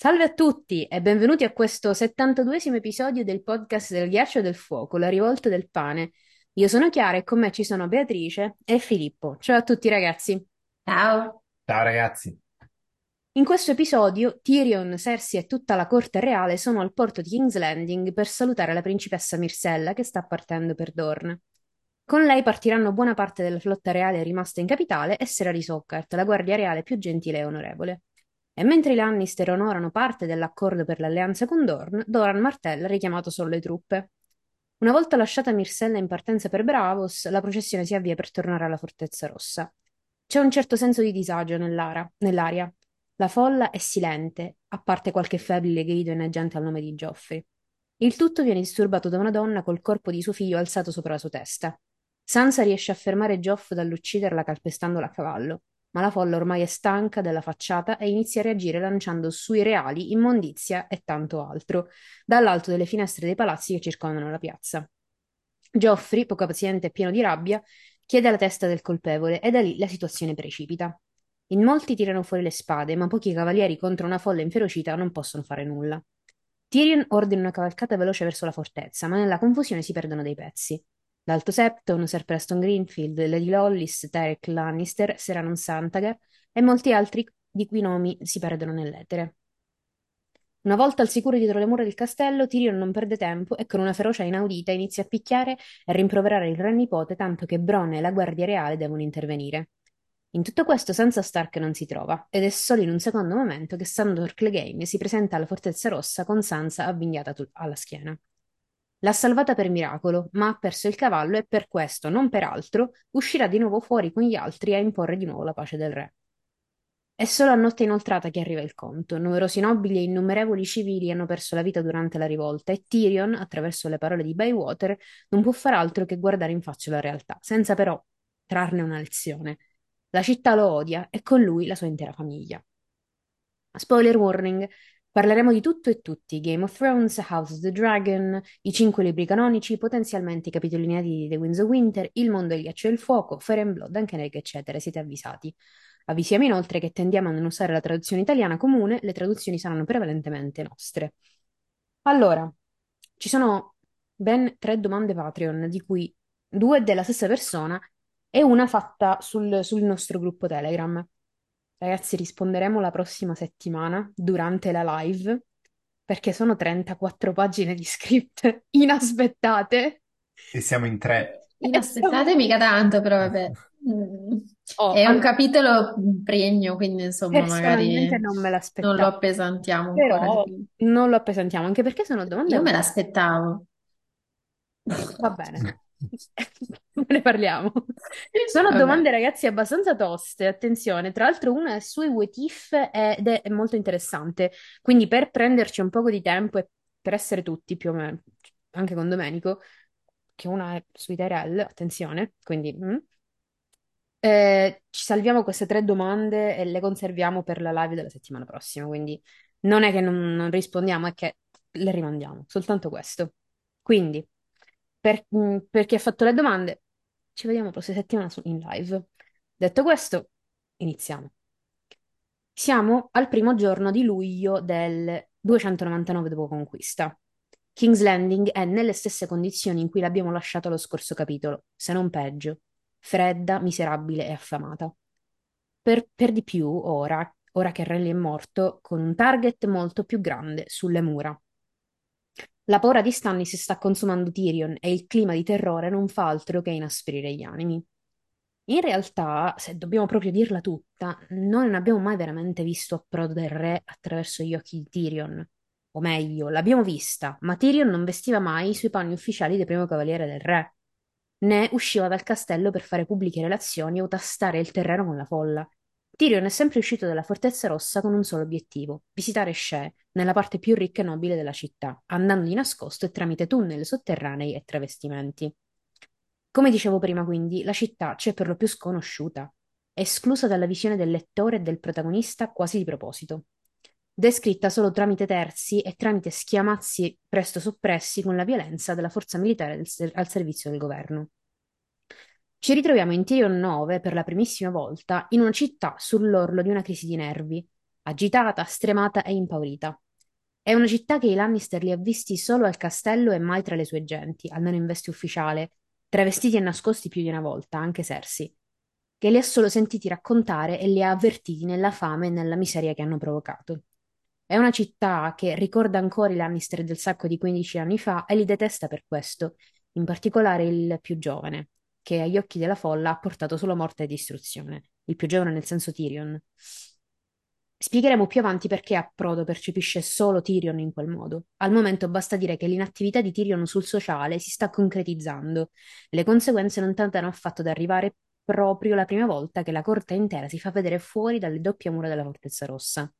Salve a tutti e benvenuti a questo 72esimo episodio del podcast del Ghiaccio del Fuoco, la rivolta del pane. Io sono Chiara e con me ci sono Beatrice e Filippo. Ciao a tutti ragazzi. Ciao. Ciao ragazzi, In questo episodio Tyrion, Cersei e tutta la corte reale sono al porto di King's Landing per salutare la principessa Myrcella che sta partendo per Dorne. Con lei partiranno buona parte della flotta reale rimasta in capitale e Serra Sockhart, la guardia reale più gentile e onorevole. E mentre i Lannister onorano parte dell'accordo per l'alleanza con Dorn, Doran Martell ha richiamato solo le truppe. Una volta lasciata Myrcella in partenza per Bravos, la processione si avvia per tornare alla Fortezza Rossa. C'è un certo senso di disagio nell'aria. La folla è silente, a parte qualche febrile grido inneggiante al nome di Geoffrey. Il tutto viene disturbato da una donna col corpo di suo figlio alzato sopra la sua testa. Sansa riesce a fermare Geoff dall'ucciderla calpestandola a cavallo, ma la folla ormai è stanca della facciata e inizia a reagire lanciando sui reali immondizia e tanto altro, dall'alto delle finestre dei palazzi che circondano la piazza. Geoffrey, poco paziente e pieno di rabbia, chiede la testa del colpevole e da lì la situazione precipita. In molti tirano fuori le spade, ma pochi cavalieri contro una folla inferocita non possono fare nulla. Tyrion ordina una cavalcata veloce verso la fortezza, ma nella confusione si perdono dei pezzi. L'Alto Septon, Sir Preston Greenfield, Lady Lollis, Tariq Lannister, Seranon Santagar e molti altri di cui nomi si perdono nell'etere. Una volta al sicuro dietro le mura del castello, Tyrion non perde tempo e con una ferocia inaudita inizia a picchiare e rimproverare il re nipote tanto che Bronn e la guardia reale devono intervenire. In tutto questo Sansa Stark non si trova, ed è solo in un secondo momento che Sandor Clegane si presenta alla Fortezza Rossa con Sansa avvinghiata alla schiena. L'ha salvata per miracolo, ma ha perso il cavallo e per questo, non per altro, uscirà di nuovo fuori con gli altri a imporre di nuovo la pace del re. È solo a notte inoltrata che arriva il conto. Numerosi nobili e innumerevoli civili hanno perso la vita durante la rivolta e Tyrion, attraverso le parole di Bywater, non può far altro che guardare in faccia la realtà, senza però trarne una lezione. La città lo odia e con lui la sua intera famiglia. Spoiler warning, parleremo di tutto e tutti, Game of Thrones, House of the Dragon, i cinque libri canonici, potenzialmente i capitoli inediti di The Winds of Winter, Il mondo del ghiaccio e il fuoco, Fire and Blood, anche Ankenegg, eccetera, siete avvisati. Avvisiamo inoltre che tendiamo a non usare la traduzione italiana comune, le traduzioni saranno prevalentemente nostre. Allora, ci sono ben tre domande Patreon, di cui due della stessa persona e una fatta sul, sul nostro gruppo Telegram. Ragazzi, risponderemo la prossima settimana durante la live perché sono 34 pagine di script inaspettate. e siamo in tre. Inaspettate mica tanto, però vabbè. Mm. Oh, È un allora, capitolo pregno, quindi insomma personalmente magari non me non lo l'aspettavo, appesantiamo ancora di però più. non lo appesantiamo, anche perché sono domande Io me l'aspettavo. Va bene, ne parliamo. Sono Vabbè. domande, ragazzi, abbastanza toste. Attenzione, tra l'altro, una è sui what if ed è molto interessante. Quindi, per prenderci un poco di tempo e per essere tutti più o meno, anche con Domenico, che una è sui Tyrell, attenzione, quindi mm. Eh, ci salviamo queste tre domande e le conserviamo per la live della settimana prossima. Quindi, non è che non, non rispondiamo, è che le rimandiamo, soltanto questo. Quindi per, mh, per chi ha fatto le domande. Ci vediamo la prossima settimana in live. Detto questo, iniziamo. Siamo al primo giorno di luglio del 299 dopo conquista. King's Landing è nelle stesse condizioni in cui l'abbiamo lasciato lo scorso capitolo, se non peggio, fredda, miserabile e affamata. Per, per di più, ora, ora che Renly è morto, con un target molto più grande sulle mura. La paura di Stannis sta consumando Tyrion e il clima di terrore non fa altro che inasprire gli animi. In realtà, se dobbiamo proprio dirla tutta, noi non abbiamo mai veramente visto approdo del re attraverso gli occhi di Tyrion. O meglio, l'abbiamo vista, ma Tyrion non vestiva mai i suoi panni ufficiali di primo cavaliere del re, né usciva dal castello per fare pubbliche relazioni o tastare il terreno con la folla. Tyrion è sempre uscito dalla Fortezza Rossa con un solo obiettivo: visitare Shea, nella parte più ricca e nobile della città, andando di nascosto e tramite tunnel sotterranei e travestimenti. Come dicevo prima, quindi, la città c'è per lo più sconosciuta, esclusa dalla visione del lettore e del protagonista quasi di proposito. Descritta solo tramite terzi e tramite schiamazzi presto soppressi con la violenza della forza militare del al servizio del governo. Ci ritroviamo in Tyrion 9 per la primissima volta in una città sull'orlo di una crisi di nervi, agitata, stremata e impaurita. È una città che i Lannister li ha visti solo al castello e mai tra le sue genti, almeno in veste ufficiale, travestiti e nascosti più di una volta, anche Cersei, che li ha solo sentiti raccontare e li ha avvertiti nella fame e nella miseria che hanno provocato. È una città che ricorda ancora i Lannister del sacco di 15 anni fa e li detesta per questo, in particolare il più giovane, che agli occhi della folla ha portato solo morte e distruzione. Il più giovane nel senso Tyrion. Spiegheremo più avanti perché Approdo percepisce solo Tyrion in quel modo. Al momento basta dire che l'inattività di Tyrion sul sociale si sta concretizzando. Le conseguenze non tardano affatto ad arrivare proprio la prima volta che la corte intera si fa vedere fuori dalle doppie mura della Fortezza Rossa.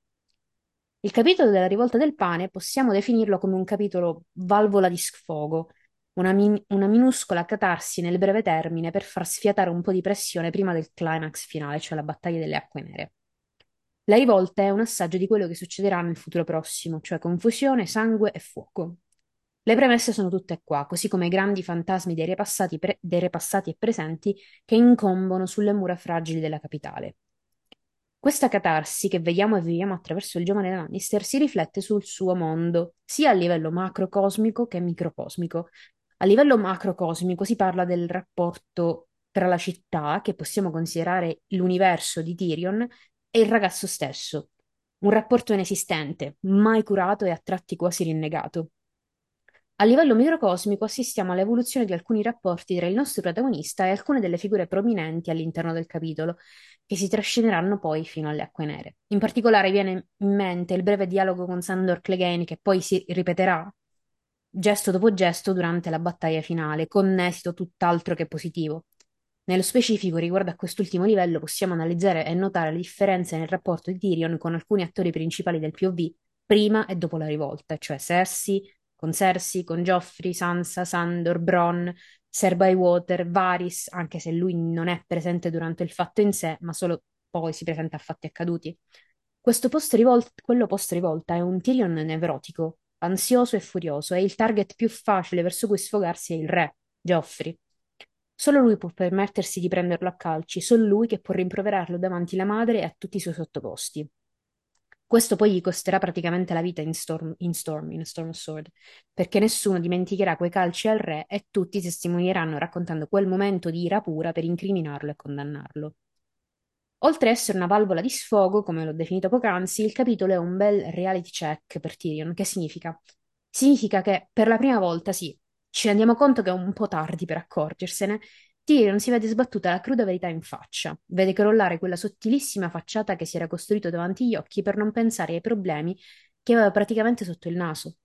Il capitolo della rivolta del pane possiamo definirlo come un capitolo valvola di sfogo, una, min- una minuscola catarsi nel breve termine per far sfiatare un po' di pressione prima del climax finale, cioè la battaglia delle acque nere. La rivolta è un assaggio di quello che succederà nel futuro prossimo, cioè confusione, sangue e fuoco. Le premesse sono tutte qua, così come i grandi fantasmi dei re passati, pre- dei re passati e presenti che incombono sulle mura fragili della capitale. Questa catarsi che vediamo e viviamo attraverso il giovane Lannister si riflette sul suo mondo, sia a livello macrocosmico che microcosmico. A livello macrocosmico si parla del rapporto tra la città, che possiamo considerare l'universo di Tyrion, e il ragazzo stesso. Un rapporto inesistente, mai curato e a tratti quasi rinnegato. A livello microcosmico assistiamo all'evoluzione di alcuni rapporti tra il nostro protagonista e alcune delle figure prominenti all'interno del capitolo, che si trascineranno poi fino alle acque nere. In particolare viene in mente il breve dialogo con Sandor Clegane che poi si ripeterà gesto dopo gesto durante la battaglia finale, con esito tutt'altro che positivo. Nello specifico, riguardo a quest'ultimo livello, possiamo analizzare e notare le differenze nel rapporto di Tyrion con alcuni attori principali del POV prima e dopo la rivolta, cioè Cersei, con Cersei, con Joffrey, Sansa, Sandor, Bronn, Ser Bywater, Varys, anche se lui non è presente durante il fatto in sé, ma solo poi si presenta a fatti accaduti. Questo post rivolta, quello post rivolta è un Tyrion nevrotico, ansioso e furioso, e il target più facile verso cui sfogarsi è il re, Joffrey. Solo lui può permettersi di prenderlo a calci, solo lui che può rimproverarlo davanti alla madre e a tutti i suoi sottoposti. Questo poi gli costerà praticamente la vita in Storm, in Storm, in Storm Sword, perché nessuno dimenticherà quei calci al re e tutti testimonieranno raccontando quel momento di ira pura per incriminarlo e condannarlo. Oltre a essere una valvola di sfogo, come l'ho definito poc'anzi, il capitolo è un bel reality check per Tyrion. Che significa? Significa che per la prima volta, sì, ci rendiamo conto che è un po' tardi per accorgersene. Tyrion si vede sbattuta la cruda verità in faccia, vede crollare quella sottilissima facciata che si era costruito davanti agli occhi per non pensare ai problemi che aveva praticamente sotto il naso.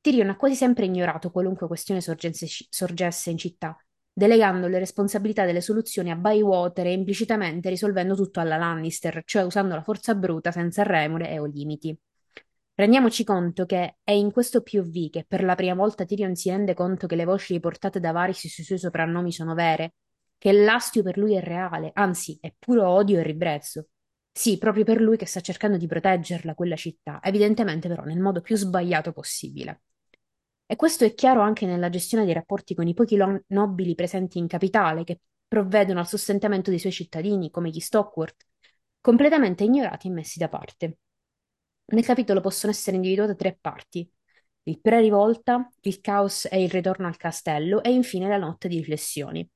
Tyrion ha quasi sempre ignorato qualunque questione sorgesse, sorgesse in città, delegando le responsabilità delle soluzioni a Bywater e implicitamente risolvendo tutto alla Lannister, cioè usando la forza bruta senza remore e o limiti. Rendiamoci conto che è in questo POV che per la prima volta Tyrion si rende conto che le voci riportate da Varys sui suoi soprannomi sono vere, che l'astio per lui è reale, anzi è puro odio e ribrezzo. Sì, proprio per lui che sta cercando di proteggerla, quella città, evidentemente però nel modo più sbagliato possibile. E questo è chiaro anche nella gestione dei rapporti con i pochi nobili presenti in capitale, che provvedono al sostentamento dei suoi cittadini, come gli Stockworth, completamente ignorati e messi da parte. Nel capitolo possono essere individuate tre parti: il pre-rivolta, il caos e il ritorno al castello e infine la notte di riflessioni.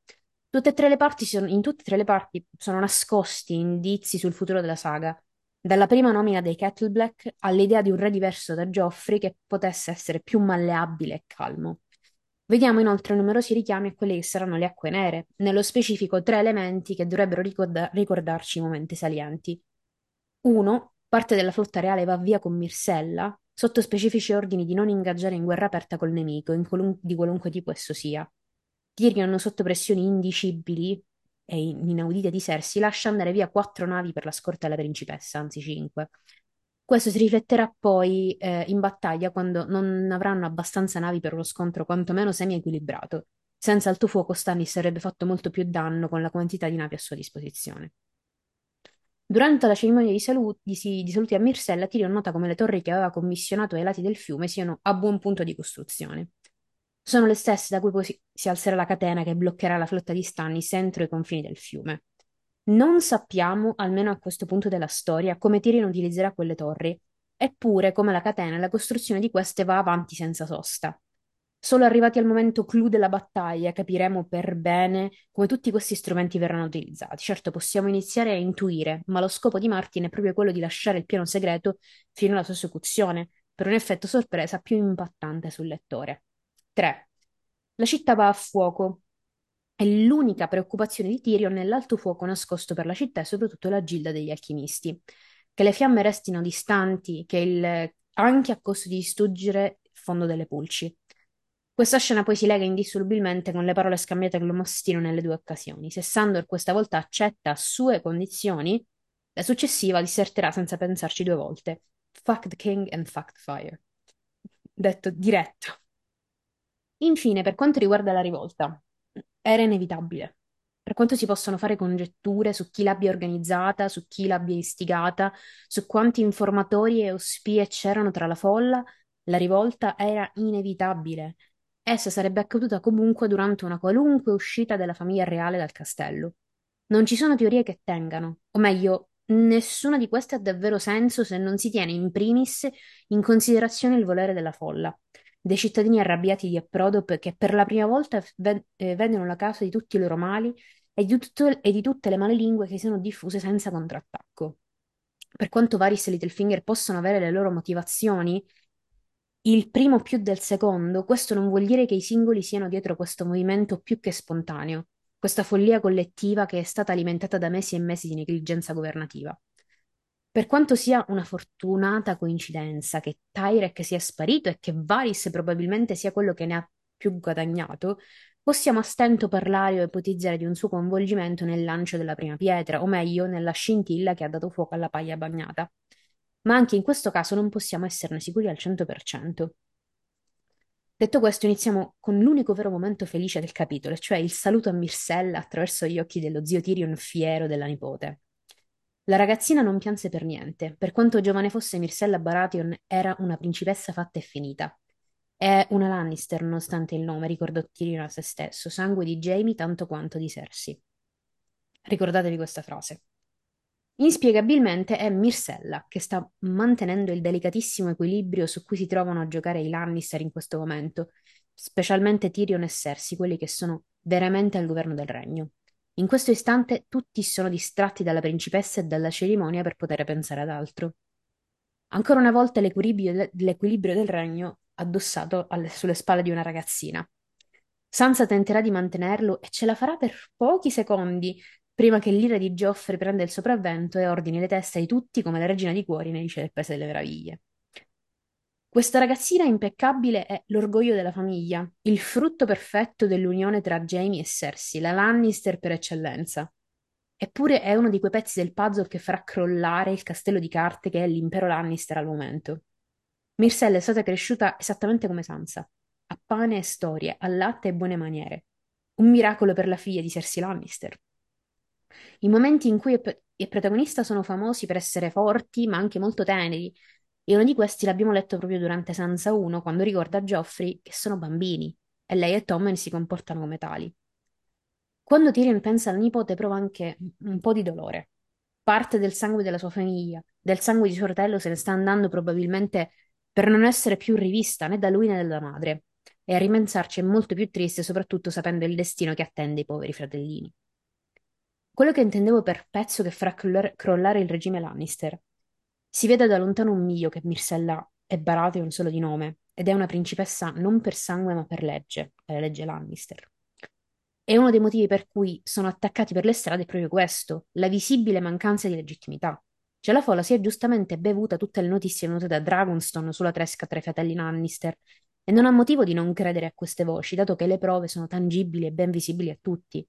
Tutte e tre le parti sono, in tutte e tre le parti sono nascosti indizi sul futuro della saga, dalla prima nomina dei Kettle Black all'idea di un re diverso da Geoffrey che potesse essere più malleabile e calmo. Vediamo inoltre numerosi richiami a quelle che saranno le acque nere, nello specifico tre elementi che dovrebbero ricorda- ricordarci i momenti salienti. Uno, Parte della flotta reale va via con Mirsella, sotto specifici ordini di non ingaggiare in guerra aperta col nemico, qualun- di qualunque tipo esso sia. Tyrion, sotto pressioni indicibili e inaudite di Cersei, lascia andare via quattro navi per la scorta della principessa, anzi cinque. Questo si rifletterà poi eh, in battaglia quando non avranno abbastanza navi per uno scontro quantomeno semi-equilibrato. Senza alto fuoco Stannis avrebbe fatto molto più danno con la quantità di navi a sua disposizione. Durante la cerimonia di, saluti, di, di saluti a Mirsella, Tyrion nota come le torri che aveva commissionato ai lati del fiume siano a buon punto di costruzione. Sono le stesse da cui poi si, si alzerà la catena che bloccherà la flotta di Stannis entro i confini del fiume. Non sappiamo, almeno a questo punto della storia, come Tyrion utilizzerà quelle torri, eppure, come la catena, la costruzione di queste va avanti senza sosta. Solo arrivati al momento clou della battaglia capiremo per bene come tutti questi strumenti verranno utilizzati. Certo, possiamo iniziare a intuire, ma lo scopo di Martin è proprio quello di lasciare il piano segreto fino alla sua esecuzione, per un effetto sorpresa più impattante sul lettore. 3. La città va a fuoco. E l'unica preoccupazione di Tyrion è l'alto fuoco nascosto per la città e soprattutto la gilda degli alchimisti. Che le fiamme restino distanti, che il... anche a costo di distruggere il fondo delle pulci. Questa scena poi si lega indissolubilmente con le parole scambiate con mastino nelle due occasioni. Se Sandor questa volta accetta sue condizioni, la successiva disserterà senza pensarci due volte. Fuck the king and fuck the fire. Detto diretto. Infine, per quanto riguarda la rivolta, era inevitabile. Per quanto si possono fare congetture su chi l'abbia organizzata, su chi l'abbia istigata, su quanti informatori e spie c'erano tra la folla, la rivolta era inevitabile. Essa sarebbe accaduta comunque durante una qualunque uscita della famiglia reale dal castello. Non ci sono teorie che tengano, o meglio, nessuna di queste ha davvero senso se non si tiene in primis in considerazione il volere della folla dei cittadini arrabbiati di approdo che per la prima volta ved- eh, vedono la causa di tutti i loro mali e di, tutto- e di tutte le male lingue che si sono diffuse senza contrattacco. Per quanto Varys e Littlefinger possano avere le loro motivazioni, il primo più del secondo, questo non vuol dire che i singoli siano dietro questo movimento più che spontaneo, questa follia collettiva che è stata alimentata da mesi e mesi di negligenza governativa. Per quanto sia una fortunata coincidenza che Tyrek sia sparito e che Varys probabilmente sia quello che ne ha più guadagnato, possiamo a stento parlare o ipotizzare di un suo coinvolgimento nel lancio della prima pietra, o meglio, nella scintilla che ha dato fuoco alla paglia bagnata. Ma anche in questo caso non possiamo esserne sicuri al 100%. Detto questo, iniziamo con l'unico vero momento felice del capitolo, cioè il saluto a Myrcella attraverso gli occhi dello zio Tyrion fiero della nipote. La ragazzina non pianse per niente. Per quanto giovane fosse Myrcella Baratheon, era una principessa fatta e finita. È una Lannister, nonostante il nome, ricordò Tyrion a se stesso, sangue di Jaime tanto quanto di Cersei. Ricordatevi questa frase. Inspiegabilmente è Myrcella che sta mantenendo il delicatissimo equilibrio su cui si trovano a giocare i Lannister in questo momento, specialmente Tyrion e Cersei, quelli che sono veramente al governo del regno. In questo istante tutti sono distratti dalla principessa e dalla cerimonia per poter pensare ad altro. Ancora una volta l'equilibrio, l'equilibrio del regno addossato alle, sulle spalle di una ragazzina. Sansa tenterà di mantenerlo e ce la farà per pochi secondi prima che l'ira di Geoffrey prenda il sopravvento e ordini le teste di tutti come la regina di cuori nei del Paese delle Meraviglie. Questa ragazzina impeccabile è l'orgoglio della famiglia, il frutto perfetto dell'unione tra Jamie e Cersei, la Lannister per eccellenza. Eppure è uno di quei pezzi del puzzle che farà crollare il castello di carte che è l'impero Lannister al momento. Myrcella è stata cresciuta esattamente come Sansa, a pane e storie, a latte e buone maniere. Un miracolo per la figlia di Cersei Lannister. I momenti in cui è protagonista sono famosi per essere forti, ma anche molto teneri, e uno di questi l'abbiamo letto proprio durante Sansa 1, quando ricorda a Geoffrey che sono bambini, e lei e Tommen si comportano come tali. Quando Tyrion pensa alla nipote prova anche un po' di dolore. Parte del sangue della sua famiglia, del sangue di suo fratello se ne sta andando probabilmente per non essere più rivista né da lui né dalla madre, e a rimensarci è molto più triste soprattutto sapendo il destino che attende i poveri fratellini. Quello che intendevo per pezzo che farà crollare il regime Lannister. Si vede da lontano un miglio che Myrcella è Baratheon solo di nome, ed è una principessa non per sangue ma per legge, è la legge Lannister. E uno dei motivi per cui sono attaccati per le strade è proprio questo, la visibile mancanza di legittimità. Cioè la folla si è giustamente bevuta tutte le notizie venute da Dragonstone sulla tresca tra i fratelli Lannister e non ha motivo di non credere a queste voci, dato che le prove sono tangibili e ben visibili a tutti.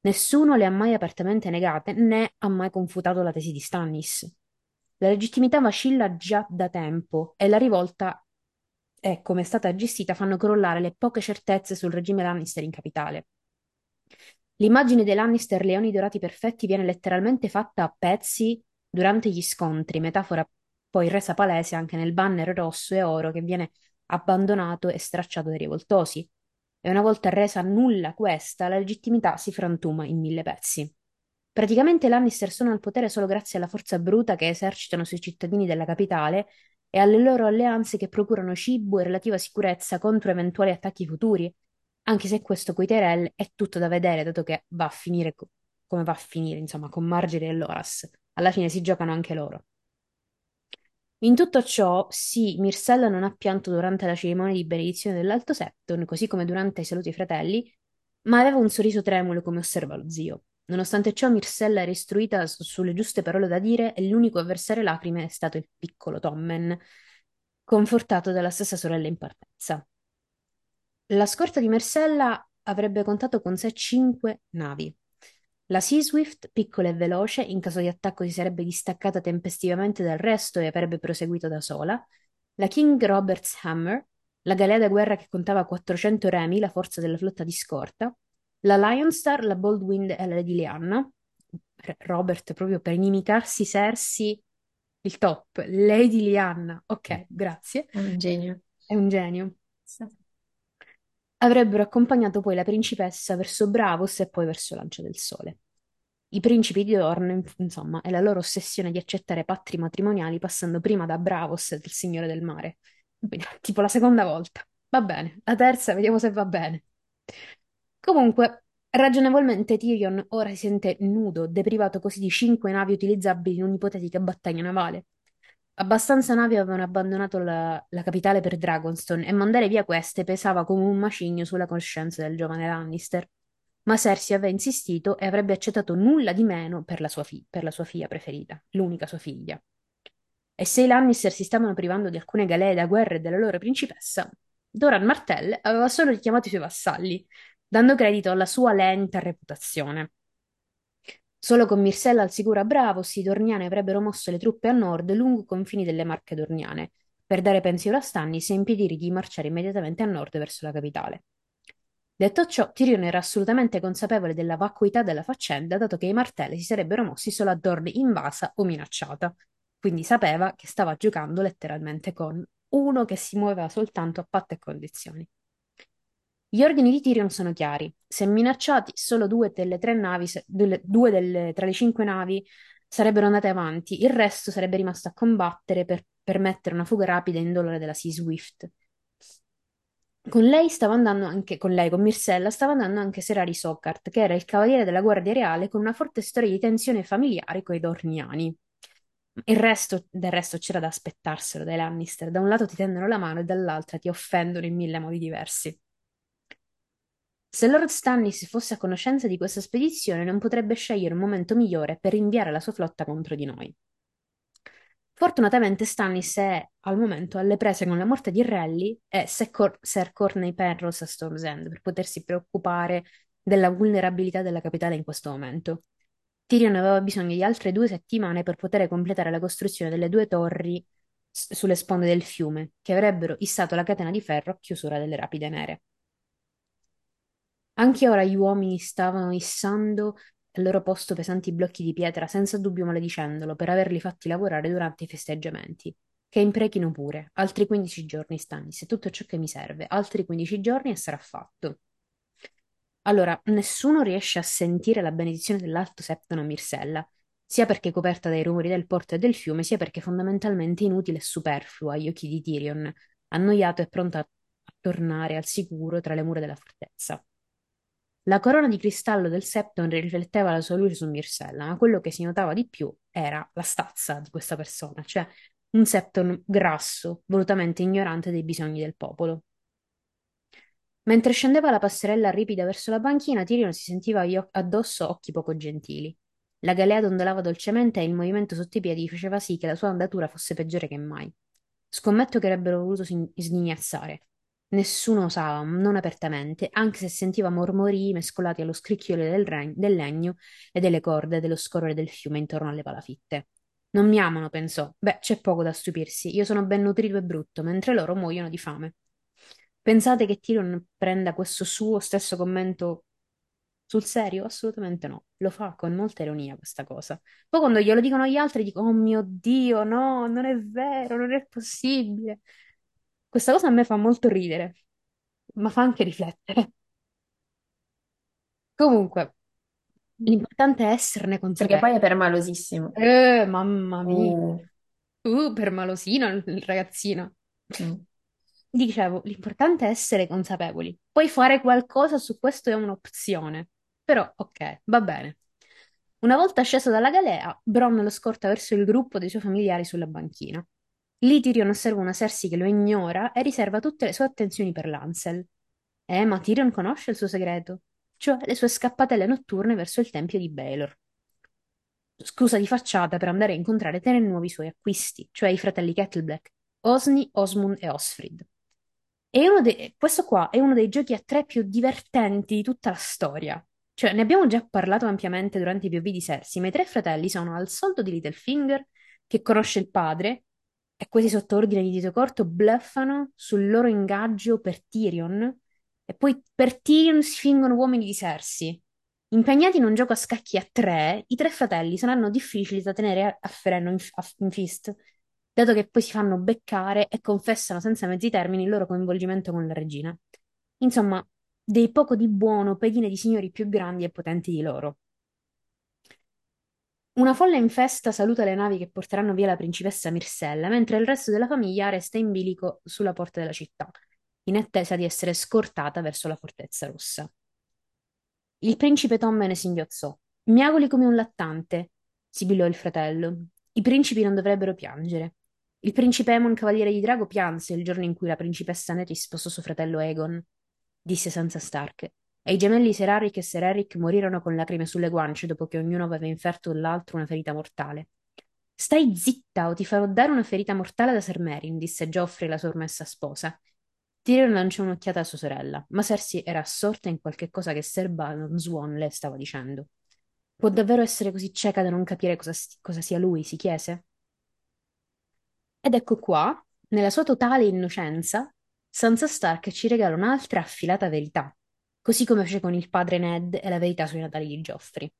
Nessuno le ha mai apertamente negate né ha mai confutato la tesi di Stannis. La legittimità vacilla già da tempo e la rivolta e come è stata gestita fanno crollare le poche certezze sul regime Lannister in capitale. L'immagine dei Lannister leoni dorati perfetti viene letteralmente fatta a pezzi durante gli scontri, metafora poi resa palese anche nel banner rosso e oro che viene abbandonato e stracciato dai rivoltosi, e una volta resa nulla questa, la legittimità si frantuma in mille pezzi. Praticamente Lannister sono al potere solo grazie alla forza bruta che esercitano sui cittadini della capitale e alle loro alleanze che procurano cibo e relativa sicurezza contro eventuali attacchi futuri, anche se questo coi Tyrell è tutto da vedere, dato che va a finire co- come va a finire, insomma, con Marjorie e Loras. Alla fine si giocano anche loro. In tutto ciò, sì, Myrcella non ha pianto durante la cerimonia di benedizione dell'Alto Septon, così come durante i saluti ai fratelli, ma aveva un sorriso tremulo come osserva lo zio. Nonostante ciò, Myrcella era istruita su- sulle giuste parole da dire e l'unico a versare lacrime è stato il piccolo Tommen, confortato dalla stessa sorella in partenza. La scorta di Myrcella avrebbe contato con sé cinque navi. La Sea Swift, piccola e veloce, in caso di attacco si sarebbe distaccata tempestivamente dal resto e avrebbe proseguito da sola. La King Robert's Hammer, la galea da guerra che contava 400 remi, la forza della flotta di scorta. La Lion Star, la Bold Wind e la Lady Lianna. R- Robert, proprio per inimicarsi Cersei, il top. Lady Lianna, ok, grazie. È un genio. È un genio. Sì. Avrebbero accompagnato poi la principessa verso Bravos e poi verso Lancia del Sole. I principi di Dorne, insomma, e la loro ossessione di accettare patti matrimoniali passando prima da Bravos e del Signore del Mare. Quindi, tipo la seconda volta. Va bene, la terza, vediamo se va bene. Comunque, ragionevolmente Tyrion ora si sente nudo, deprivato così di cinque navi utilizzabili in un'ipotetica battaglia navale. Abbastanza navi avevano abbandonato la, la capitale per Dragonstone e mandare via queste pesava come un macigno sulla coscienza del giovane Lannister. Ma Cersei aveva insistito e avrebbe accettato nulla di meno per la sua, fi- per la sua figlia preferita, l'unica sua figlia. E se i Lannister si stavano privando di alcune galee da guerra e della loro principessa, Doran Martell aveva solo richiamato i suoi vassalli, dando credito alla sua lenta reputazione. Solo con Myrcella al sicuro a Bravos, i Dorniani avrebbero mosso le truppe a nord lungo i confini delle Marche Dorniane, per dare pensiero a Stannis e impedirgli di marciare immediatamente a nord verso la capitale. Detto ciò, Tyrion era assolutamente consapevole della vacuità della faccenda, dato che i martelli si sarebbero mossi solo a Dorne invasa o minacciata. Quindi sapeva che stava giocando letteralmente con uno che si muoveva soltanto a patto e condizioni. Gli ordini di Tyrion sono chiari. Se minacciati, solo due delle tre navi, se- due delle- tra le cinque navi sarebbero andate avanti, il resto sarebbe rimasto a combattere per permettere una fuga rapida e indolore della Sea Swift. Con lei stava andando anche, con lei, con Myrcella, stava andando anche Serari Sockhart, che era il cavaliere della Guardia Reale con una forte storia di tensione familiare coi Dorniani. Il resto, del resto c'era da aspettarselo dai Lannister. Da un lato ti tendono la mano e dall'altra ti offendono in mille modi diversi. Se Lord Stannis fosse a conoscenza di questa spedizione, non potrebbe scegliere un momento migliore per inviare la sua flotta contro di noi. Fortunatamente Stannis è al momento alle prese con la morte di Relly e Sir Cor- Sir Corney Penrose a Storm's End per potersi preoccupare della vulnerabilità della capitale in questo momento. Tyrion aveva bisogno di altre due settimane per poter completare la costruzione delle due torri s- sulle sponde del fiume, che avrebbero issato la catena di ferro a chiusura delle rapide nere. Anche ora gli uomini stavano issando al loro posto pesanti blocchi di pietra, senza dubbio maledicendolo per averli fatti lavorare durante i festeggiamenti. Che imprechino pure, altri 15 giorni Stannis, è tutto ciò che mi serve, altri 15 giorni e sarà fatto. Allora, nessuno riesce a sentire la benedizione dell'Alto Septono a Myrcella, sia perché coperta dai rumori del porto e del fiume, sia perché fondamentalmente inutile e superflua agli occhi di Tyrion, annoiato e pronto a tornare al sicuro tra le mura della fortezza. La corona di cristallo del Septon rifletteva la sua luce su Myrcella, ma quello che si notava di più era la stazza di questa persona, cioè un Septon grasso, volutamente ignorante dei bisogni del popolo. Mentre scendeva la passerella ripida verso la banchina, Tyrion si sentiva addosso occhi poco gentili. La galea dondolava dolcemente e il movimento sotto i piedi faceva sì che la sua andatura fosse peggiore che mai. Scommetto che avrebbero voluto sghignazzare. Nessuno osava, non apertamente, anche se sentiva mormorii mescolati allo scricchiolo del, re- del legno e delle corde dello scorrere del fiume intorno alle palafitte. Non mi amano, pensò. Beh, c'è poco da stupirsi. Io sono ben nutrito e brutto, mentre loro muoiono di fame. Pensate che Tyrion prenda questo suo stesso commento sul serio? Assolutamente no. Lo fa con molta ironia questa cosa. Poi quando glielo dicono gli altri dico, oh mio Dio, no, non è vero, non è possibile. Questa cosa a me fa molto ridere, ma fa anche riflettere. Comunque, L'importante è esserne Perché poi consapevoli. è permalosissimo. Eh, mamma mia. Uh, Uh, per malosino il il ragazzino. mm. Dicevo, l'importante è essere consapevoli. Poi fare qualcosa su questo è un'opzione. Però, ok, va bene. Una volta sceso dalla galea, Bronn lo scorta verso il gruppo dei suoi familiari sulla banchina. Lì Tyrion osserva una Cersei che lo ignora e riserva tutte le sue attenzioni per Lancel. Eh, ma Tyrion conosce il suo segreto, cioè le sue scappatelle notturne verso il tempio di Baelor. Scusa di facciata per andare a incontrare tre nuovi suoi acquisti, cioè i fratelli Kettleblack, Osni, Osmund e Osfrid. E uno de- questo qua è uno dei giochi a tre più divertenti di tutta la storia. Cioè, ne abbiamo già parlato ampiamente durante i POV di Cersei, ma i tre fratelli sono al soldo di Littlefinger, che conosce il padre, e questi sotto ordine di Dito Corto bluffano sul loro ingaggio per Tyrion, e poi per Tyrion si fingono uomini di Cersei. Impegnati in un gioco a scacchi a tre, i tre fratelli saranno difficili da tenere a, freno in, in fist, dato che poi si fanno beccare e confessano senza mezzi termini il loro coinvolgimento con la regina. Insomma, dei poco di buono pedine di signori più grandi e potenti di loro. Una folla in festa saluta le navi che porteranno via la principessa Myrcella, mentre il resto della famiglia resta in bilico sulla porta della città, in attesa di essere scortata verso la Fortezza Rossa. Il principe Tom ne singhiozzò. Miagoli come un lattante, sibilò il fratello. I principi non dovrebbero piangere. Il principe Aemon, cavaliere di Drago, pianse il giorno in cui la principessa Neri sposò suo fratello Aegon, disse Sansa Stark. E i gemelli Ser Harrick e Ser Eric morirono con lacrime sulle guance dopo che ognuno aveva inferto all'altro una ferita mortale. Stai zitta o ti farò dare una ferita mortale da Ser Meryn, disse Geoffrey, la sua ormessa sposa. Tyrion lanciò un'occhiata a sua sorella, ma Cersei era assorta in qualche cosa che Ser Balon Swan le stava dicendo. Può davvero essere così cieca da non capire cosa, cosa sia lui? si chiese. Ed ecco qua, nella sua totale innocenza, Sansa Stark ci regala un'altra affilata verità, così come fece con il padre Ned e la verità sui natali di Joffrey.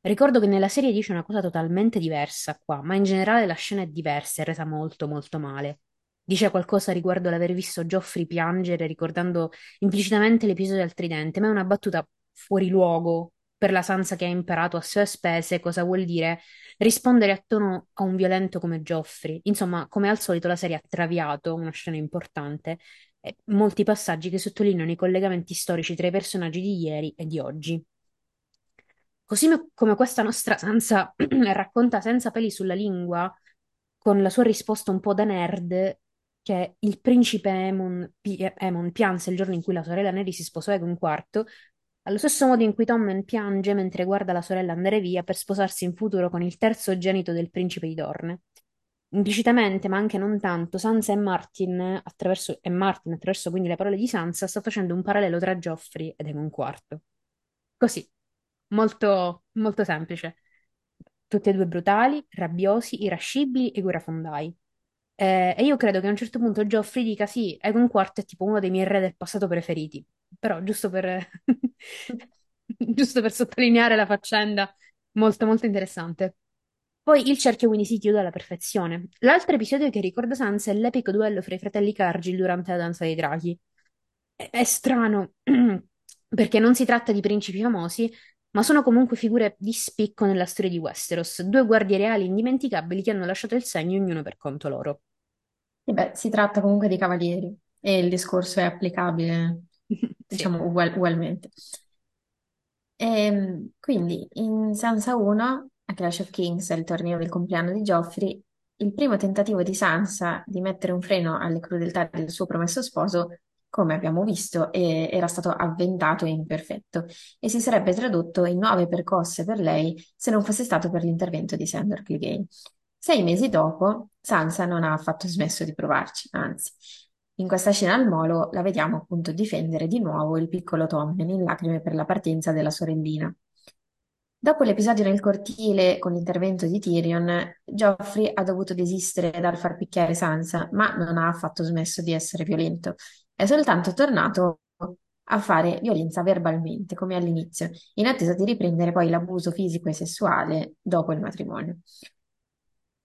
Ricordo che nella serie dice una cosa totalmente diversa qua, ma in generale la scena è diversa e resa molto molto male. Dice qualcosa riguardo l'aver visto Joffrey piangere, ricordando implicitamente l'episodio del tridente, ma è una battuta fuori luogo per la Sansa che ha imparato a sue spese cosa vuol dire rispondere a tono a un violento come Joffrey. Insomma, come al solito la serie ha traviato una scena importante e molti passaggi che sottolineano i collegamenti storici tra i personaggi di ieri e di oggi. Così me- come questa nostra Sansa racconta senza peli sulla lingua, con la sua risposta un po' da nerd, che il principe Aemon, pi- pianse il giorno in cui la sorella Neri si sposò con quarto, allo stesso modo in cui Tommen piange mentre guarda la sorella andare via per sposarsi in futuro con il terzogenito del principe di Dorne. Implicitamente, ma anche non tanto, Sansa e Martin, attraverso, e Martin, attraverso quindi le parole di Sansa, sta facendo un parallelo tra Joffrey ed Aemon IV. Così, molto, molto semplice. Tutti e due brutali, rabbiosi, irascibili e guerrafondai. Eh, e io credo che a un certo punto Geoffrey dica sì, Egon IV è tipo uno dei miei re del passato preferiti. Però, giusto per, giusto per sottolineare la faccenda, molto molto interessante. Poi il cerchio quindi si chiude alla perfezione. L'altro episodio che ricorda Sansa è l'epico duello fra i fratelli Cargill durante la danza dei draghi. È, è strano, perché non si tratta di principi famosi, ma sono comunque figure di spicco nella storia di Westeros, due guardie reali indimenticabili che hanno lasciato il segno ognuno per conto loro. E beh, si tratta comunque di cavalieri e il discorso è applicabile, Sì. diciamo, ugual- ugualmente. Ehm, quindi in Sansa 1, a Clash of Kings, il torneo del compleanno di Joffrey, il primo tentativo di Sansa di mettere un freno alle crudeltà del suo promesso sposo, come abbiamo visto, eh, era stato avventato e imperfetto e si sarebbe tradotto in nuove percosse per lei se non fosse stato per l'intervento di Sandor Clegane. Sei mesi dopo, Sansa non ha affatto smesso di provarci, anzi. In questa scena al molo la vediamo appunto difendere di nuovo il piccolo Tommen in lacrime per la partenza della sorellina. Dopo l'episodio nel cortile con l'intervento di Tyrion, Joffrey ha dovuto desistere dal far picchiare Sansa, ma non ha affatto smesso di essere violento. È soltanto tornato a fare violenza verbalmente, come all'inizio, in attesa di riprendere poi l'abuso fisico e sessuale dopo il matrimonio.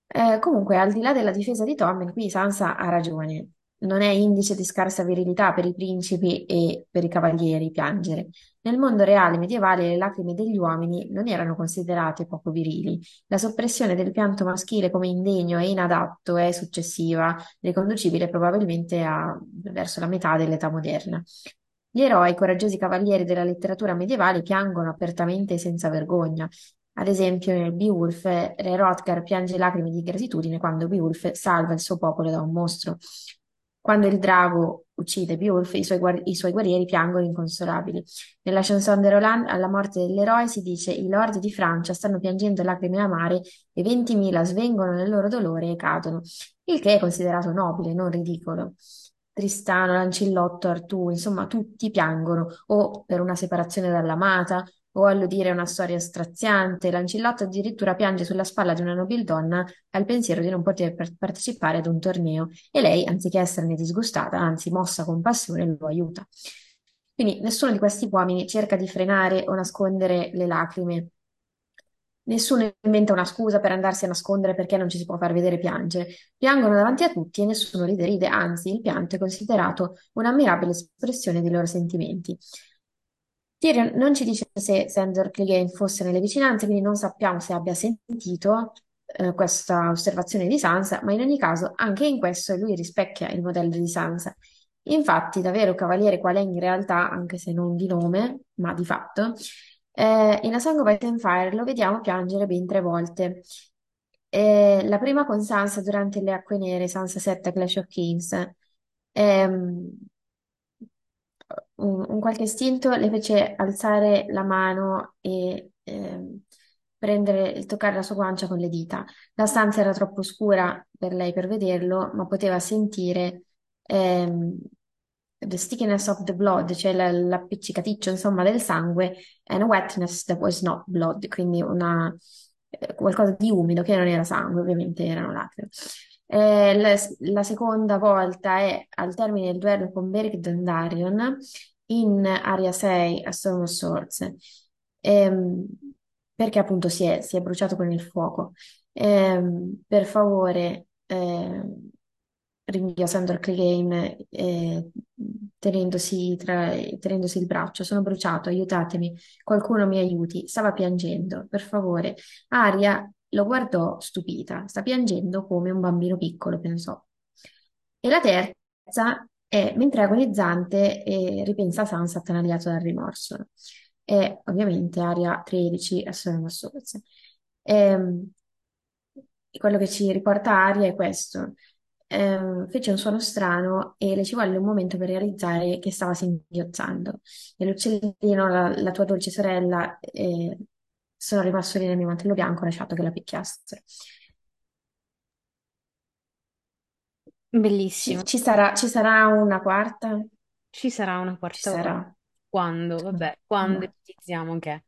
Eh, comunque, al di là della difesa di Tommen, qui Sansa ha ragione. Non è indice di scarsa virilità per i principi e per i cavalieri piangere. Nel mondo reale medievale le lacrime degli uomini non erano considerate poco virili. La soppressione del pianto maschile come indegno e inadatto è successiva, riconducibile probabilmente a verso la metà dell'età moderna. Gli eroi, coraggiosi cavalieri della letteratura medievale, piangono apertamente e senza vergogna. Ad esempio, nel Beowulf, Re Hrothgar piange lacrime di gratitudine quando Beowulf salva il suo popolo da un mostro. Quando il drago uccide Beowulf, i suoi, i suoi guerrieri piangono inconsolabili. Nella chanson de Roland, alla morte dell'eroe si dice: I lord di Francia stanno piangendo lacrime amare e ventimila svengono nel loro dolore e cadono, il che è considerato nobile, non ridicolo. Tristano, Lancillotto, Artù, insomma, tutti piangono o per una separazione dall'amata o alludire a una storia straziante. Lancillotto addirittura piange sulla spalla di una nobildonna al pensiero di non poter par- partecipare ad un torneo e lei, anziché esserne disgustata, anzi mossa con passione, lo aiuta. Quindi nessuno di questi uomini cerca di frenare o nascondere le lacrime. Nessuno inventa una scusa per andarsi a nascondere perché non ci si può far vedere piangere. Piangono davanti a tutti e nessuno li deride, anzi, il pianto è considerato un'ammirabile espressione dei loro sentimenti. Tyrion non ci dice se Sandor Clegane fosse nelle vicinanze, quindi non sappiamo se abbia sentito eh, questa osservazione di Sansa, ma in ogni caso anche in questo lui rispecchia il modello di Sansa. Infatti, da vero cavaliere qual è in realtà, anche se non di nome, ma di fatto, eh, in A Song of Ice and Fire lo vediamo piangere ben tre volte. Eh, la prima con Sansa durante le Acque Nere, Sansa 7 Clash of Kings. Ehm, un, un qualche istinto le fece alzare la mano e ehm, prendere, toccare la sua guancia con le dita. La stanza era troppo scura per lei per vederlo, ma poteva sentire ehm, the stickiness of the blood, cioè la- l'appiccicaticcio, insomma, del sangue, and wetness that was not blood, quindi una, eh, qualcosa di umido che non era sangue, ovviamente erano lacrime. Eh, la, la seconda volta è al termine del duello con Beric Dondarrion in Aria 6 a Storm Swords, Ehm, perché appunto si è, si è bruciato con il fuoco. Ehm, per favore, ehm, rinvia Sandor Clegane eh, tenendosi, tenendosi il braccio. Sono bruciato, aiutatemi, qualcuno mi aiuti. Stava piangendo, per favore. Aria lo guardò stupita, sta piangendo come un bambino piccolo, pensò. E la terza è, mentre è agonizzante, eh, ripensa a Sansa attanagliato dal rimorso. E ovviamente Aria 13 a Sorella Sorse. Ehm, quello che ci riporta Aria è questo. Ehm, fece un suono strano e le ci volle un momento per realizzare che stava singhiozzando. E l'uccellino, la, la tua dolce sorella, eh, sono rimasto lì nel mio mantello bianco, lasciato che la picchiasse. Ci, Bellissimo. ci sarà, ci sarà una quarta? Ci sarà una Ci quarta sarà. Quando? Vabbè, quando No. ipotizziamo che.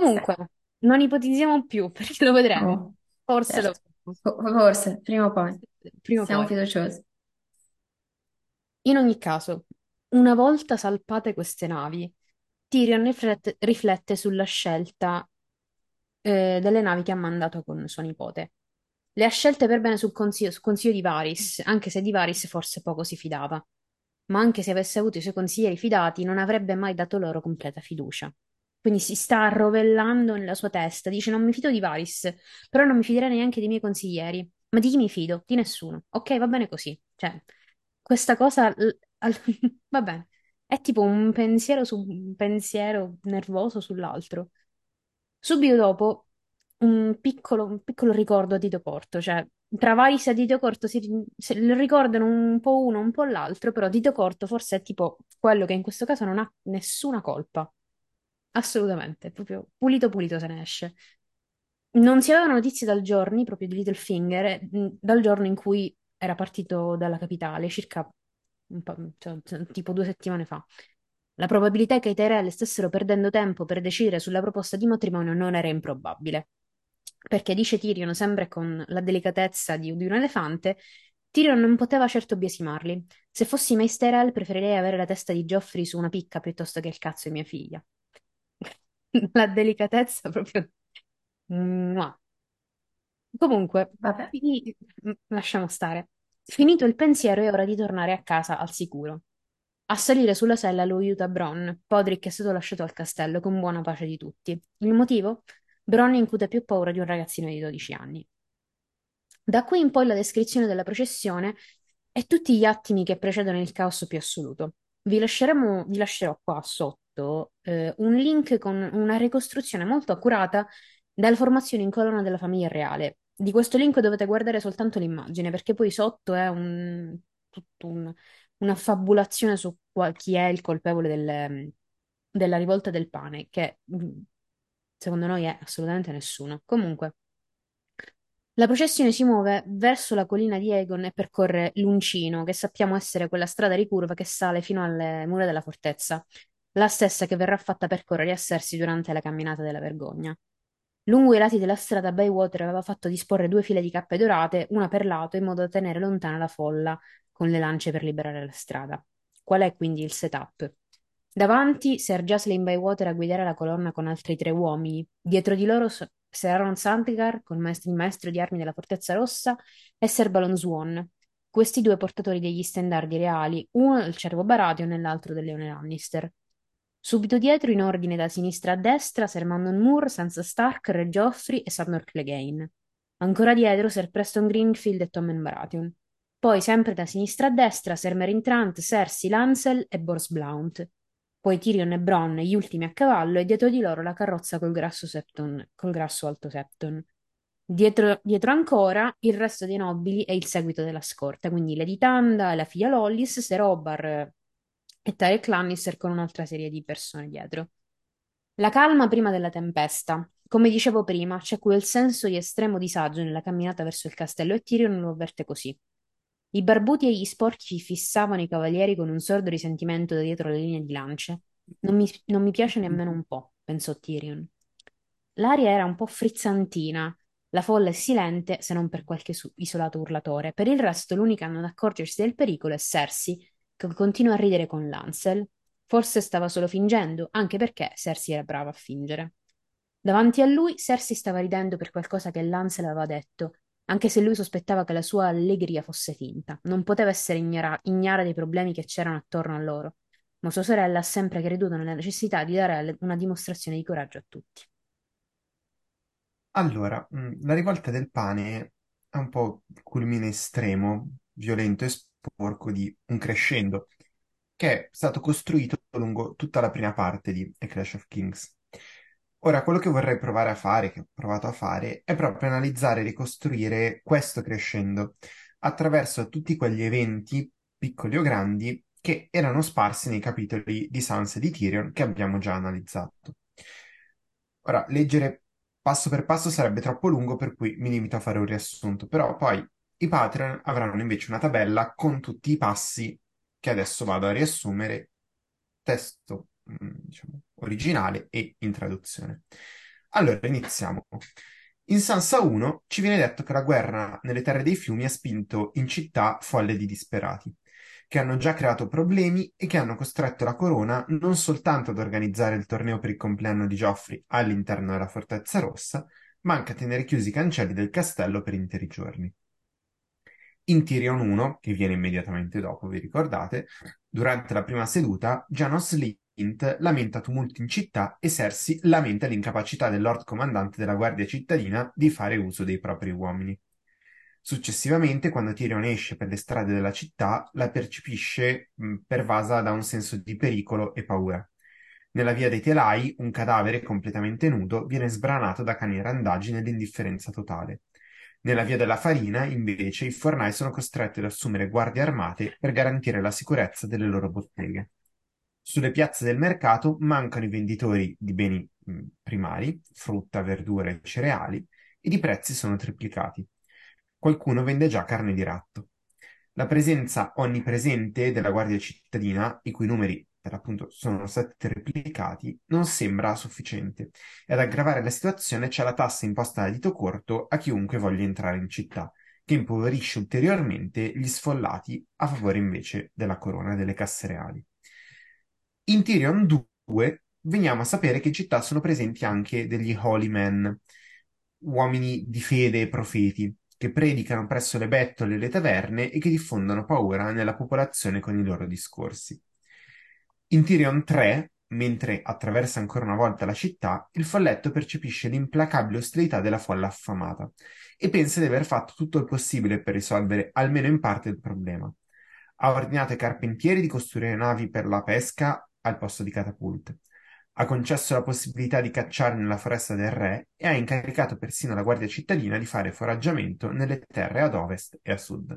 Sì. Comunque, non ipotizziamo più perché lo vedremo. Oh, Forse lo certo. Fo- Forse, prima o poi. prima o Siamo poi. fiduciosi. In ogni caso, una volta salpate queste navi, Tyrion riflette, riflette sulla scelta eh, delle navi che ha mandato con suo nipote. Le ha scelte per bene sul consiglio, sul consiglio di Varys, anche se di Varys forse poco si fidava. Ma anche se avesse avuto i suoi consiglieri fidati, non avrebbe mai dato loro completa fiducia. Quindi si sta arrovellando nella sua testa, dice non mi fido di Varys, però non mi fiderei neanche dei miei consiglieri. Ma di chi mi fido? Di nessuno. Ok, va bene così. Cioè, questa cosa, va bene, è tipo un pensiero su un pensiero nervoso sull'altro. Subito dopo, un piccolo, un piccolo ricordo a Dito Corto, cioè tra Varys e Dito Corto si, se lo ricordano un po' uno, un po' l'altro, però Dito Corto forse è tipo quello che in questo caso non ha nessuna colpa. Assolutamente, proprio pulito pulito se ne esce. Non si avevano notizie dal giorno, proprio di Littlefinger, eh, dal giorno in cui era partito dalla capitale, circa cioè, tipo due settimane fa. La probabilità che i Tyrell stessero perdendo tempo per decidere sulla proposta di matrimonio non era improbabile. Perché dice Tyrion, sempre con la delicatezza di, di un elefante, Tyrion non poteva certo biasimarli. Se fossi Mace Tyrell preferirei avere la testa di Joffrey su una picca piuttosto che il cazzo di mia figlia. La delicatezza proprio... Mua. Comunque, quindi, mm, lasciamo stare. Finito il pensiero, è ora di tornare a casa al sicuro. A salire sulla sella lo aiuta Bronn. Podrick è stato lasciato al castello con buona pace di tutti. Il motivo? Bronn incute più paura di un ragazzino di 12 anni. Da qui in poi la descrizione della processione e tutti gli attimi che precedono il caos più assoluto. Vi vi lascerò qua sotto eh, un link con una ricostruzione molto accurata della formazione in colonna della famiglia reale. Di questo link dovete guardare soltanto l'immagine, perché poi sotto è un, tutto un- una fabulazione su qual- chi è il colpevole del- della rivolta del pane, che mm, secondo noi è assolutamente nessuno. Comunque. La processione si muove verso la collina di Egon e percorre l'Uncino, che sappiamo essere quella strada ricurva che sale fino alle mura della fortezza, la stessa che verrà fatta percorrere a Cersei durante la camminata della vergogna. Lungo i lati della strada Bywater aveva fatto disporre due file di cappe dorate, una per lato, in modo da tenere lontana la folla con le lance per liberare la strada. Qual è quindi il setup? Davanti Ser Jacelyn Bywater a guidare la colonna con altri tre uomini. Dietro di loro so- Seraron Sandgar, col maestro, il maestro di armi della Fortezza Rossa, e Ser Balon Swan. Questi due portatori degli stendardi reali, uno del cervo Baratheon e l'altro del leone Lannister. Subito dietro, in ordine da sinistra a destra, Ser Manon Moore, Sansa Stark, Re Joffrey e Sandor Clegane. Ancora dietro, Ser Preston Greenfield e Tommen Baratheon. Poi, sempre da sinistra a destra, Ser Meryn Trant, Cersei Lancel e Bors Blount. Poi Tyrion e Bronn, gli ultimi a cavallo, e dietro di loro la carrozza col grasso, Septon, col grasso Alto Septon. Dietro, dietro ancora il resto dei nobili e il seguito della scorta, quindi Lady Tanda la figlia Lollis, Ser Obar eh, e Tarek Lannister con un'altra serie di persone dietro. La calma prima della tempesta. Come dicevo prima, c'è quel senso di estremo disagio nella camminata verso il castello e Tyrion lo avverte così. I barbuti e gli sporchi fissavano i cavalieri con un sordo risentimento da dietro le linee di lance. Non mi, non mi piace nemmeno un po', pensò Tyrion. L'aria era un po' frizzantina, la folla è silente se non per qualche isolato urlatore. Per il resto, l'unica a non accorgersi del pericolo è Cersei, che continua a ridere con Lancel. Forse stava solo fingendo, anche perché Cersei era brava a fingere. Davanti a lui, Cersei stava ridendo per qualcosa che Lancel aveva detto, anche se lui sospettava che la sua allegria fosse finta. Non poteva essere ignara, ignara dei problemi che c'erano attorno a loro, ma sua sorella ha sempre creduto nella necessità di dare una dimostrazione di coraggio a tutti. Allora, mh, la rivolta del pane è un po' il culmine estremo, violento e sporco di un crescendo che è stato costruito lungo tutta la prima parte di A Clash of Kings. Ora, quello che vorrei provare a fare, che ho provato a fare, è proprio analizzare e ricostruire questo crescendo attraverso tutti quegli eventi, piccoli o grandi, che erano sparsi nei capitoli di Sansa e di Tyrion che abbiamo già analizzato. Ora, leggere passo per passo sarebbe troppo lungo, per cui mi limito a fare un riassunto, però poi i Patreon avranno invece una tabella con tutti i passi che adesso vado a riassumere, testo, mm, diciamo, originale e in traduzione. Allora, iniziamo. In Sansa 1 ci viene detto che la guerra nelle terre dei fiumi ha spinto in città folle di disperati che hanno già creato problemi e che hanno costretto la corona non soltanto ad organizzare il torneo per il compleanno di Geoffrey all'interno della Fortezza Rossa, ma anche a tenere chiusi i cancelli del castello per interi giorni. In Tyrion 1, che viene immediatamente dopo, vi ricordate, durante la prima seduta, Janos Lint lamenta tumulti in città e Cersei lamenta l'incapacità del Lord Comandante della Guardia Cittadina di fare uso dei propri uomini. Successivamente, quando Tyrion esce per le strade della città, la percepisce pervasa da un senso di pericolo e paura. Nella via dei telai, un cadavere completamente nudo viene sbranato da cani randagi nell'indifferenza totale. Nella via della farina, invece, i fornai sono costretti ad assumere guardie armate per garantire la sicurezza delle loro botteghe. Sulle piazze del mercato mancano i venditori di beni primari, frutta, verdura e cereali, ed i prezzi sono triplicati qualcuno vende già carne di ratto. La presenza onnipresente della Guardia cittadina, i cui numeri per l'appunto sono stati triplicati, non sembra sufficiente. E ad aggravare la situazione c'è la tassa imposta da dito corto a chiunque voglia entrare in città, che impoverisce ulteriormente gli sfollati a favore invece della corona delle casse reali. In Tyrion 2 veniamo a sapere che in città sono presenti anche degli Holy Men, uomini di fede e profeti, che predicano presso le bettole e le taverne e che diffondono paura nella popolazione con i loro discorsi. In Tyrion 3, mentre attraversa ancora una volta la città, il folletto percepisce l'implacabile ostilità della folla affamata e pensa di aver fatto tutto il possibile per risolvere almeno in parte il problema. Ha ordinato ai carpentieri di costruire navi per la pesca al posto di catapulte. Ha concesso la possibilità di cacciare nella foresta del re e ha incaricato persino la guardia cittadina di fare foraggiamento nelle terre ad ovest e a sud.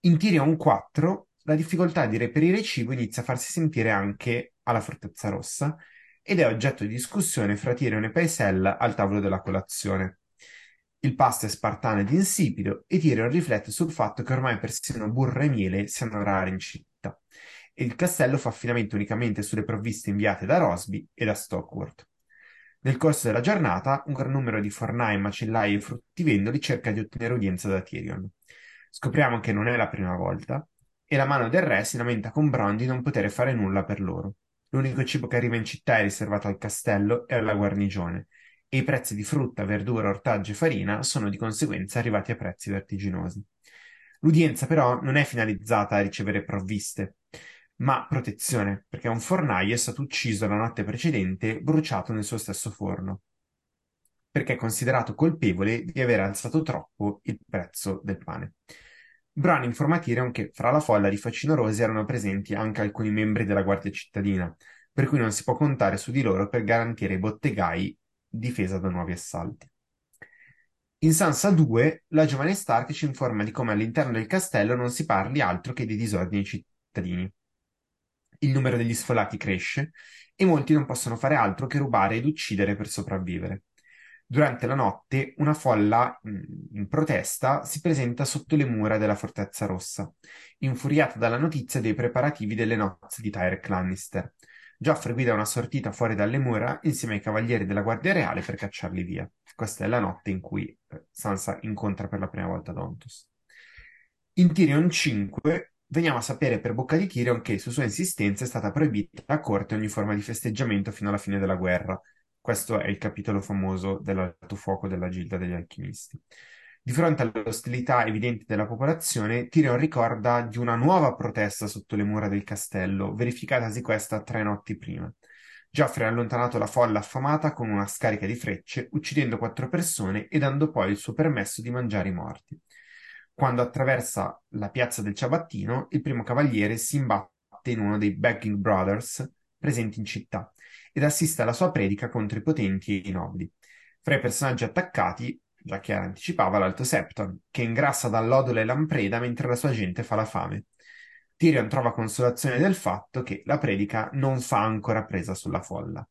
In Tyrion 4 la difficoltà di reperire cibo inizia a farsi sentire anche alla Fortezza Rossa ed è oggetto di discussione fra Tyrion e Paisel al tavolo della colazione. Il pasto è spartano ed insipido e Tyrion riflette sul fatto che ormai persino burro e miele siano rari in città e il castello fa affidamento unicamente sulle provviste inviate da Rosby e da Stockworth. Nel corso della giornata, un gran numero di fornai, macellai e fruttivendoli cerca di ottenere udienza da Tyrion. Scopriamo che non è la prima volta e la mano del re si lamenta con Bron di non poter fare nulla per loro. L'unico cibo che arriva in città è riservato al castello e alla guarnigione, e i prezzi di frutta, verdura, ortaggi e farina sono di conseguenza arrivati a prezzi vertiginosi. L'udienza però non è finalizzata a ricevere provviste, ma protezione, perché un fornaio è stato ucciso la notte precedente bruciato nel suo stesso forno, perché è considerato colpevole di aver alzato troppo il prezzo del pane. Bran informa Tyrion che fra la folla di facinorosi erano presenti anche alcuni membri della guardia cittadina, per cui non si può contare su di loro per garantire ai bottegai difesa da nuovi assalti. In Sansa 2, la giovane Stark ci informa di come all'interno del castello non si parli altro che di disordini cittadini. Il numero degli sfolati cresce e molti non possono fare altro che rubare ed uccidere per sopravvivere. Durante la notte una folla in protesta si presenta sotto le mura della Fortezza Rossa, infuriata dalla notizia dei preparativi delle nozze di Tyrek Lannister. Joffrey guida una sortita fuori dalle mura insieme ai cavalieri della Guardia Reale per cacciarli via. Questa è la notte in cui eh, Sansa incontra per la prima volta Dontos. In Tyrion 5 veniamo a sapere per bocca di Tyrion che su sua insistenza è stata proibita a corte ogni forma di festeggiamento fino alla fine della guerra, questo è il capitolo famoso dell'alto fuoco della Gilda degli Alchimisti. Di fronte all'ostilità evidente della popolazione, Tyrion ricorda di una nuova protesta sotto le mura del castello, verificatasi questa tre notti prima. Geoffrey ha allontanato la folla affamata con una scarica di frecce, uccidendo quattro persone e dando poi il suo permesso di mangiare i morti. Quando attraversa la piazza del Ciabattino, il primo cavaliere si imbatte in uno dei Begging Brothers presenti in città ed assiste alla sua predica contro i potenti e i nobili. Fra i personaggi attaccati, già che anticipava, l'Alto Septon, che ingrassa dall'odole lampreda mentre la sua gente fa la fame. Tyrion trova consolazione del fatto che la predica non fa ancora presa sulla folla.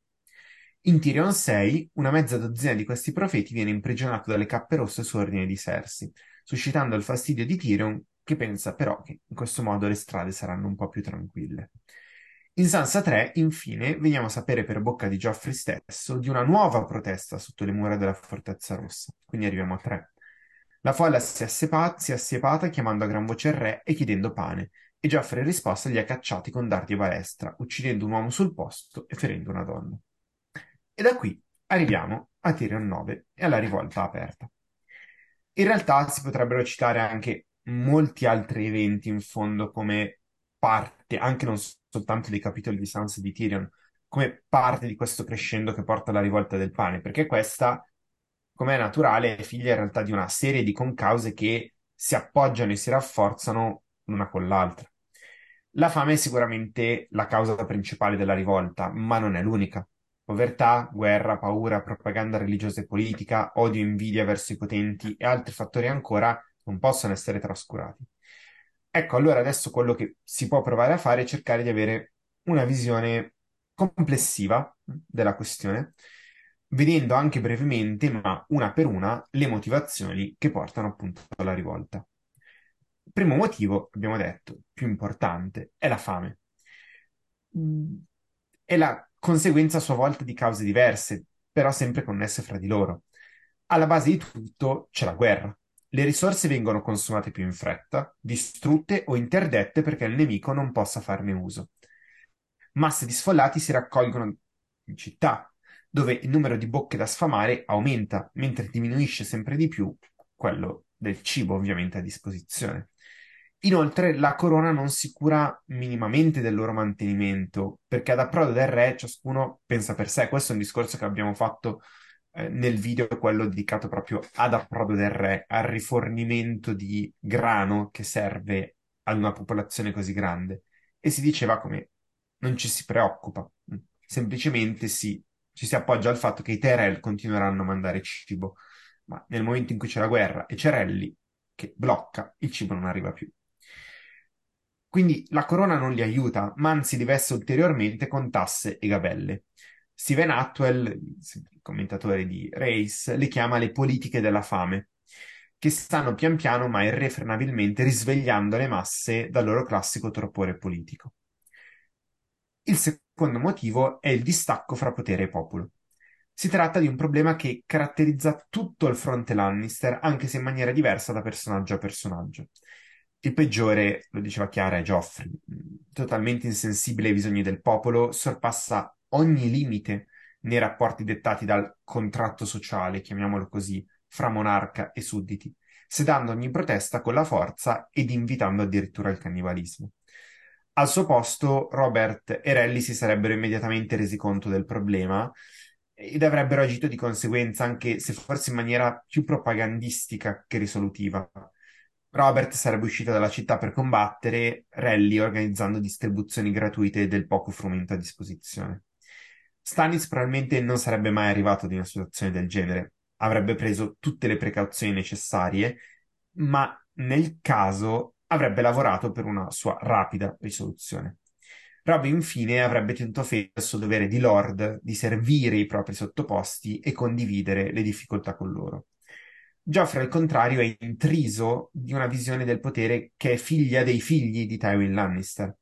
In Tyrion 6, una mezza dozzina di questi profeti viene imprigionato dalle cappe rosse su ordine di Cersei, suscitando il fastidio di Tyrion, che pensa però che in questo modo le strade saranno un po' più tranquille. In Sansa 3, infine, veniamo a sapere per bocca di Geoffrey stesso di una nuova protesta sotto le mura della Fortezza Rossa. Quindi arriviamo a tre. La folla si è, si è assiepata chiamando a gran voce il re e chiedendo pane, e Geoffrey in risposta li ha cacciati con dardi e balestra, uccidendo un uomo sul posto e ferendo una donna. E da qui arriviamo a Tyrion 9 e alla rivolta aperta. In realtà si potrebbero citare anche molti altri eventi in fondo come parte, anche non soltanto dei capitoli di Sansa e di Tyrion, come parte di questo crescendo che porta alla rivolta del pane, perché questa, come è naturale, è figlia in realtà di una serie di concause che si appoggiano e si rafforzano l'una con l'altra. La fame è sicuramente la causa principale della rivolta, ma non è l'unica. Povertà, guerra, paura, propaganda religiosa e politica, odio e invidia verso i potenti e altri fattori ancora non possono essere trascurati. Ecco, allora adesso quello che si può provare a fare è cercare di avere una visione complessiva della questione, vedendo anche brevemente, ma una per una, le motivazioni che portano appunto alla rivolta. Il primo motivo, abbiamo detto, più importante, è la fame. È la conseguenza a sua volta di cause diverse, però sempre connesse fra di loro. Alla base di tutto c'è la guerra. Le risorse vengono consumate più in fretta, distrutte o interdette perché il nemico non possa farne uso. Masse di sfollati si raccolgono in città, dove il numero di bocche da sfamare aumenta, mentre diminuisce sempre di più quello del cibo ovviamente a disposizione. Inoltre la corona non si cura minimamente del loro mantenimento, perché ad approdo del re ciascuno pensa per sé. Questo è un discorso che abbiamo fatto eh, nel video, quello dedicato proprio ad approdo del re, al rifornimento di grano che serve ad una popolazione così grande. E si diceva come non ci si preoccupa, semplicemente si, ci si appoggia al fatto che i Tyrell continueranno a mandare cibo, ma nel momento in cui c'è la guerra e c'è Rally che blocca, il cibo non arriva più. Quindi la corona non li aiuta, ma anzi li veste ulteriormente con tasse e gabelle. Steven Atwell, commentatore di Race, le chiama le politiche della fame, che stanno pian piano ma irrefrenabilmente risvegliando le masse dal loro classico torpore politico. Il secondo motivo è il distacco fra potere e popolo. Si tratta di un problema che caratterizza tutto il fronte Lannister, anche se in maniera diversa da personaggio a personaggio. Il peggiore, lo diceva Chiara, è Joffrey, totalmente insensibile ai bisogni del popolo, sorpassa ogni limite nei rapporti dettati dal contratto sociale, chiamiamolo così, fra monarca e sudditi, sedando ogni protesta con la forza ed invitando addirittura il cannibalismo. Al suo posto, Robert e Rally si sarebbero immediatamente resi conto del problema ed avrebbero agito di conseguenza, anche se forse in maniera più propagandistica che risolutiva. Robert sarebbe uscito dalla città per combattere, Rally organizzando distribuzioni gratuite del poco frumento a disposizione. Stannis probabilmente non sarebbe mai arrivato ad una situazione del genere, avrebbe preso tutte le precauzioni necessarie, ma nel caso avrebbe lavorato per una sua rapida risoluzione. Rob infine avrebbe tenuto fede al suo dovere di lord di servire i propri sottoposti e condividere le difficoltà con loro. Geoffrey, al contrario, è intriso di una visione del potere che è figlia dei figli di Tywin Lannister.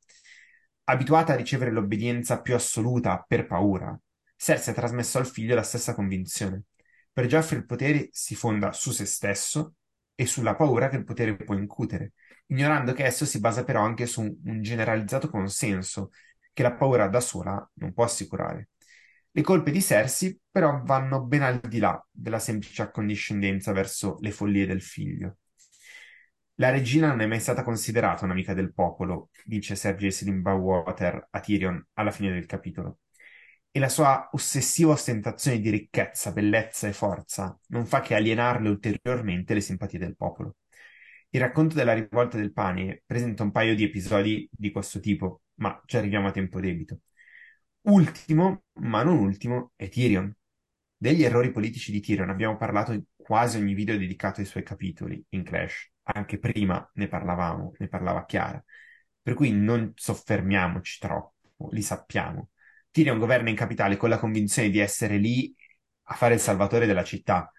Abituata a ricevere l'obbedienza più assoluta per paura, Cersei ha trasmesso al figlio la stessa convinzione. Per Geoffrey il potere si fonda su se stesso e sulla paura che il potere può incutere, ignorando che esso si basa però anche su un generalizzato consenso che la paura da sola non può assicurare. Le colpe di Cersei però vanno ben al di là della semplice accondiscendenza verso le follie del figlio. La regina non è mai stata considerata un'amica del popolo, dice Sir Jacelyn Bywater a Tyrion alla fine del capitolo. E la sua ossessiva ostentazione di ricchezza, bellezza e forza non fa che alienarle ulteriormente le simpatie del popolo. Il racconto della rivolta del pane presenta un paio di episodi di questo tipo, ma ci arriviamo a tempo debito. Ultimo, ma non ultimo, è Tyrion. Degli errori politici di Tyrion abbiamo parlato in quasi ogni video dedicato ai suoi capitoli in Clash. Anche prima ne parlavamo, ne parlava Chiara. Per cui non soffermiamoci troppo, li sappiamo. Tyrion governa in capitale con la convinzione di essere lì a fare il salvatore della città,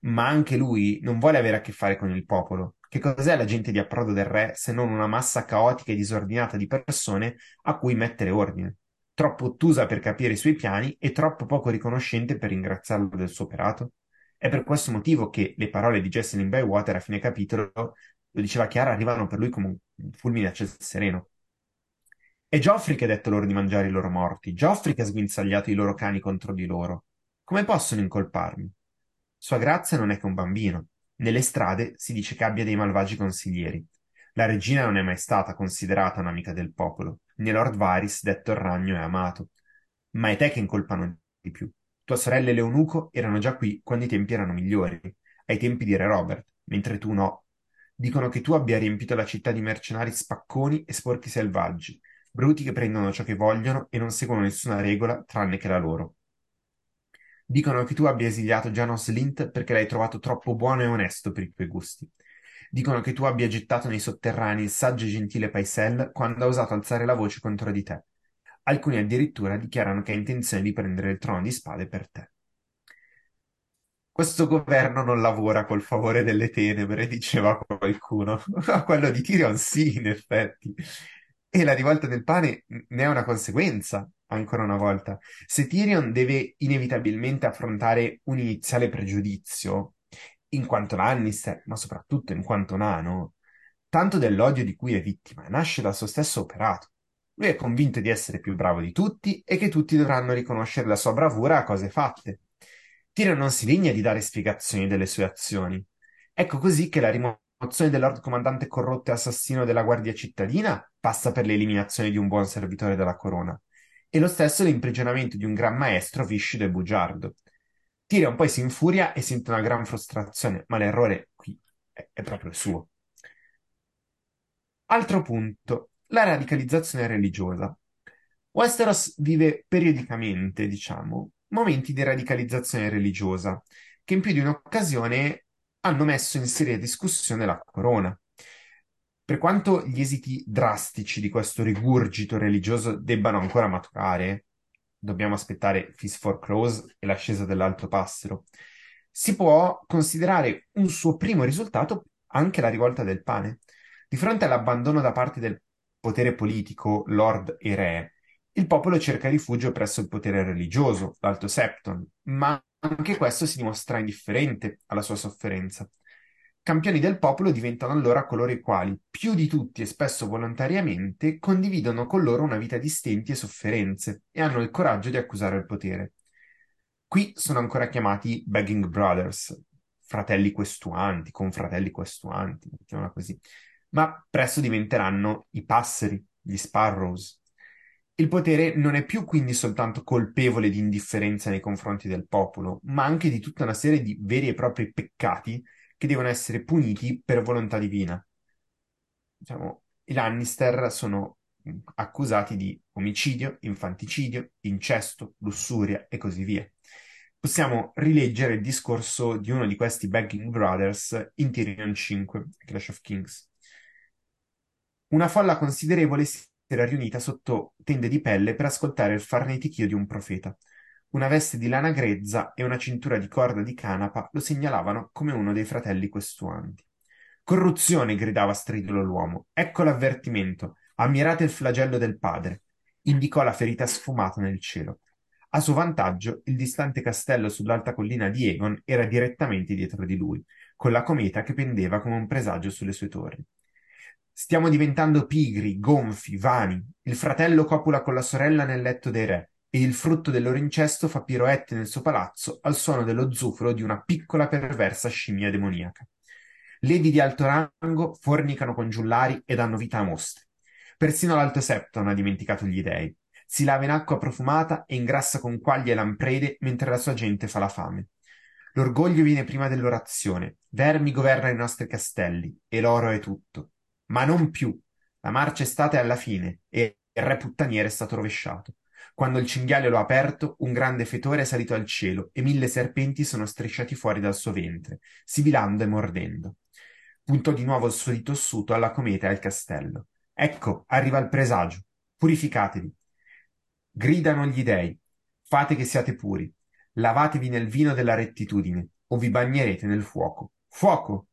ma anche lui non vuole avere a che fare con il popolo. Che cos'è la gente di approdo del re se non una massa caotica e disordinata di persone a cui mettere ordine? Troppo ottusa per capire i suoi piani e troppo poco riconoscente per ringraziarlo del suo operato? È per questo motivo che le parole di Jesselyn Bywater a fine capitolo, lo diceva Chiara, arrivano per lui come un fulmine a ciel sereno. È Geoffrey che ha detto loro di mangiare i loro morti, Geoffrey che ha sguinzagliato i loro cani contro di loro. Come possono incolparmi? Sua grazia non è che un bambino. Nelle strade si dice che abbia dei malvagi consiglieri. La regina non è mai stata considerata un'amica del popolo, né Lord Varys, detto il ragno, è amato. Ma è te che incolpano di più. Tua sorella e l'eunuco erano già qui quando i tempi erano migliori, ai tempi di Re Robert, mentre tu no. Dicono che tu abbia riempito la città di mercenari spacconi e sporchi selvaggi, bruti che prendono ciò che vogliono e non seguono nessuna regola tranne che la loro. Dicono che tu abbia esiliato Janos Lint perché l'hai trovato troppo buono e onesto per i tuoi gusti. Dicono che tu abbia gettato nei sotterranei il saggio e gentile Paisel quando ha osato alzare la voce contro di te. Alcuni addirittura dichiarano che ha intenzione di prendere il trono di spade per te. Questo governo non lavora col favore delle tenebre, diceva qualcuno. Quello di Tyrion sì, in effetti. E la rivolta del pane ne è una conseguenza, ancora una volta. Se Tyrion deve inevitabilmente affrontare un iniziale pregiudizio, in quanto Lannister, ma soprattutto in quanto nano, tanto dell'odio di cui è vittima nasce dal suo stesso operato. Lui è convinto di essere più bravo di tutti e che tutti dovranno riconoscere la sua bravura a cose fatte. Tyrion non si degna di dare spiegazioni delle sue azioni. Ecco così che la rimozione del Lord Comandante corrotto e assassino della Guardia Cittadina passa per l'eliminazione di un buon servitore della corona, e lo stesso l'imprigionamento di un gran maestro viscido e bugiardo. Tyrion poi si infuria e sente una gran frustrazione, ma l'errore qui è, è proprio suo. Altro punto, la radicalizzazione religiosa. Westeros vive periodicamente, diciamo, momenti di radicalizzazione religiosa, che in più di un'occasione hanno messo in seria discussione la corona. Per quanto gli esiti drastici di questo rigurgito religioso debbano ancora maturare, dobbiamo aspettare Feast for Crows e l'ascesa dell'Alto Passero, si può considerare un suo primo risultato anche la rivolta del pane. Di fronte all'abbandono da parte del potere politico, lord e re, il popolo cerca rifugio presso il potere religioso, l'Alto Septon, ma anche questo si dimostra indifferente alla sua sofferenza. Campioni del popolo diventano allora coloro i quali, più di tutti e spesso volontariamente, condividono con loro una vita di stenti e sofferenze e hanno il coraggio di accusare il potere. Qui sono ancora chiamati begging brothers, fratelli questuanti, confratelli questuanti, mettiamola così, ma presto diventeranno i passeri, gli sparrows. Il potere non è più quindi soltanto colpevole di indifferenza nei confronti del popolo, ma anche di tutta una serie di veri e propri peccati che devono essere puniti per volontà divina. Diciamo, i Lannister sono accusati di omicidio, infanticidio, incesto, lussuria e così via. Possiamo rileggere il discorso di uno di questi Begging Brothers in Tyrion 5, Clash of Kings. Una folla considerevole si era riunita sotto tende di pelle per ascoltare il farnetichio di un profeta. Una veste di lana grezza e una cintura di corda di canapa lo segnalavano come uno dei fratelli questuanti. Corruzione, gridava stridulo l'uomo. Ecco l'avvertimento. Ammirate il flagello del padre. Indicò la ferita sfumata nel cielo. A suo vantaggio, il distante castello sull'alta collina di Egon era direttamente dietro di lui, con la cometa che pendeva come un presagio sulle sue torri. Stiamo diventando pigri, gonfi, vani. Il fratello copula con la sorella nel letto dei re e il frutto del loro incesto fa piroette nel suo palazzo al suono dello zufolo di una piccola perversa scimmia demoniaca. Levi di alto rango fornicano con giullari e danno vita a mostre. Persino l'Alto Septon ha dimenticato gli dei. Si lava in acqua profumata e ingrassa con quaglie e lamprede mentre la sua gente fa la fame. L'orgoglio viene prima dell'orazione. Vermi governa i nostri castelli e l'oro è tutto ma non più. La marcia è stata alla fine e il re puttaniere è stato rovesciato. Quando il cinghiale lo ha aperto, un grande fetore è salito al cielo e mille serpenti sono strisciati fuori dal suo ventre, sibilando e mordendo. Puntò di nuovo il suo dito ossuto alla cometa e al castello. Ecco, arriva il presagio. Purificatevi. Gridano gli dei. Fate che siate puri. Lavatevi nel vino della rettitudine, o vi bagnerete nel fuoco. Fuoco!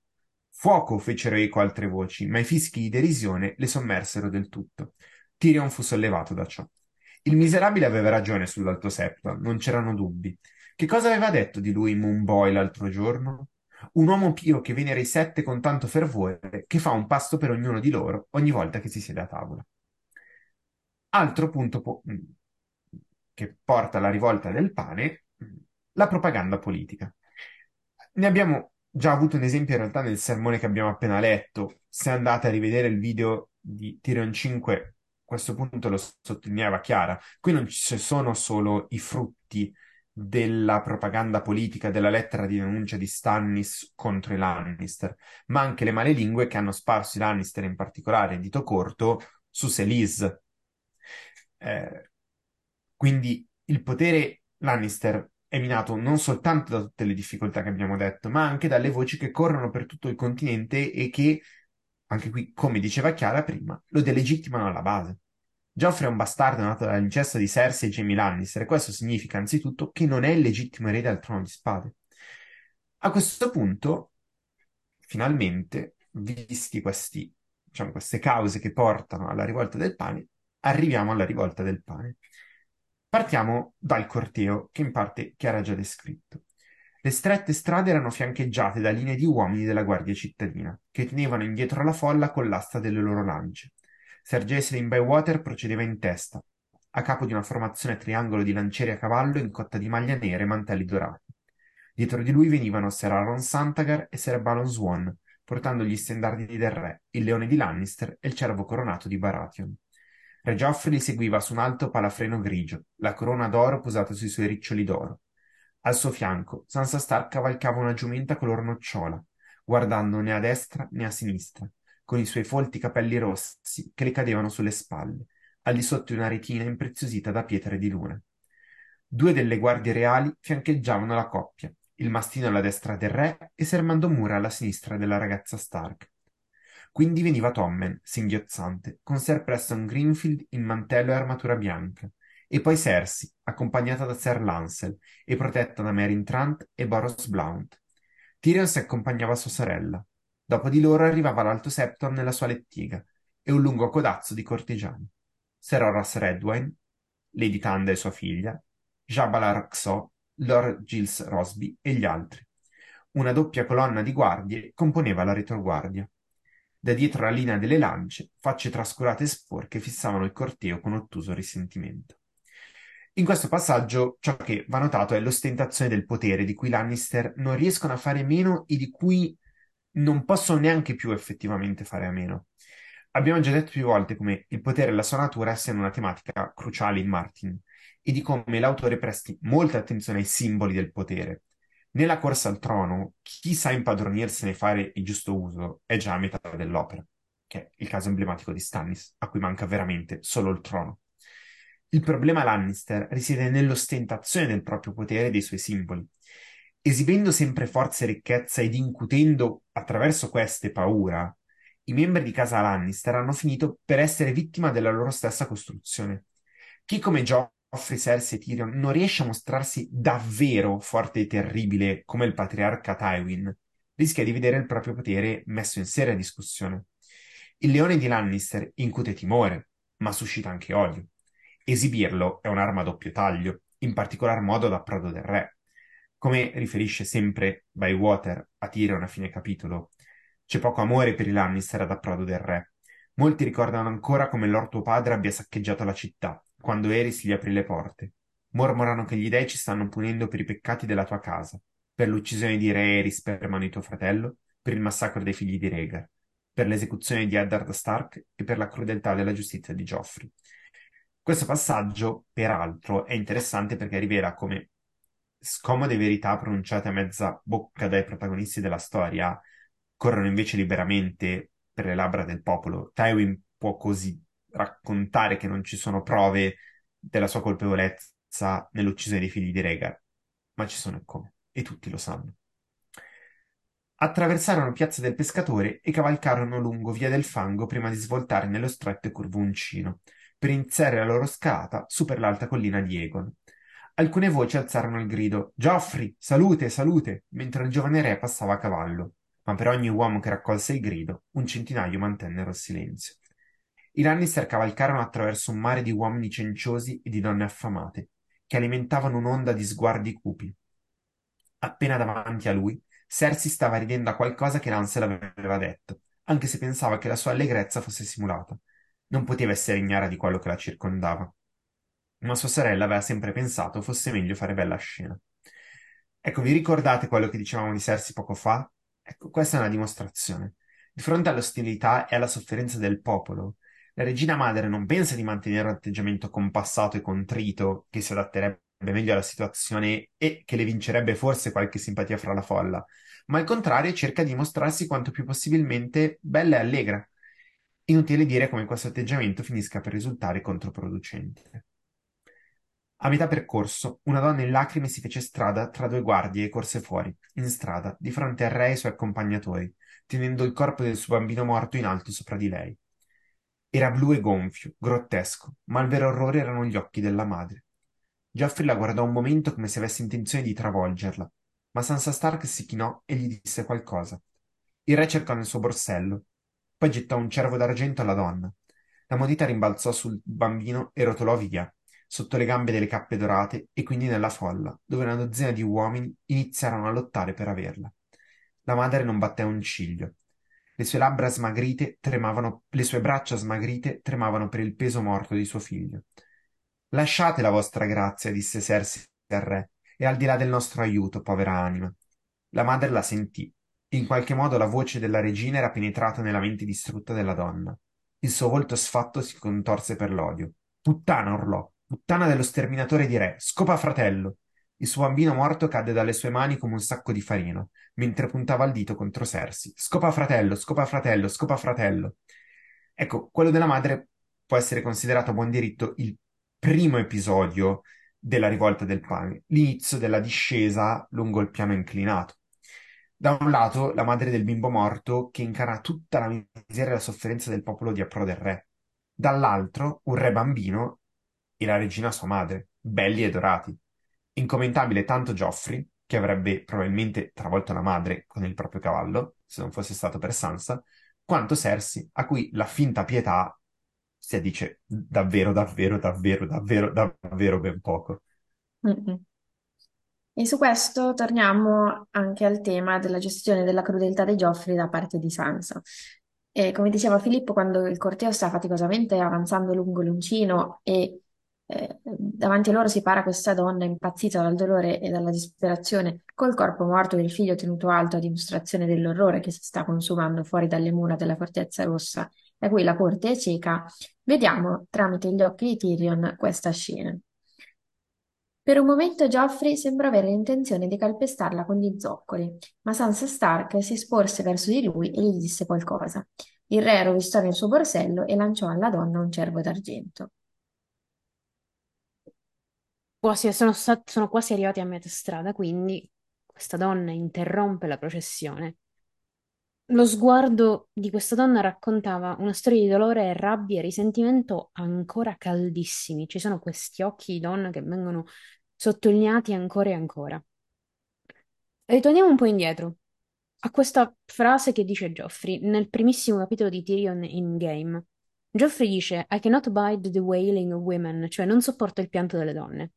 Fuoco! fecero eco altre voci, ma i fischi di derisione le sommersero del tutto. Tyrion fu sollevato da ciò. Il miserabile aveva ragione sull'Alto Septon, non c'erano dubbi. Che cosa aveva detto di lui Moonboy l'altro giorno? Un uomo pio che venera i sette con tanto fervore che fa un pasto per ognuno di loro ogni volta che si siede a tavola. Altro punto po- mm, che porta alla rivolta del pane, la propaganda politica. Ne abbiamo già avuto un esempio in realtà nel sermone che abbiamo appena letto. Se andate a rivedere il video di Tyrion 5, a questo punto lo sottolineava Chiara. Qui non ci sono solo i frutti della propaganda politica della lettera di denuncia di Stannis contro i Lannister, ma anche le male lingue che hanno sparso i Lannister, in particolare Dito Corto, su Selise. Eh, quindi il potere Lannister è minato non soltanto da tutte le difficoltà che abbiamo detto, ma anche dalle voci che corrono per tutto il continente e che, anche qui, come diceva Chiara prima, lo delegittimano alla base. Geoffrey è un bastardo nato dall'incesto di Cersei e Jamie Lannister, e questo significa anzitutto che non è il legittimo erede al trono di spade. A questo punto, finalmente, visti questi, diciamo, queste cause che portano alla rivolta del pane, arriviamo alla rivolta del pane. Partiamo dal corteo, che in parte Chiara ha già descritto. Le strette strade erano fiancheggiate da linee di uomini della guardia cittadina, che tenevano indietro la folla con l'asta delle loro lance. Ser Jocelyn Bywater procedeva in testa, a capo di una formazione a triangolo di lancieri a cavallo in cotta di maglia nera e mantelli dorati. Dietro di lui venivano Ser Aron Santagar e Ser Balon Swan, portando gli stendardi del re, il leone di Lannister e il cervo coronato di Baratheon. Re Geoffrey li seguiva su un alto palafreno grigio, la corona d'oro posata sui suoi riccioli d'oro. Al suo fianco, Sansa Stark cavalcava una giumenta color nocciola, guardando né a destra né a sinistra, con i suoi folti capelli rossi che le cadevano sulle spalle, al di sotto di una retina impreziosita da pietre di luna. Due delle guardie reali fiancheggiavano la coppia, il mastino alla destra del re e Sermando Mura alla sinistra della ragazza Stark. Quindi veniva Tommen, singhiozzante, con Ser Preston Greenfield in mantello e armatura bianca, e poi Cersei, accompagnata da Ser Lancel e protetta da Meryn Trant e Boros Blount. Tyrion si accompagnava sua sorella. Dopo di loro arrivava l'Alto Septon nella sua lettiga e un lungo codazzo di cortigiani. Ser Horace Redwine, Lady Tanda e sua figlia, Jabala Roxo, Lord Giles Rosby e gli altri. Una doppia colonna di guardie componeva la retroguardia. Da dietro la linea delle lance, facce trascurate e sporche fissavano il corteo con ottuso risentimento. In questo passaggio ciò che va notato è l'ostentazione del potere di cui Lannister non riescono a fare meno e di cui non possono neanche più effettivamente fare a meno. Abbiamo già detto più volte come il potere e la sua natura siano una tematica cruciale in Martin e di come l'autore presti molta attenzione ai simboli del potere. Nella corsa al trono, chi sa impadronirsene e fare il giusto uso è già a metà dell'opera, che è il caso emblematico di Stannis, a cui manca veramente solo il trono. Il problema Lannister risiede nell'ostentazione del proprio potere e dei suoi simboli. Esibendo sempre forza e ricchezza ed incutendo attraverso queste paura, i membri di casa Lannister hanno finito per essere vittima della loro stessa costruzione. Chi come Joffrey, Cersei e Tyrion non riesce a mostrarsi davvero forte e terribile come il patriarca Tywin, rischia di vedere il proprio potere messo in seria discussione. Il leone di Lannister incute timore, ma suscita anche odio. Esibirlo è un'arma a doppio taglio, in particolar modo da Prodo del Re. Come riferisce sempre Bywater a Tyrion a fine capitolo, c'è poco amore per i Lannister ad approdo del re. Molti ricordano ancora come Lord tuo padre abbia saccheggiato la città, quando Eris gli aprì le porte. Mormorano che gli dei ci stanno punendo per i peccati della tua casa, per l'uccisione di Re Eris per mano di tuo fratello, per il massacro dei figli di Rhaegar, per l'esecuzione di Eddard Stark e per la crudeltà della giustizia di Geoffrey. Questo passaggio, peraltro, è interessante perché rivela come scomode verità pronunciate a mezza bocca dai protagonisti della storia corrono invece liberamente per le labbra del popolo. Tywin può così raccontare che non ci sono prove della sua colpevolezza nell'uccisione dei figli di Rhaegar, ma ci sono come, e tutti lo sanno. Attraversarono Piazza del Pescatore e cavalcarono lungo Via del Fango prima di svoltare nello stretto e curvo uncino, per iniziare la loro scalata su per l'alta collina di Egon. Alcune voci alzarono il grido Geoffrey, salute, salute, mentre il giovane re passava a cavallo ma per ogni uomo che raccolse il grido, un centinaio mantennero il silenzio. I Lannister cavalcarono attraverso un mare di uomini cenciosi e di donne affamate, che alimentavano un'onda di sguardi cupi. Appena davanti a lui, Cersei stava ridendo a qualcosa che Lancel aveva detto, anche se pensava che la sua allegrezza fosse simulata. Non poteva essere ignara di quello che la circondava. Ma sua sorella aveva sempre pensato fosse meglio fare bella scena. Ecco, vi ricordate quello che dicevamo di Cersei poco fa? Ecco, questa è una dimostrazione. Di fronte all'ostilità e alla sofferenza del popolo, la regina madre non pensa di mantenere un atteggiamento compassato e contrito che si adatterebbe meglio alla situazione e che le vincerebbe forse qualche simpatia fra la folla, ma al contrario cerca di mostrarsi quanto più possibilmente bella e allegra. Inutile dire come questo atteggiamento finisca per risultare controproducente. A metà percorso, una donna in lacrime si fece strada tra due guardie e corse fuori, in strada, di fronte al re e ai suoi accompagnatori, tenendo il corpo del suo bambino morto in alto sopra di lei. Era blu e gonfio, grottesco, ma il vero orrore erano gli occhi della madre. Geoffrey la guardò un momento come se avesse intenzione di travolgerla, ma Sansa Stark si chinò e gli disse qualcosa. Il re cercò nel suo borsello, poi gettò un cervo d'argento alla donna. La moneta rimbalzò sul bambino e rotolò via, sotto le gambe delle cappe dorate e quindi nella folla, dove una dozzina di uomini iniziarono a lottare per averla. La madre non batté un ciglio. Le sue labbra smagrite tremavano, le sue braccia smagrite tremavano per il peso morto di suo figlio. Lasciate la vostra grazia, disse Cersei al re, è al di là del nostro aiuto, povera anima. La madre la sentì. In qualche modo la voce della regina era penetrata nella mente distrutta della donna. Il suo volto sfatto si contorse per l'odio. Puttana, urlò. Puttana dello sterminatore di re. Scopa fratello. Il suo bambino morto cadde dalle sue mani come un sacco di farina, mentre puntava il dito contro Sersi. Scopa fratello, scopa fratello, scopa fratello. Ecco, quello della madre può essere considerato a buon diritto il primo episodio della rivolta del pane, l'inizio della discesa lungo il piano inclinato. Da un lato, la madre del bimbo morto che incarna tutta la miseria e la sofferenza del popolo di Appro del Re. Dall'altro, un re bambino e la regina sua madre, belli e dorati. Incommentabile tanto Geoffrey, che avrebbe probabilmente travolto la madre con il proprio cavallo, se non fosse stato per Sansa, quanto Cersei, a cui la finta pietà si addice davvero, davvero, davvero, davvero, davvero ben poco. Mm-mm. E su questo torniamo anche al tema della gestione della crudeltà dei Geoffrey da parte di Sansa. E come diceva Filippo, quando il corteo sta faticosamente avanzando lungo l'uncino e eh, davanti a loro si para questa donna impazzita dal dolore e dalla disperazione, col corpo morto del figlio tenuto alto a dimostrazione dell'orrore che si sta consumando fuori dalle mura della Fortezza Rossa, da cui la corte è cieca, vediamo tramite gli occhi di Tyrion questa scena. Per un momento Geoffrey sembrò avere l'intenzione di calpestarla con gli zoccoli, ma Sansa Stark si sporse verso di lui e gli disse qualcosa. Il re rovistò nel suo borsello e lanciò alla donna un cervo d'argento. Sono, sono quasi arrivati a metà strada, quindi questa donna interrompe la processione. Lo sguardo di questa donna raccontava una storia di dolore, rabbia e risentimento ancora caldissimi. Ci sono questi occhi di donna che vengono sottolineati ancora e ancora. Ritorniamo un po' indietro a questa frase che dice Geoffrey nel primissimo capitolo di Tyrion in Game. Geoffrey dice I cannot abide the wailing of women, cioè non sopporto il pianto delle donne.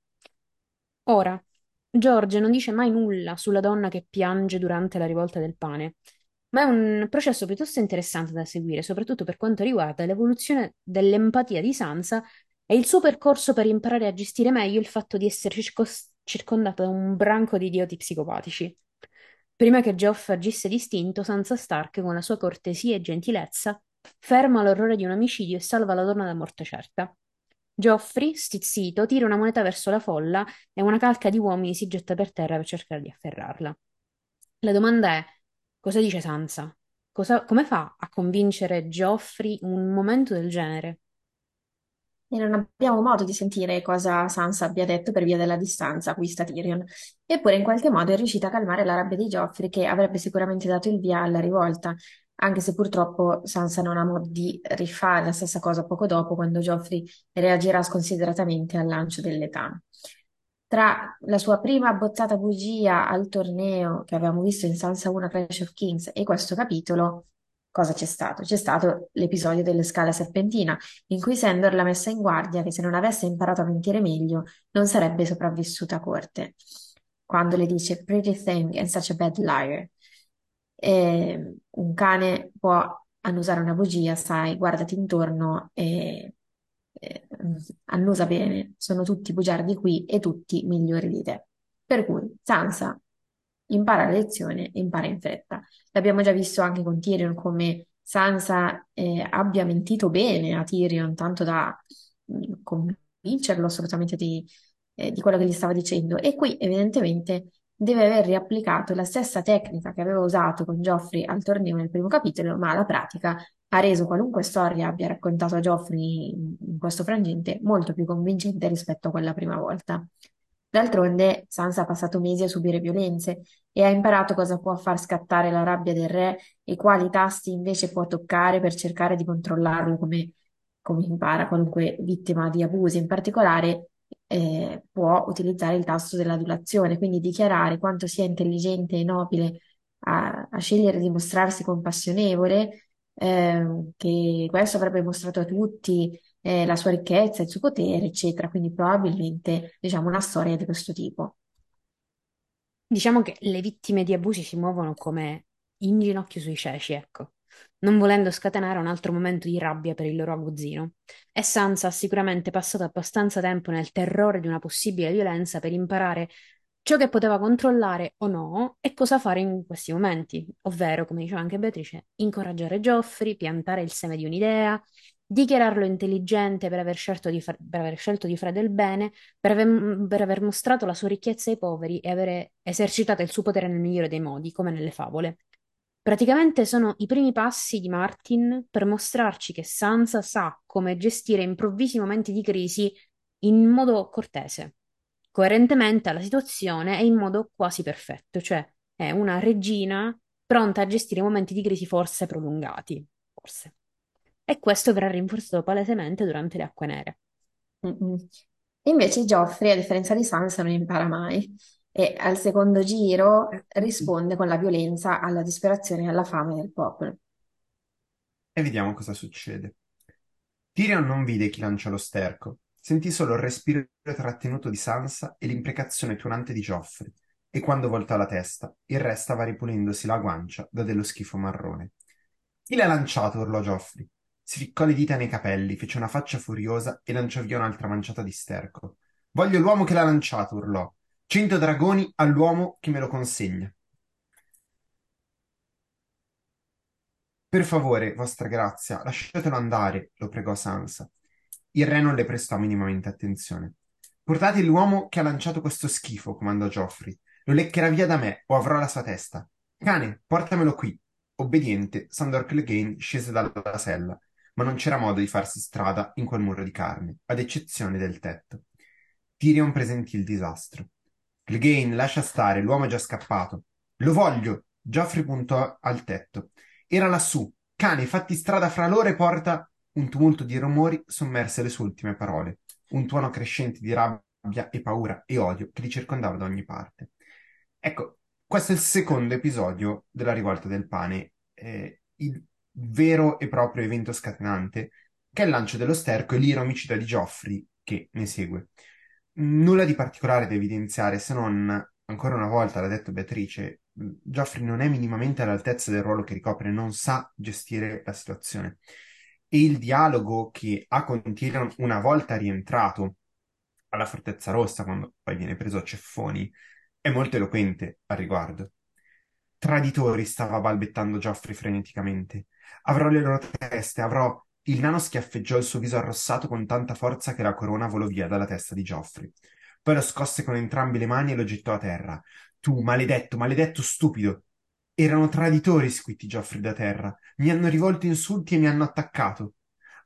Ora, George non dice mai nulla sulla donna che piange durante la rivolta del pane, ma è un processo piuttosto interessante da seguire, soprattutto per quanto riguarda l'evoluzione dell'empatia di Sansa e il suo percorso per imparare a gestire meglio il fatto di essere circos- circondata da un branco di idioti psicopatici. Prima che Geoff agisse distinto, Sansa Stark, con la sua cortesia e gentilezza, ferma l'orrore di un omicidio e salva la donna da morte certa. Geoffrey, stizzito, tira una moneta verso la folla e una calca di uomini si getta per terra per cercare di afferrarla. La domanda è: cosa dice Sansa? Cosa- come fa a convincere Geoffrey un momento del genere? E non abbiamo modo di sentire cosa Sansa abbia detto per via della distanza a cui sta Tyrion. Eppure in qualche modo è riuscita a calmare la rabbia di Geoffrey che avrebbe sicuramente dato il via alla rivolta, anche se purtroppo Sansa non ha modo di rifare la stessa cosa poco dopo quando Geoffrey reagirà sconsideratamente al lancio dell'età. Tra la sua prima abbozzata bugia al torneo che abbiamo visto in Sansa 1 Clash of Kings e questo capitolo, cosa c'è stato? C'è stato l'episodio delle scale serpentina, in cui Sandor l'ha messa in guardia che se non avesse imparato a mentire meglio non sarebbe sopravvissuta a corte. Quando le dice Pretty thing and such a bad liar. E un cane può annusare una bugia, sai, guardati intorno e, e annusa bene, sono tutti bugiardi qui e tutti migliori di te. Per cui Sansa impara la lezione e impara in fretta. L'abbiamo già visto anche con Tyrion come Sansa eh, abbia mentito bene a Tyrion, tanto da mh, convincerlo assolutamente di, eh, di quello che gli stava dicendo. E qui evidentemente deve aver riapplicato la stessa tecnica che aveva usato con Geoffrey al torneo nel primo capitolo, ma alla pratica ha reso qualunque storia abbia raccontato a Geoffrey in, in questo frangente molto più convincente rispetto a quella prima volta. D'altronde Sansa ha passato mesi a subire violenze e ha imparato cosa può far scattare la rabbia del re e quali tasti invece può toccare per cercare di controllarlo come, come impara qualunque vittima di abusi. In particolare eh, può utilizzare il tasto dell'adulazione, quindi dichiarare quanto sia intelligente e nobile a, a scegliere di mostrarsi compassionevole, eh, che questo avrebbe mostrato a tutti eh, la sua ricchezza, il suo potere, eccetera. Quindi probabilmente, diciamo, una storia di questo tipo. Diciamo che le vittime di abusi si muovono come in ginocchio sui ceci, ecco, non volendo scatenare un altro momento di rabbia per il loro aguzzino. E Sansa ha sicuramente passato abbastanza tempo nel terrore di una possibile violenza per imparare ciò che poteva controllare o no e cosa fare in questi momenti, ovvero, come diceva anche Beatrice, incoraggiare Geoffrey, piantare il seme di un'idea, dichiararlo intelligente per aver scelto di, far- per aver scelto di fare del bene, per aver, per aver mostrato la sua ricchezza ai poveri e aver esercitato il suo potere nel migliore dei modi, come nelle favole. Praticamente sono i primi passi di Martin per mostrarci che Sansa sa come gestire improvvisi momenti di crisi in modo cortese, coerentemente alla situazione e in modo quasi perfetto, cioè è una regina pronta a gestire momenti di crisi forse prolungati, forse. E questo verrà rinforzato palesemente durante le acque nere. Mm-mm. Invece Geoffrey, a differenza di Sansa, non impara mai e al secondo giro risponde con la violenza alla disperazione e alla fame del popolo. E vediamo cosa succede. Tyrion non vide chi lanciò lo sterco, sentì solo il respiro trattenuto di Sansa e l'imprecazione tuonante di Joffrey, e quando voltò la testa, il re stava ripulendosi la guancia da dello schifo marrone. Chi l'ha lanciato? urlò Joffrey. Si ficcò le dita nei capelli, fece una faccia furiosa e lanciò via un'altra manciata di sterco. Voglio l'uomo che l'ha lanciato, urlò. Cento dragoni all'uomo che me lo consegna. Per favore, vostra grazia, lasciatelo andare, lo pregò Sansa. Il re non le prestò minimamente attenzione. Portate l'uomo che ha lanciato questo schifo, comandò Geoffrey. Lo leccherà via da me o avrò la sua testa. Cane, portamelo qui. Obbediente, Sandor Clegane scese dalla sella, ma non c'era modo di farsi strada in quel muro di carne, ad eccezione del tetto. Tyrion presentì il disastro. Clegane, lascia stare, l'uomo è già scappato. Lo voglio! Geoffrey puntò al tetto. Era lassù. Cane, fatti strada fra loro e porta. Un tumulto di rumori sommerse le sue ultime parole, un tuono crescente di rabbia e paura e odio che li circondava da ogni parte. Ecco, questo è il secondo episodio della rivolta del pane, eh, il vero e proprio evento scatenante, che è il lancio dello sterco e l'ira omicida di Geoffrey che ne segue. Nulla di particolare da evidenziare se non, ancora una volta l'ha detto Beatrice, Geoffrey non è minimamente all'altezza del ruolo che ricopre, non sa gestire la situazione. E il dialogo che ha con Tyrion una volta rientrato alla Fortezza Rossa, quando poi viene preso a ceffoni, è molto eloquente al riguardo. Traditori, stava balbettando Geoffrey freneticamente. Avrò le loro teste, avrò... Il nano schiaffeggiò il suo viso arrossato con tanta forza che la corona volò via dalla testa di Geoffrey. Poi lo scosse con entrambe le mani e lo gettò a terra. Tu, maledetto, maledetto stupido! Erano traditori, squittì Geoffrey da terra. Mi hanno rivolto insulti e mi hanno attaccato.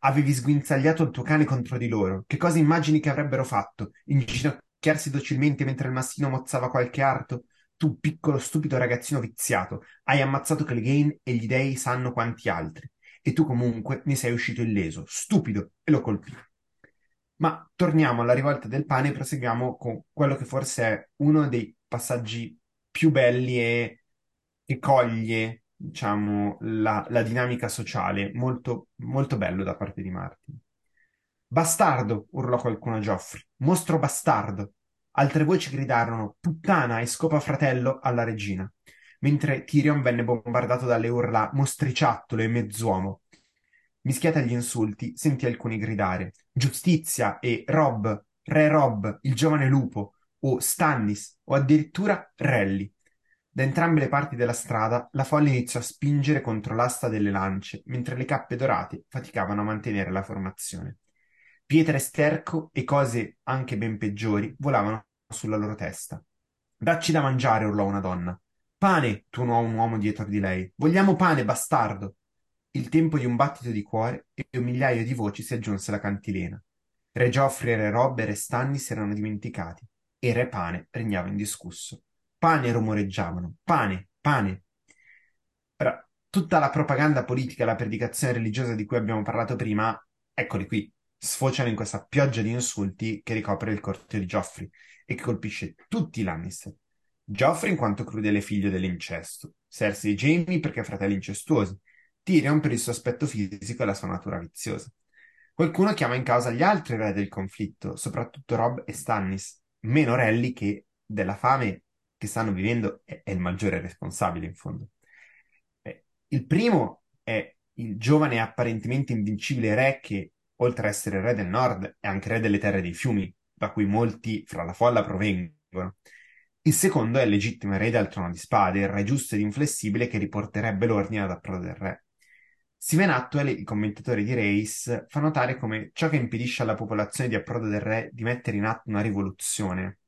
Avevi sguinzagliato il tuo cane contro di loro. Che cosa immagini che avrebbero fatto? Inginocchiarsi docilmente mentre il mastino mozzava qualche arto? Tu, piccolo stupido ragazzino viziato, hai ammazzato Clegane e gli dei sanno quanti altri. E tu comunque ne sei uscito illeso, stupido, e lo colpì. Ma torniamo alla rivolta del pane e proseguiamo con quello che forse è uno dei passaggi più belli e che coglie, diciamo, la, la dinamica sociale, molto, molto bello da parte di Martin. Bastardo, urlò qualcuno a Geoffrey. Mostro bastardo. Altre voci gridarono puttana e scopa fratello alla regina, mentre Tyrion venne bombardato dalle urla mostriciattolo e mezzuomo. Mischiate agli insulti, sentì alcuni gridare giustizia e Rob, re Rob, il giovane lupo, o Stannis, o addirittura Relly. Da entrambe le parti della strada la folla iniziò a spingere contro l'asta delle lance, mentre le cappe dorate faticavano a mantenere la formazione. Pietre sterco e cose anche ben peggiori volavano sulla loro testa. Dacci da mangiare, urlò una donna. Pane, tuonò un uomo dietro di lei. Vogliamo pane, bastardo. Il tempo di un battito di cuore e un migliaio di voci si aggiunse alla cantilena. Re Geoffrey, Re Rob e Re Stannis erano dimenticati e Re Pane regnava indiscusso. Pane rumoreggiavano. Pane, pane. Ora, tutta la propaganda politica e la predicazione religiosa di cui abbiamo parlato prima, eccoli qui, sfociano in questa pioggia di insulti che ricopre il corteo di Geoffrey e che colpisce tutti i Lannister. Geoffrey in quanto crudele figlio dell'incesto, Cersei e Jaime perché fratelli incestuosi, Tyrion per il suo aspetto fisico e la sua natura viziosa. Qualcuno chiama in causa gli altri re del conflitto, soprattutto Rob e Stannis, meno Relly che della fame che stanno vivendo è, è il maggiore responsabile in fondo. Eh, il primo è il giovane e apparentemente invincibile re che, oltre ad essere re del nord, è anche re delle terre dei fiumi, da cui molti fra la folla provengono. Il secondo è il legittimo erede al trono di spade, il re giusto ed inflessibile che riporterebbe l'ordine ad approdo del re. Steven Atwell, i commentatori di Race, fa notare come ciò che impedisce alla popolazione di approdo del re di mettere in atto una rivoluzione,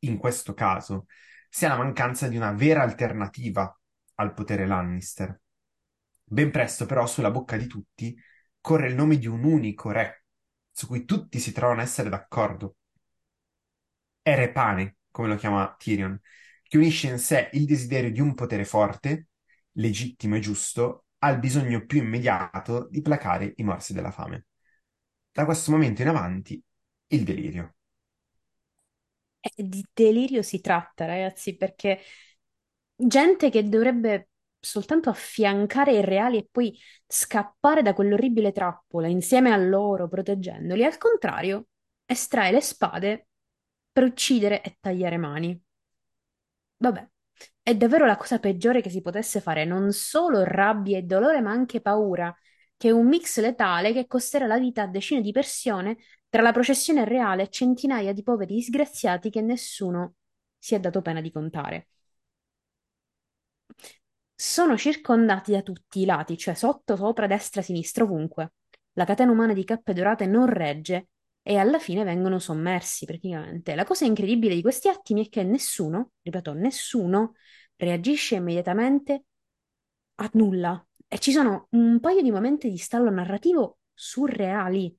in questo caso, sia la mancanza di una vera alternativa al potere Lannister. Ben presto, però, sulla bocca di tutti corre il nome di un unico re, su cui tutti si trovano a essere d'accordo. È Re Pane, come lo chiama Tyrion, che unisce in sé il desiderio di un potere forte, legittimo e giusto, al bisogno più immediato di placare i morsi della fame. Da questo momento in avanti, il delirio. E di delirio si tratta, ragazzi, perché gente che dovrebbe soltanto affiancare i reali e poi scappare da quell'orribile trappola insieme a loro, proteggendoli, al contrario, estrae le spade per uccidere e tagliare mani. Vabbè, è davvero la cosa peggiore che si potesse fare, non solo rabbia e dolore, ma anche paura, che è un mix letale che costerà la vita a decine di persone tra la processione reale e centinaia di poveri disgraziati che nessuno si è dato pena di contare. Sono circondati da tutti i lati, cioè sotto, sopra, destra, sinistra, ovunque. La catena umana di cappe dorate non regge e alla fine vengono sommersi praticamente. La cosa incredibile di questi attimi è che nessuno, ripeto, nessuno reagisce immediatamente a nulla. E ci sono un paio di momenti di stallo narrativo surreali,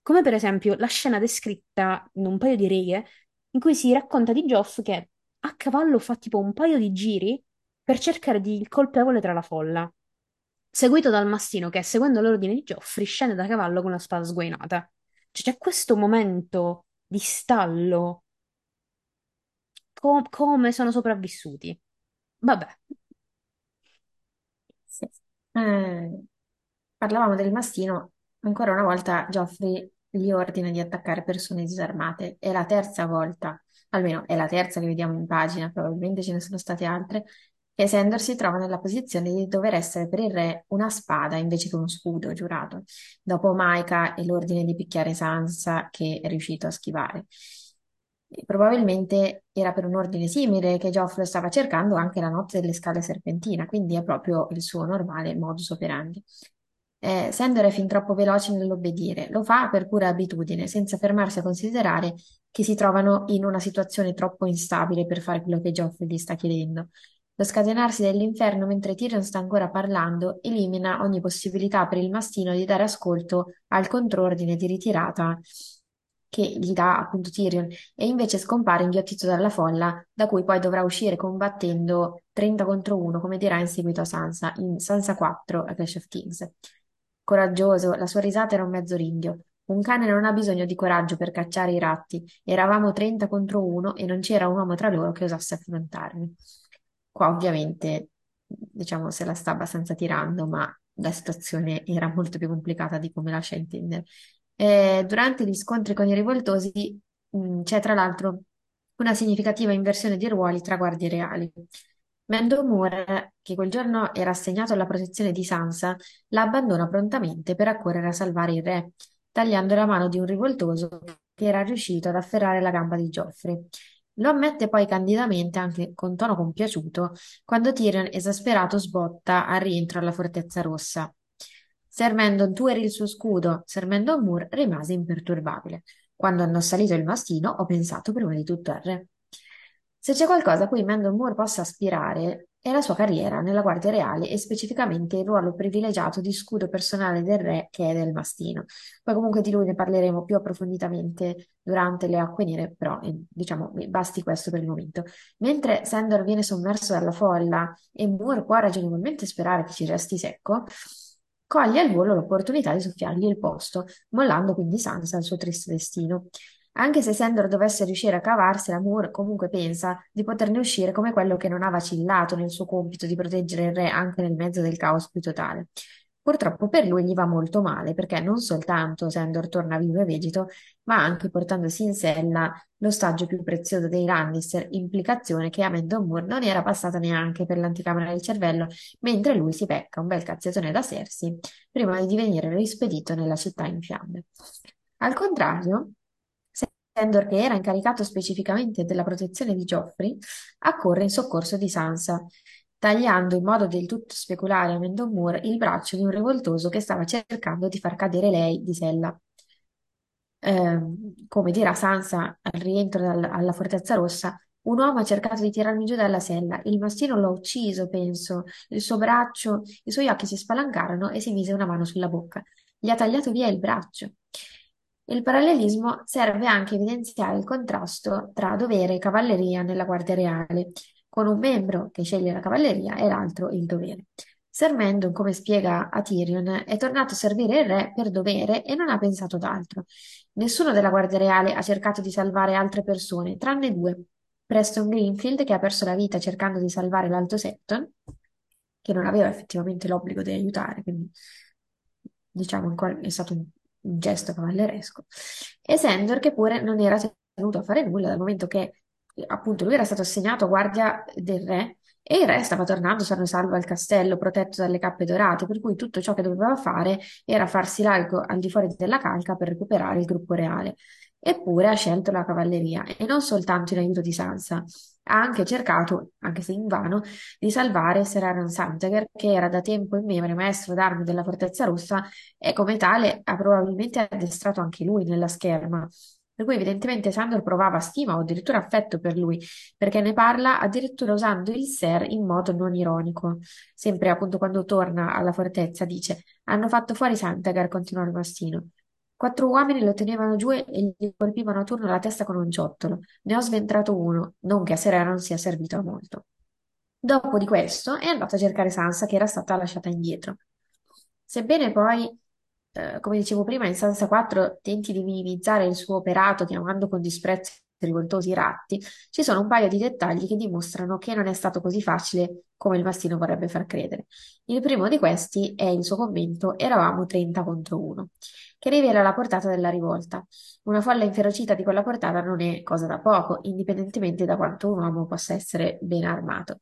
come per esempio la scena descritta in un paio di righe in cui si racconta di Geoff che a cavallo fa tipo un paio di giri per cercare di il colpevole tra la folla, seguito dal mastino che, seguendo l'ordine di Geoffrey, scende da cavallo con la spada sguainata. Cioè, c'è questo momento di stallo. Co- come sono sopravvissuti? Vabbè, Sì. Eh, parlavamo del mastino, ancora una volta Geoffrey gli ordina di attaccare persone disarmate. È la terza volta, almeno è la terza che vediamo in pagina, probabilmente ce ne sono state altre, che trova nella posizione di dover essere per il re una spada invece che uno scudo giurato, dopo Maika e l'ordine di picchiare Sansa che è riuscito a schivare. E probabilmente era per un ordine simile che Geoffrey stava cercando anche la notte delle scale serpentina, quindi è proprio il suo normale modus operandi. Eh, Sandor è fin troppo veloce nell'obbedire, lo fa per pura abitudine, senza fermarsi a considerare che si trovano in una situazione troppo instabile per fare quello che Geoffrey gli sta chiedendo. Lo scatenarsi dell'inferno mentre Tyrion sta ancora parlando elimina ogni possibilità per il mastino di dare ascolto al contrordine di ritirata che gli dà appunto Tyrion e invece scompare inghiottito dalla folla, da cui poi dovrà uscire combattendo 30 contro 1, come dirà in seguito a Sansa, in Sansa 4 a Clash of Kings. Coraggioso, la sua risata era un mezzo ringhio. Un cane non ha bisogno di coraggio per cacciare i ratti. Eravamo 30 contro 1 e non c'era un uomo tra loro che osasse affrontarmi. Qua ovviamente, diciamo, se la sta abbastanza tirando, ma la situazione era molto più complicata di come lascia intendere. Eh, durante gli scontri con i rivoltosi, mh, c'è tra l'altro una significativa inversione di ruoli tra guardie reali. Mendo Moore, che quel giorno era assegnato alla protezione di Sansa, la abbandona prontamente per accorrere a salvare il re, tagliando la mano di un rivoltoso che era riuscito ad afferrare la gamba di Geoffrey. Lo ammette poi candidamente, anche con tono compiaciuto, quando Tyrion, esasperato, sbotta al rientro alla Fortezza Rossa. Ser Mendon il suo scudo, Ser Mendon Moore rimase imperturbabile. Quando hanno assalito il mastino, ho pensato prima di tutto al re. Se c'è qualcosa a cui Mendon Moore possa aspirare, è la sua carriera nella Guardia Reale e specificamente il ruolo privilegiato di scudo personale del re che è del mastino. Poi comunque di lui ne parleremo più approfonditamente durante le acque nere, però eh, diciamo basti questo per il momento. Mentre Sandor viene sommerso dalla folla e Moore può ragionevolmente sperare che ci resti secco, coglie al volo l'opportunità di soffiargli il posto, mollando quindi Sansa al suo triste destino. Anche se Sandor dovesse riuscire a cavarsela, Moore comunque pensa di poterne uscire come quello che non ha vacillato nel suo compito di proteggere il re anche nel mezzo del caos più totale. Purtroppo per lui gli va molto male perché non soltanto Sandor torna vivo e vegeto, ma anche portandosi in sella l'ostaggio più prezioso dei Lannister, implicazione che a Mendon Moore non era passata neanche per l'anticamera del cervello, mentre lui si becca un bel cazziatone da Cersei prima di divenire rispedito nella città in fiamme. Al contrario, Sandor, che era incaricato specificamente della protezione di Geoffrey, accorre in soccorso di Sansa, tagliando in modo del tutto speculare a Mendon Moore il braccio di un rivoltoso che stava cercando di far cadere lei di sella. Ehm, come dirà Sansa al rientro dal- alla Fortezza Rossa, un uomo ha cercato di tirarmi giù dalla sella, il mastino l'ha ucciso, penso, il suo braccio, i suoi occhi si spalancarono e si mise una mano sulla bocca. Gli ha tagliato via il braccio. Il parallelismo serve anche a evidenziare il contrasto tra dovere e cavalleria nella Guardia Reale, con un membro che sceglie la cavalleria e l'altro il dovere. Ser Mendon, come spiega a Tyrion, è tornato a servire il re per dovere e non ha pensato d'altro. Nessuno della Guardia Reale ha cercato di salvare altre persone, tranne due. Preston Greenfield, che ha perso la vita cercando di salvare l'Alto Septon, che non aveva effettivamente l'obbligo di aiutare, quindi diciamo è stato un, un gesto cavalleresco, e Sandor, che pure non era tenuto a fare nulla dal momento che appunto lui era stato assegnato a guardia del re e il re stava tornando sano e salvo al castello, protetto dalle cappe dorate, per cui tutto ciò che doveva fare era farsi largo al di fuori della calca per recuperare il gruppo reale. Eppure ha scelto la cavalleria e non soltanto in aiuto di Sansa. Ha anche cercato, anche se invano, di salvare Ser Aaron Santager, che era da tempo in memoria maestro d'armi della Fortezza Rossa e come tale ha probabilmente addestrato anche lui nella scherma. Per cui evidentemente Sandor provava stima o addirittura affetto per lui, perché ne parla addirittura usando il Ser in modo non ironico. Sempre appunto quando torna alla fortezza dice hanno fatto fuori Santagar, continua il mastino. Quattro uomini lo tenevano giù e gli colpivano a turno la testa con un ciottolo. Ne ho sventrato uno, non che a Ser non sia servito a molto. Dopo di questo è andato a cercare Sansa, che era stata lasciata indietro. Sebbene poi, eh, come dicevo prima, in Sansa 4 tenti di minimizzare il suo operato chiamando con disprezzo i rivoltosi ratti, ci sono un paio di dettagli che dimostrano che non è stato così facile come il mastino vorrebbe far credere. Il primo di questi è il suo commento Eravamo 30 contro 1 che rivela la portata della rivolta. Una folla inferocita di quella portata non è cosa da poco, indipendentemente da quanto un uomo possa essere ben armato.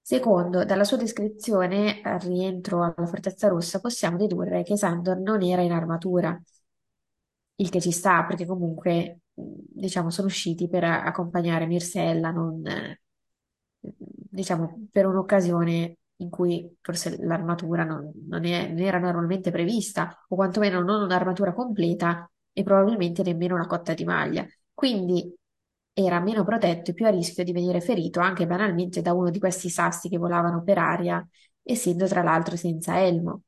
Secondo, dalla sua descrizione al rientro alla Fortezza Rossa possiamo dedurre che Sandor non era in armatura, il che ci sta perché comunque, diciamo, sono usciti per accompagnare Mirsella, non, diciamo, per un'occasione in cui forse l'armatura non, non non era normalmente prevista, o quantomeno non un'armatura completa e probabilmente nemmeno una cotta di maglia. Quindi era meno protetto e più a rischio di venire ferito anche banalmente da uno di questi sassi che volavano per aria, essendo tra l'altro senza elmo.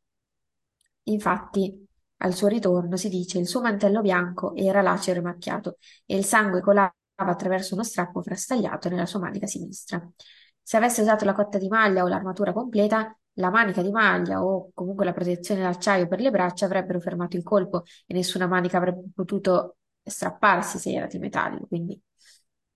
Infatti, al suo ritorno si dice il suo mantello bianco era lacero e macchiato e il sangue colava attraverso uno strappo frastagliato nella sua manica sinistra. Se avesse usato la cotta di maglia o l'armatura completa, la manica di maglia o comunque la protezione d'acciaio per le braccia avrebbero fermato il colpo e nessuna manica avrebbe potuto strapparsi se era di metallo. Quindi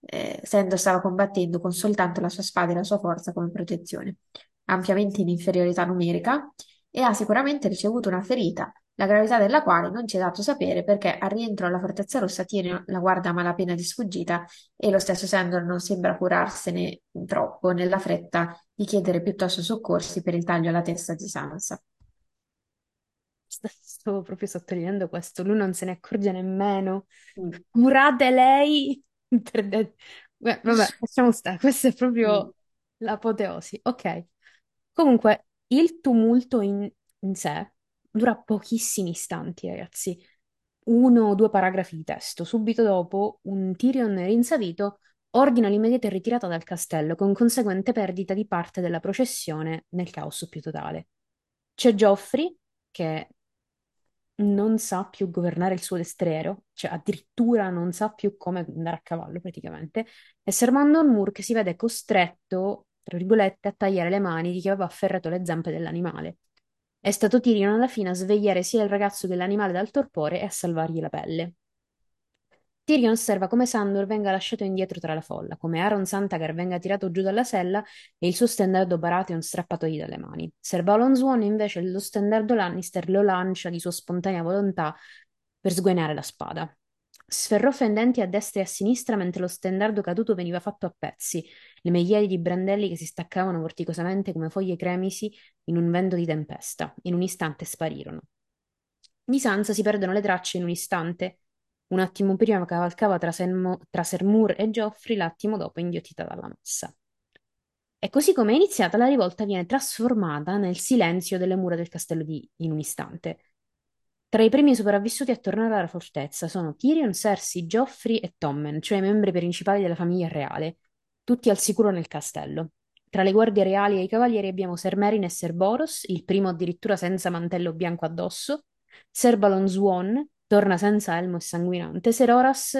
eh, Sendo stava combattendo con soltanto la sua spada e la sua forza come protezione, ampiamente in inferiorità numerica, e ha sicuramente ricevuto una ferita, la gravità della quale non ci è dato sapere perché al rientro alla Fortezza Rossa tiene la guarda a malapena di sfuggita e lo stesso Sandor non sembra curarsene troppo nella fretta di chiedere piuttosto soccorsi per il taglio alla testa di Sansa. Stavo proprio sottolineando questo, lui non se ne accorge nemmeno. Mm. Curate lei Beh, vabbè, lasciamo stare, questa è Mm. proprio l'apoteosi. Ok. Comunque, il tumulto in, in sé dura pochissimi istanti, ragazzi. Uno o due paragrafi di testo. Subito dopo, un Tyrion rinsavito ordina l'immediata ritirata dal castello, con conseguente perdita di parte della processione nel caos più totale. C'è Geoffrey, che non sa più governare il suo destriero, cioè addirittura non sa più come andare a cavallo praticamente, e Ser Mandon Moore che si vede costretto, tra virgolette, a tagliare le mani di chi aveva afferrato le zampe dell'animale. È stato Tyrion alla fine a svegliare sia il ragazzo che l'animale dal torpore e a salvargli la pelle. Tyrion osserva come Sandor venga lasciato indietro tra la folla, come Aaron Santagar venga tirato giù dalla sella e il suo stendardo Baratheon strappatogli dalle mani. Ser Balon Swan invece lo stendardo Lannister lo lancia di sua spontanea volontà per sguainare la spada. Sferrò fendenti a destra e a sinistra mentre lo stendardo caduto veniva fatto a pezzi, le migliaia di brandelli che si staccavano vorticosamente come foglie cremisi in un vento di tempesta. In un istante sparirono. Di Sansa si perdono le tracce in un istante Un attimo prima cavalcava tra, Senmo- tra Ser Mur e Geoffrey, l'attimo dopo inghiottita dalla massa. E così come è iniziata, la rivolta viene trasformata nel silenzio delle mura del castello di, in un istante. Tra i primi sopravvissuti a tornare alla fortezza sono Tyrion, Cersei, Joffrey e Tommen, cioè i membri principali della famiglia reale, tutti al sicuro nel castello. Tra le guardie reali e i cavalieri abbiamo Ser Meryn e Ser Boros, il primo addirittura senza mantello bianco addosso, Ser Balon Swan torna senza elmo e sanguinante, Ser Horas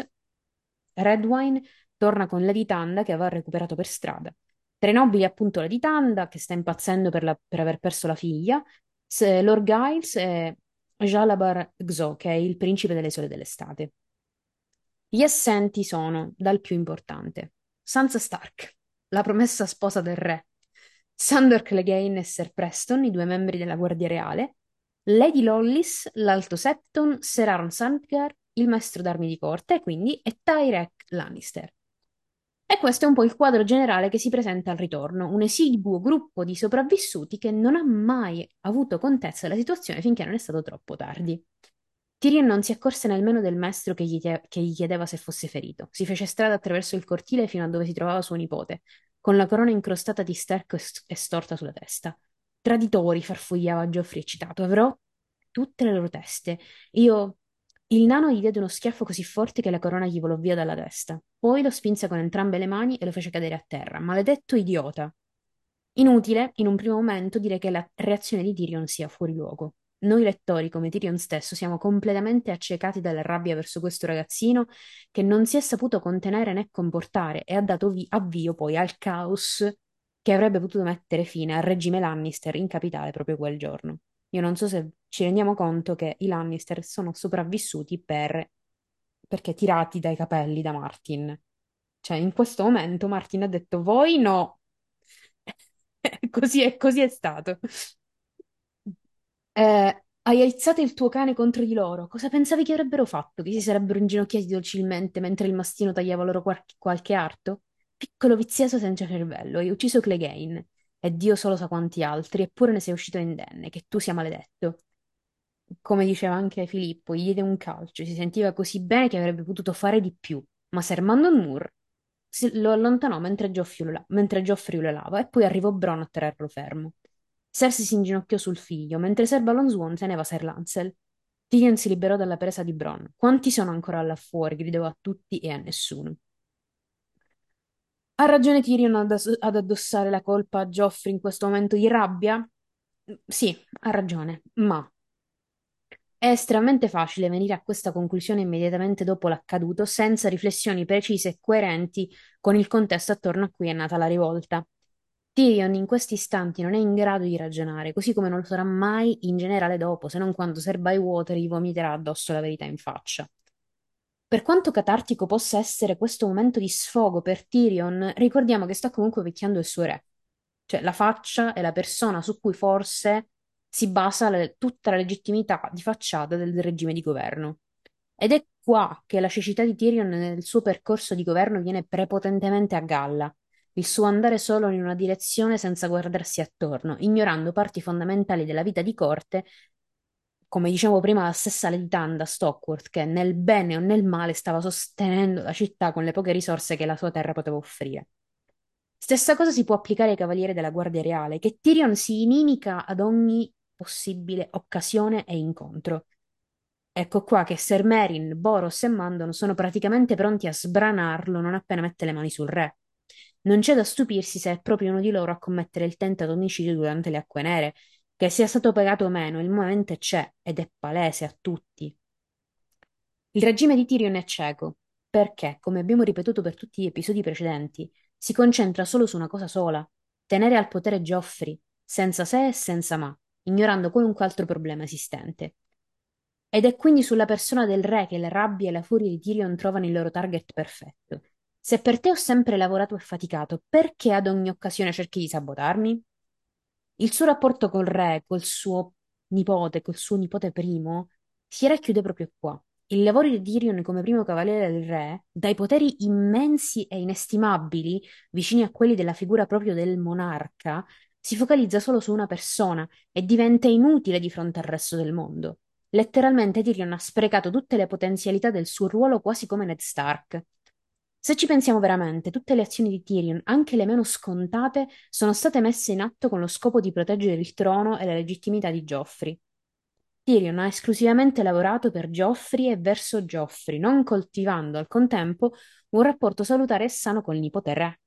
Redwine torna con Lady Tanda che aveva recuperato per strada. Tra i nobili appunto Lady Tanda che sta impazzendo per, la- per aver perso la figlia, Lord Giles e Jalabar Xo che è il principe delle sole dell'estate. Gli assenti sono, dal più importante, Sansa Stark, la promessa sposa del re, Sandor Clegane e Ser Preston, i due membri della Guardia Reale, Lady Lollis, l'Alto Septon, Ser Aaron Sandgar, il maestro d'armi di corte, quindi, e Tyrek Lannister. E questo è un po' il quadro generale che si presenta al ritorno, un esiguo gruppo di sopravvissuti che non ha mai avuto contezza della situazione finché non è stato troppo tardi. Tyrion non si accorse nemmeno del maestro che gli, chie- che gli chiedeva se fosse ferito. Si fece strada attraverso il cortile fino a dove si trovava suo nipote, con la corona incrostata di sterco e, s- e storta sulla testa. Traditori, farfugliava Geoffrey eccitato, avrò tutte le loro teste. Io... Il nano gli diede uno schiaffo così forte che la corona gli volò via dalla testa. Poi lo spinse con entrambe le mani e lo fece cadere a terra. Maledetto idiota! Inutile, in un primo momento, dire che la reazione di Tyrion sia fuori luogo. Noi lettori, come Tyrion stesso, siamo completamente accecati dalla rabbia verso questo ragazzino che non si è saputo contenere né comportare e ha dato vi- avvio poi al caos che avrebbe potuto mettere fine al regime Lannister in capitale proprio quel giorno. Io non so se ci rendiamo conto che i Lannister sono sopravvissuti per... perché tirati dai capelli da Martin. Cioè, in questo momento Martin ha detto: Voi no. Così è, così è stato. Eh, hai alzato il tuo cane contro di loro. Cosa pensavi che avrebbero fatto? Che si sarebbero inginocchiati dolcemente mentre il mastino tagliava loro qual- qualche arto? Piccolo vizioso senza cervello, hai ucciso Clegane e Dio solo sa quanti altri, eppure ne sei uscito indenne, che tu sia maledetto. Come diceva anche Filippo, gli diede un calcio, si sentiva così bene che avrebbe potuto fare di più, ma Ser Mandon Moore si- lo allontanò mentre Geoffrey lo, mentre Geoffrey lo lava e poi arrivò Bronn a tenerlo fermo. Cersei si inginocchiò sul figlio, mentre Ser Balon Swan teneva Ser Lancel. Tyrion si liberò dalla presa di Bronn. Quanti sono ancora là fuori? gridò a tutti e a nessuno. Ha ragione Tyrion ad, ass- ad addossare la colpa a Geoffrey in questo momento di rabbia? Sì, ha ragione, ma è estremamente facile venire a questa conclusione immediatamente dopo l'accaduto, senza riflessioni precise e coerenti con il contesto attorno a cui è nata la rivolta. Tyrion in questi istanti non è in grado di ragionare, così come non lo sarà mai in generale dopo, se non quando Ser Bywater gli vomiterà addosso la verità in faccia. Per quanto catartico possa essere questo momento di sfogo per Tyrion, ricordiamo che sta comunque picchiando il suo re. Cioè, la faccia è la persona su cui forse si basa la- tutta la legittimità di facciata del regime di governo. Ed è qua che la cecità di Tyrion nel suo percorso di governo viene prepotentemente a galla, il suo andare solo in una direzione senza guardarsi attorno, ignorando parti fondamentali della vita di corte, come dicevo prima, la stessa Lady Tanda Stockworth, che nel bene o nel male stava sostenendo la città con le poche risorse che la sua terra poteva offrire. Stessa cosa si può applicare ai cavalieri della Guardia Reale, che Tyrion si inimica ad ogni possibile occasione e incontro. Ecco qua che Ser Meryn, Boros e Mandon sono praticamente pronti a sbranarlo non appena mette le mani sul re. Non c'è da stupirsi se è proprio uno di loro a commettere il tentato omicidio durante le acque nere. Che sia stato pagato o meno, il movente c'è ed è palese a tutti. Il regime di Tyrion è cieco, perché, come abbiamo ripetuto per tutti gli episodi precedenti, si concentra solo su una cosa sola, tenere al potere Geoffrey, senza se e senza ma, ignorando qualunque altro problema esistente. Ed è quindi sulla persona del re che la rabbia e la furia di Tyrion trovano il loro target perfetto. Se per te ho sempre lavorato e faticato, perché ad ogni occasione cerchi di sabotarmi? Il suo rapporto col re, col suo nipote, col suo nipote primo, si racchiude proprio qua. Il lavoro di Tyrion come primo cavaliere del re, dai poteri immensi e inestimabili, vicini a quelli della figura proprio del monarca, si focalizza solo su una persona e diventa inutile di fronte al resto del mondo. Letteralmente Tyrion ha sprecato tutte le potenzialità del suo ruolo quasi come Ned Stark. Se ci pensiamo veramente, tutte le azioni di Tyrion, anche le meno scontate, sono state messe in atto con lo scopo di proteggere il trono e la legittimità di Joffrey. Tyrion ha esclusivamente lavorato per Joffrey e verso Joffrey, non coltivando al contempo un rapporto salutare e sano col nipote re.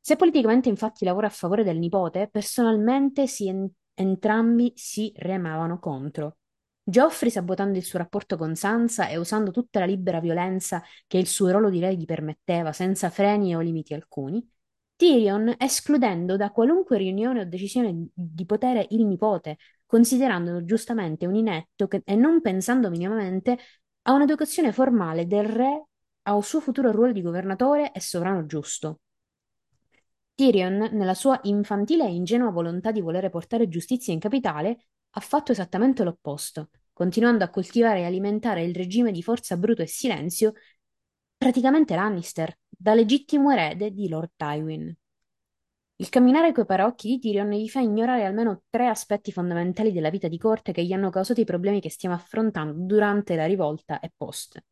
Se politicamente infatti lavora a favore del nipote, personalmente si en- entrambi si remavano contro. Joffrey sabotando il suo rapporto con Sansa e usando tutta la libera violenza che il suo ruolo di re gli permetteva, senza freni o limiti alcuni. Tyrion escludendo da qualunque riunione o decisione di potere il nipote, considerandolo giustamente un inetto che- e non pensando minimamente a un'educazione formale del re al suo futuro ruolo di governatore e sovrano giusto. Tyrion, nella sua infantile e ingenua volontà di volere portare giustizia in capitale, ha fatto esattamente l'opposto, continuando a coltivare e alimentare il regime di forza bruto e silenzio, praticamente Lannister, da legittimo erede di Lord Tywin. Il camminare coi paraocchi di Tyrion gli fa ignorare almeno tre aspetti fondamentali della vita di corte che gli hanno causato i problemi che stiamo affrontando durante la rivolta e post.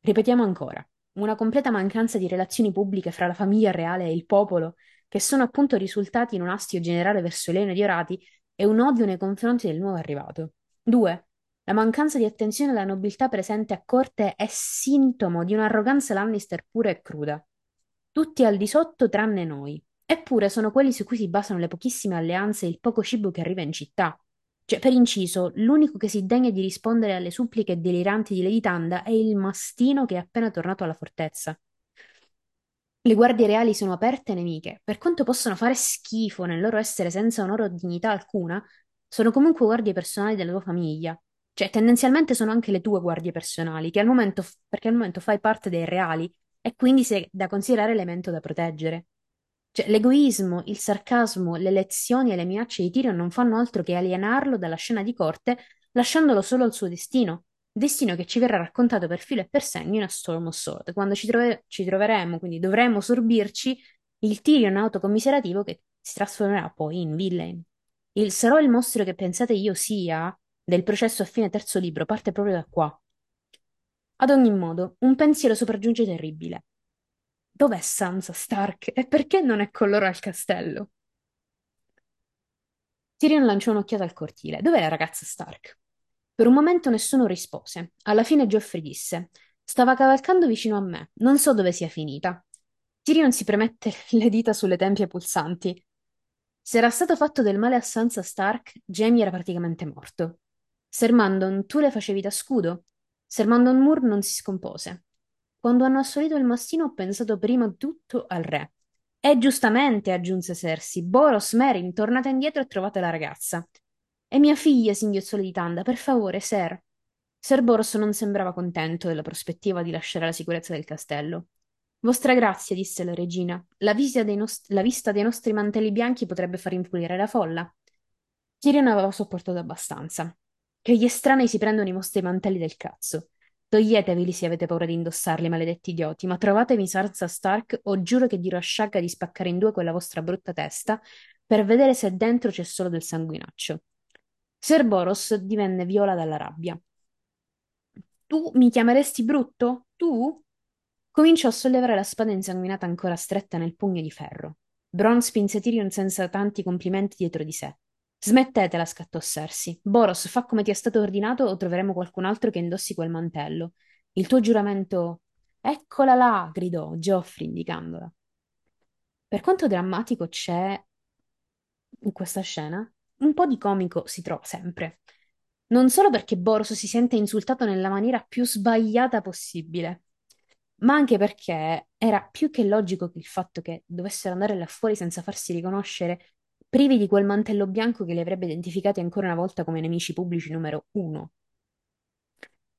Ripetiamo ancora, una completa mancanza di relazioni pubbliche fra la famiglia reale e il popolo, che sono appunto risultati in un astio generale verso i leoni diorati e un odio nei confronti del nuovo arrivato. 2. La mancanza di attenzione alla nobiltà presente a corte è sintomo di un'arroganza Lannister pura e cruda. Tutti al di sotto tranne noi. Eppure sono quelli su cui si basano le pochissime alleanze e il poco cibo che arriva in città. Cioè, per inciso, l'unico che si degna di rispondere alle suppliche deliranti di Lady Tanda è il mastino che è appena tornato alla fortezza. Le guardie reali sono aperte nemiche, per quanto possano fare schifo nel loro essere senza onore o dignità alcuna, sono comunque guardie personali della tua famiglia. Cioè, tendenzialmente sono anche le tue guardie personali, che al momento, perché al momento fai parte dei reali e quindi sei da considerare elemento da proteggere. Cioè, l'egoismo, il sarcasmo, le lezioni e le minacce di Tyrion non fanno altro che alienarlo dalla scena di corte, lasciandolo solo al suo destino. Destino che ci verrà raccontato per filo e per segno in A Storm of Sword, quando ci, trove- ci troveremo, quindi dovremo sorbirci il Tyrion autocommiserativo che si trasformerà poi in villain. Il sarò il mostro che pensate io sia del processo a fine terzo libro parte proprio da qua. Ad ogni modo, un pensiero sopraggiunge terribile. Dov'è Sansa Stark e perché non è con loro al castello? Tyrion lanciò un'occhiata al cortile. Dov'è la ragazza Stark? Per un momento nessuno rispose. Alla fine Geoffrey disse: Stava cavalcando vicino a me. Non so dove sia finita. Tyrion si premette le dita sulle tempie pulsanti. Se era stato fatto del male a Sansa Stark, Jaime era praticamente morto. Ser Mandon, tu le facevi da scudo? Ser Mandon Moore non si scompose. Quando hanno assolito il mastino ho pensato prima tutto al re. E giustamente, aggiunse Cersei, Boros, Merin, tornate indietro e trovate la ragazza. È mia figlia, singhiozzò Tanda, per favore, Ser. Ser Boros non sembrava contento della prospettiva di lasciare la sicurezza del castello. Vostra grazia, disse la regina, la, nost- la vista dei nostri mantelli bianchi potrebbe far influire la folla. Tyrion aveva sopportato abbastanza. Che gli estranei si prendono i vostri mantelli del cazzo. Toglieteveli se avete paura di indossarli, maledetti idioti, ma trovatevi Sansa Stark o giuro che dirò a Shagga di spaccare in due quella vostra brutta testa per vedere se dentro c'è solo del sanguinaccio. Ser Boros divenne viola dalla rabbia. Tu mi chiameresti brutto? Tu? Cominciò a sollevare la spada insanguinata ancora stretta nel pugno di ferro. Bron spinse Tyrion senza tanti complimenti dietro di sé. Smettetela, scattò Cersei. Boros, fa come ti è stato ordinato o troveremo qualcun altro che indossi quel mantello. Il tuo giuramento... Eccola là, gridò Geoffrey indicandola. Per quanto drammatico c'è in questa scena, un po' di comico si trova sempre. Non solo perché Boros si sente insultato nella maniera più sbagliata possibile, ma anche perché era più che logico che il fatto che dovessero andare là fuori senza farsi riconoscere privi di quel mantello bianco che li avrebbe identificati ancora una volta come nemici pubblici numero uno.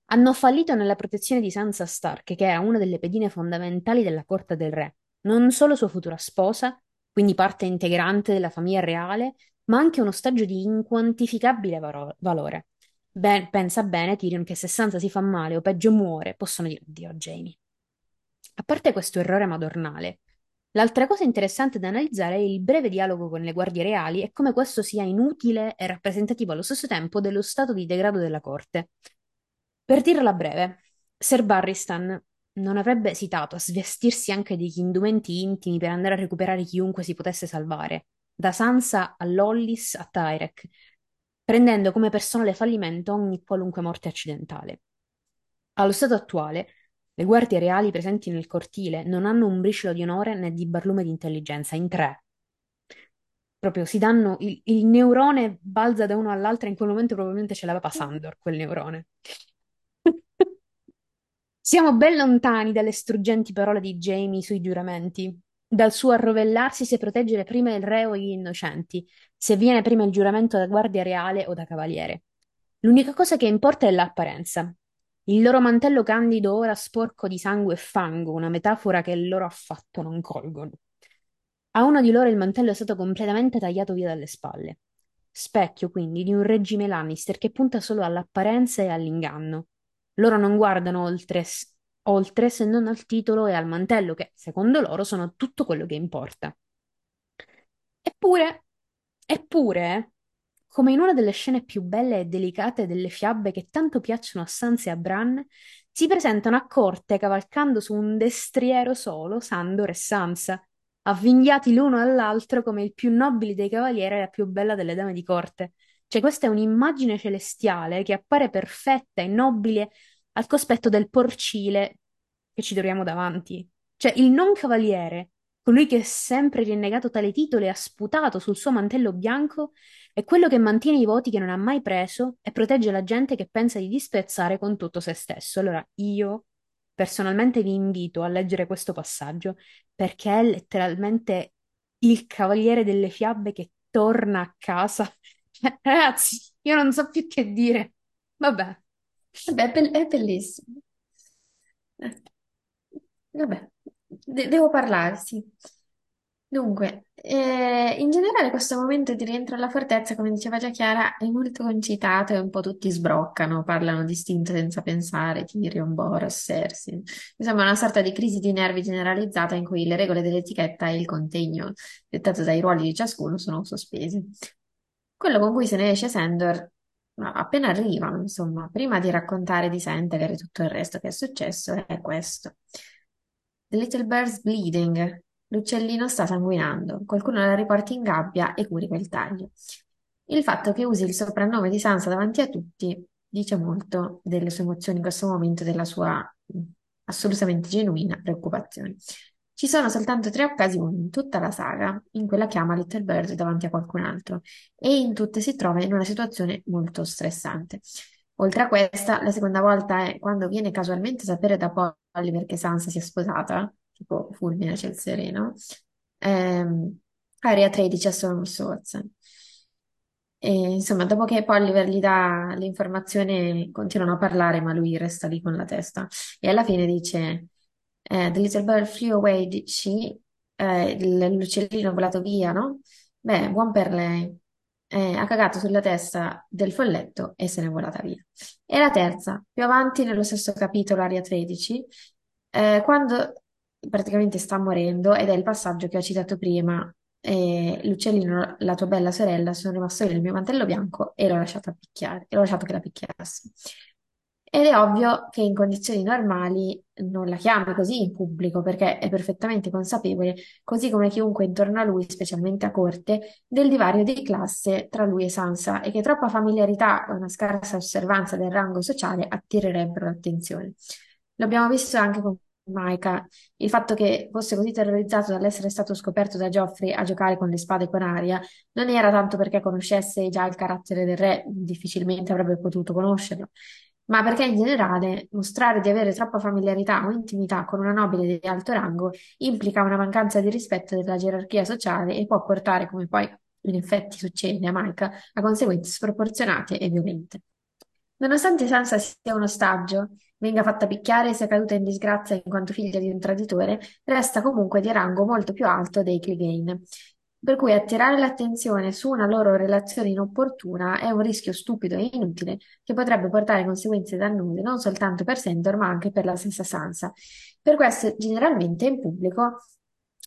Hanno fallito nella protezione di Sansa Stark, che era una delle pedine fondamentali della corte del re, non solo sua futura sposa, quindi parte integrante della famiglia reale, ma anche un ostaggio di inquantificabile valore. Ben, pensa bene Tyrion che se Sansa si fa male o peggio muore, possono dire Dio Jamie. A parte questo errore madornale, L'altra cosa interessante da analizzare è il breve dialogo con le guardie reali e come questo sia inutile e rappresentativo allo stesso tempo dello stato di degrado della corte. Per dirla breve, Sir Barristan non avrebbe esitato a svestirsi anche degli indumenti intimi per andare a recuperare chiunque si potesse salvare, da Sansa a Lollis a Tyrek, prendendo come personale fallimento ogni qualunque morte accidentale. Allo stato attuale, le guardie reali presenti nel cortile non hanno un briciolo di onore né di barlume di intelligenza, in tre. Proprio si danno, il, il neurone balza da uno all'altro e in quel momento probabilmente ce l'aveva Sandor, quel neurone. Siamo ben lontani dalle struggenti parole di Jamie sui giuramenti, dal suo arrovellarsi se proteggere prima il re o gli innocenti, se viene prima il giuramento da guardia reale o da cavaliere. L'unica cosa che importa è l'apparenza. Il loro mantello candido ora sporco di sangue e fango, una metafora che loro affatto non colgono. A uno di loro il mantello è stato completamente tagliato via dalle spalle. Specchio, quindi, di un regime Lannister che punta solo all'apparenza e all'inganno. Loro non guardano oltre, oltre se non al titolo e al mantello, che, secondo loro, sono tutto quello che importa. Eppure, eppure, come in una delle scene più belle e delicate delle fiabe che tanto piacciono a Sansa e a Bran, si presentano a corte cavalcando su un destriero solo Sandor e Sansa, avvinghiati l'uno all'altro come il più nobile dei cavalieri e la più bella delle dame di corte. Cioè, questa è un'immagine celestiale che appare perfetta e nobile al cospetto del porcile che ci troviamo davanti. Cioè, il non cavaliere, colui che è sempre rinnegato tale titolo e ha sputato sul suo mantello bianco, è quello che mantiene i voti che non ha mai preso e protegge la gente che pensa di disprezzare con tutto se stesso. Allora, io personalmente vi invito a leggere questo passaggio perché è letteralmente il cavaliere delle fiabe che torna a casa. Ragazzi, io non so più che dire. Vabbè. Vabbè, è, è bellissimo. Eh, Vabbè, de- devo parlare, sì. Dunque, eh, in generale questo momento di rientro alla fortezza, come diceva già Chiara, è molto concitato e un po' tutti sbroccano, parlano distinto senza pensare, Tyrion, Boros, Cersei. Insomma, una sorta di crisi di nervi generalizzata in cui le regole dell'etichetta e il contegno dettato dai ruoli di ciascuno sono sospesi. Quello con cui se ne esce Sandor, appena arriva, insomma, prima di raccontare di Sentler e tutto il resto che è successo, è questo. The little bird's bleeding. L'uccellino sta sanguinando. Qualcuno la riporti in gabbia e curi quel taglio. Il fatto che usi il soprannome di Sansa davanti a tutti dice molto delle sue emozioni in questo momento della sua assolutamente genuina preoccupazione. Ci sono soltanto tre occasioni in tutta la saga in cui la chiama Little Bird davanti a qualcun altro e in tutte si trova in una situazione molto stressante. Oltre a questa, la seconda volta è quando viene casualmente a sapere da Oliver che Sansa si è sposata, tipo fulmine c'è il sereno, ehm, Aria 13 a. E, insomma, dopo che Polliver gli dà l'informazione, continuano a parlare, ma lui resta lì con la testa. E alla fine dice: eh, The little bird flew away, she? Eh, l'uccellino è volato via, no? Beh, buon per lei. Eh, ha cagato sulla testa del folletto e se n'è volata via. E la terza, più avanti nello stesso capitolo, aria 13, eh, quando praticamente sta morendo, ed è il passaggio che ho citato prima, e l'uccellino, la tua bella sorella, sono rimasto io nel mio mantello bianco e l'ho lasciata picchiare, e l'ho lasciato che la picchiasse. Ed è ovvio che in condizioni normali non la chiami così in pubblico perché è perfettamente consapevole, così come chiunque intorno a lui, specialmente a corte, del divario di classe tra lui e Sansa e che troppa familiarità e una scarsa osservanza del rango sociale attirerebbero l'attenzione. L'abbiamo visto anche con Maika, il fatto che fosse così terrorizzato dall'essere stato scoperto da Geoffrey a giocare con le spade con Arya non era tanto perché conoscesse già il carattere del re, difficilmente avrebbe potuto conoscerlo, ma perché in generale mostrare di avere troppa familiarità o intimità con una nobile di alto rango implica una mancanza di rispetto della gerarchia sociale e può portare, come poi in effetti succede a Maika, a conseguenze sproporzionate e violente. Nonostante Sansa sia un ostaggio, venga fatta picchiare e sia caduta in disgrazia in quanto figlia di un traditore, resta comunque di rango molto più alto dei Clegane. Per cui attirare l'attenzione su una loro relazione inopportuna è un rischio stupido e inutile che potrebbe portare conseguenze dannose non soltanto per Sandor ma anche per la stessa Sansa. Per questo generalmente in pubblico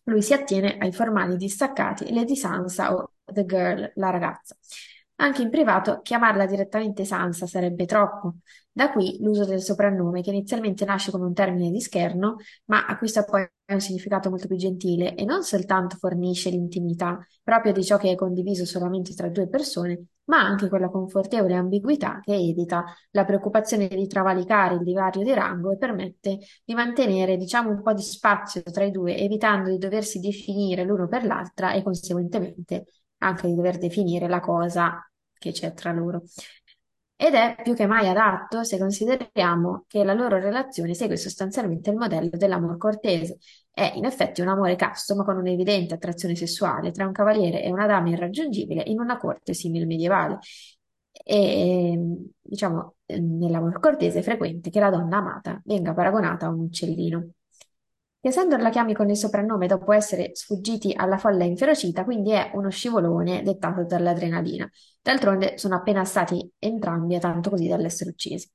lui si attiene ai formali distaccati Lady Sansa o The Girl, la ragazza. Anche in privato, chiamarla direttamente Sansa sarebbe troppo. Da qui l'uso del soprannome, che inizialmente nasce come un termine di scherno, ma acquista poi un significato molto più gentile e non soltanto fornisce l'intimità proprio di ciò che è condiviso solamente tra due persone, ma anche quella confortevole ambiguità che evita la preoccupazione di travalicare il divario di rango e permette di mantenere, diciamo, un po' di spazio tra i due, evitando di doversi definire l'uno per l'altra e conseguentemente anche di dover definire la cosa che c'è tra loro. Ed è più che mai adatto se consideriamo che la loro relazione segue sostanzialmente il modello dell'amor cortese. È in effetti un amore casto, ma con un'evidente attrazione sessuale tra un cavaliere e una dama irraggiungibile in una corte simile medievale. E diciamo, nell'amor cortese è frequente che la donna amata venga paragonata a un uccellino. Sandor la chiami con il soprannome dopo essere sfuggiti alla folla inferocita, quindi è uno scivolone dettato dall'adrenalina. D'altronde sono appena stati entrambi a tanto così dall'essere uccisi.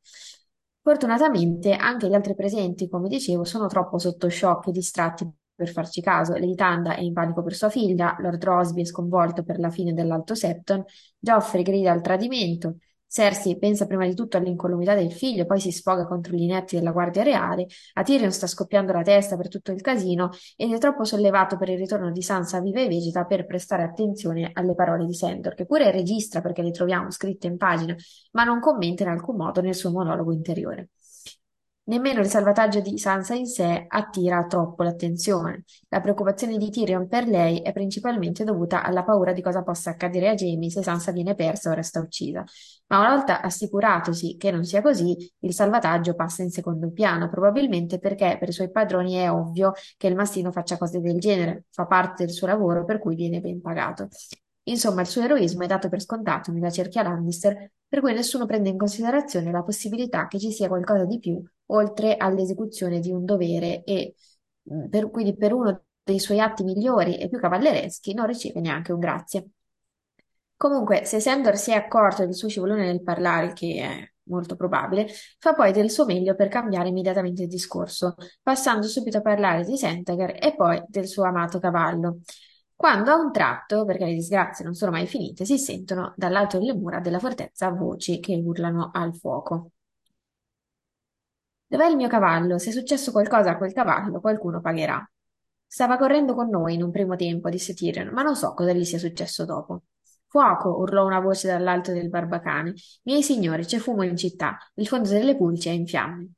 Fortunatamente anche gli altri presenti, come dicevo, sono troppo sotto shock e distratti per farci caso. Lady Tanda è in panico per sua figlia, Lord Rosby è sconvolto per la fine dell'Alto Septon, Geoffrey grida al tradimento, Cersei pensa prima di tutto all'incolumità del figlio, poi si sfoga contro gli inetti della Guardia Reale, a Tyrion sta scoppiando la testa per tutto il casino ed è troppo sollevato per il ritorno di Sansa viva e vegeta per prestare attenzione alle parole di Sandor, che pure registra perché le troviamo scritte in pagina, ma non commenta in alcun modo nel suo monologo interiore. Nemmeno il salvataggio di Sansa in sé attira troppo l'attenzione. La preoccupazione di Tyrion per lei è principalmente dovuta alla paura di cosa possa accadere a Jaime se Sansa viene persa o resta uccisa. Ma una volta assicuratosi che non sia così, il salvataggio passa in secondo piano, probabilmente perché per i suoi padroni è ovvio che il mastino faccia cose del genere, fa parte del suo lavoro per cui viene ben pagato. Insomma, il suo eroismo è dato per scontato nella cerchia Lannister, per cui nessuno prende in considerazione la possibilità che ci sia qualcosa di più oltre all'esecuzione di un dovere e mm, per, quindi per uno dei suoi atti migliori e più cavallereschi non riceve neanche un grazie. Comunque, se Sandor si è accorto del suo scivolone nel parlare, che è molto probabile, fa poi del suo meglio per cambiare immediatamente il discorso, passando subito a parlare di Sentager e poi del suo amato cavallo quando a un tratto, perché le disgrazie non sono mai finite, si sentono dall'alto delle mura della fortezza voci che urlano al fuoco. Dov'è il mio cavallo? Se è successo qualcosa a quel cavallo, qualcuno pagherà. Stava correndo con noi in un primo tempo, disse Tyrion, ma non so cosa gli sia successo dopo. Fuoco! urlò una voce dall'alto del barbacane. Miei signori, c'è fumo in città. Il fondo delle pulci è in fiamme.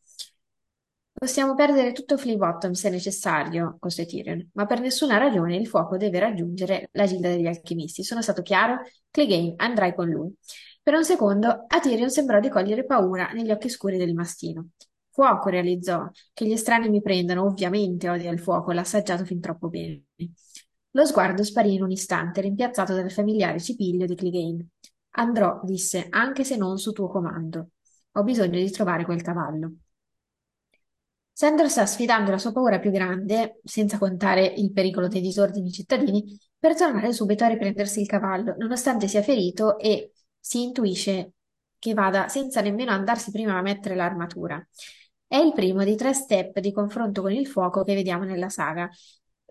Possiamo perdere tutto Flea Bottom se necessario, cose Tyrion, ma per nessuna ragione il fuoco deve raggiungere la gilda degli alchimisti. Sono stato chiaro? Clegane, andrai con lui. Per un secondo a Tyrion sembrò di cogliere paura negli occhi scuri del mastino. Fuoco, realizzò. Che gli estranei mi prendano, ovviamente odia il fuoco, l'ha assaggiato fin troppo bene. Lo sguardo sparì in un istante, rimpiazzato dal familiare cipiglio di Clegane. Andrò, disse, anche se non su tuo comando. Ho bisogno di trovare quel cavallo. Sandro sta sfidando la sua paura più grande, senza contare il pericolo dei disordini cittadini, per tornare subito a riprendersi il cavallo, nonostante sia ferito e si intuisce che vada senza nemmeno andarsi prima a mettere l'armatura. È il primo di tre step di confronto con il fuoco che vediamo nella saga.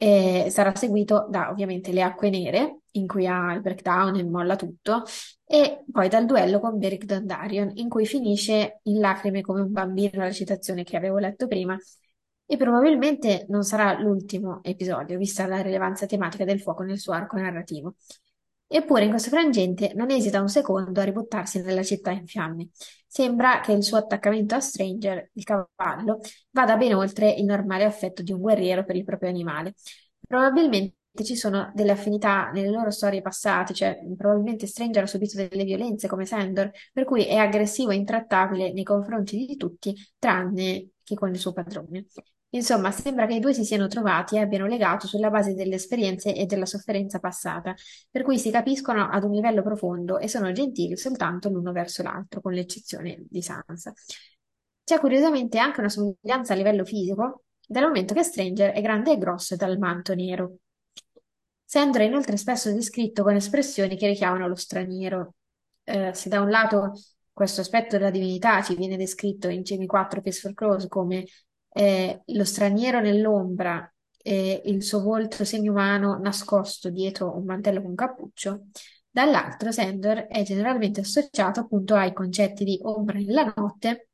E sarà seguito da ovviamente le acque nere, in cui ha il breakdown e molla tutto, e poi dal duello con Beric Dondarrion, in cui finisce in lacrime come un bambino, la citazione che avevo letto prima, e probabilmente non sarà l'ultimo episodio, vista la rilevanza tematica del fuoco nel suo arco narrativo. Eppure in questo frangente non esita un secondo a ributtarsi nella città in fiamme. Sembra che il suo attaccamento a Stranger, il cavallo, vada ben oltre il normale affetto di un guerriero per il proprio animale. Probabilmente ci sono delle affinità nelle loro storie passate, cioè probabilmente Stranger ha subito delle violenze come Sandor, per cui è aggressivo e intrattabile nei confronti di tutti, tranne che con il suo padrone. Insomma, sembra che i due si siano trovati e abbiano legato sulla base delle esperienze e della sofferenza passata, per cui si capiscono ad un livello profondo e sono gentili soltanto l'uno verso l'altro, con l'eccezione di Sansa. C'è curiosamente anche una somiglianza a livello fisico, dal momento che Stranger è grande e grosso dal manto nero. Sandro è inoltre spesso descritto con espressioni che richiamano lo straniero. Eh, se da un lato questo aspetto della divinità ci viene descritto in Jamie 4 Peaceful Crows come eh, lo straniero nell'ombra eh, il suo volto semi-umano nascosto dietro un mantello con cappuccio, dall'altro Sandor è generalmente associato appunto ai concetti di ombra nella notte.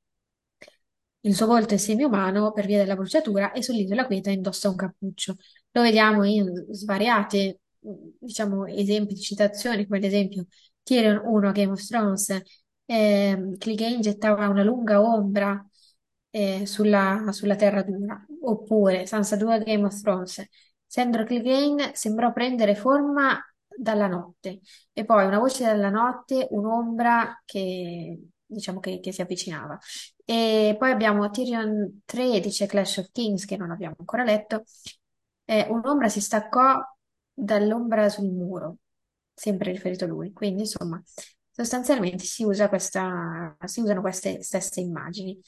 Il suo volto è semi-umano per via della bruciatura e sull'isola quieta indossa un cappuccio. Lo vediamo in svariate, diciamo, esempi di citazioni, come ad esempio Tyrion 1, Game of Thrones, eh, Clegane gettava una lunga ombra eh, sulla, sulla terra dura, oppure Sansa 2, Game of Thrones, Sandor Clegane sembrò prendere forma dalla notte e poi una voce dalla notte, un'ombra che diciamo che, che si avvicinava. E poi abbiamo Tyrion 13, Clash of Kings, che non abbiamo ancora letto. Eh, un'ombra si staccò dall'ombra sul muro, sempre riferito a lui. Quindi, insomma, sostanzialmente si usa questa, si usano queste stesse immagini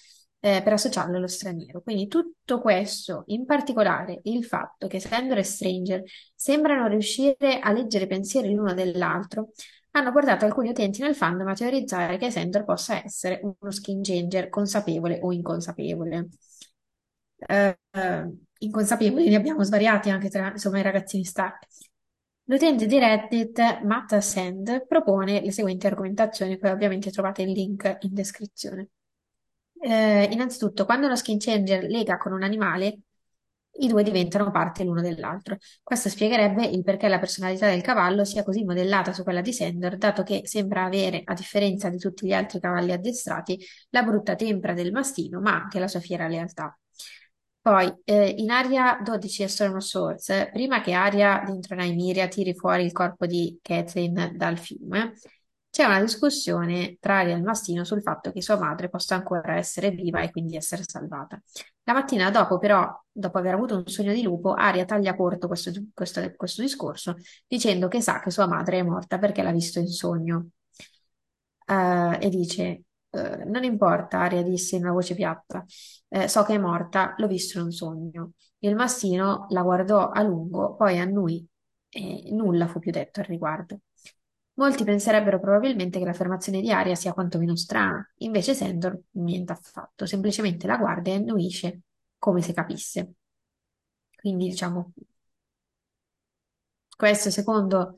eh, per associarlo allo straniero. Quindi tutto questo, in particolare il fatto che Sandor e Stranger sembrano riuscire a leggere pensieri l'uno dell'altro, hanno portato alcuni utenti nel fandom a teorizzare che Sandor possa essere uno skin changer consapevole o inconsapevole. Eh, inconsapevoli ne abbiamo svariati anche tra insomma, i ragazzini Stark. L'utente di Reddit Matt Sand propone le seguenti argomentazioni, poi ovviamente trovate il link in descrizione. Eh, innanzitutto, quando uno skin changer lega con un animale, i due diventano parte l'uno dell'altro. Questo spiegherebbe il perché la personalità del cavallo sia così modellata su quella di Sandor, dato che sembra avere, a differenza di tutti gli altri cavalli addestrati, la brutta tempra del mastino, ma anche la sua fiera lealtà. Poi, eh, in Aria 12 e Storm of Swords, prima che Aria dentro Nymeria tiri fuori il corpo di Catelyn dal fiume, c'è una discussione tra Aria e il mastino sul fatto che sua madre possa ancora essere viva e quindi essere salvata. La mattina dopo, però, dopo aver avuto un sogno di lupo, Aria taglia corto questo, questo, questo discorso dicendo che sa che sua madre è morta perché l'ha visto in sogno. Uh, e dice: uh, Non importa, Aria disse in una voce piatta, uh, so che è morta, l'ho visto in un sogno. Il mastino la guardò a lungo, poi annui e nulla fu più detto al riguardo. Molti penserebbero probabilmente che l'affermazione di Aria sia quantomeno strana, invece Sandor niente affatto, semplicemente la guarda e annuisce come se capisse. Quindi diciamo, questo secondo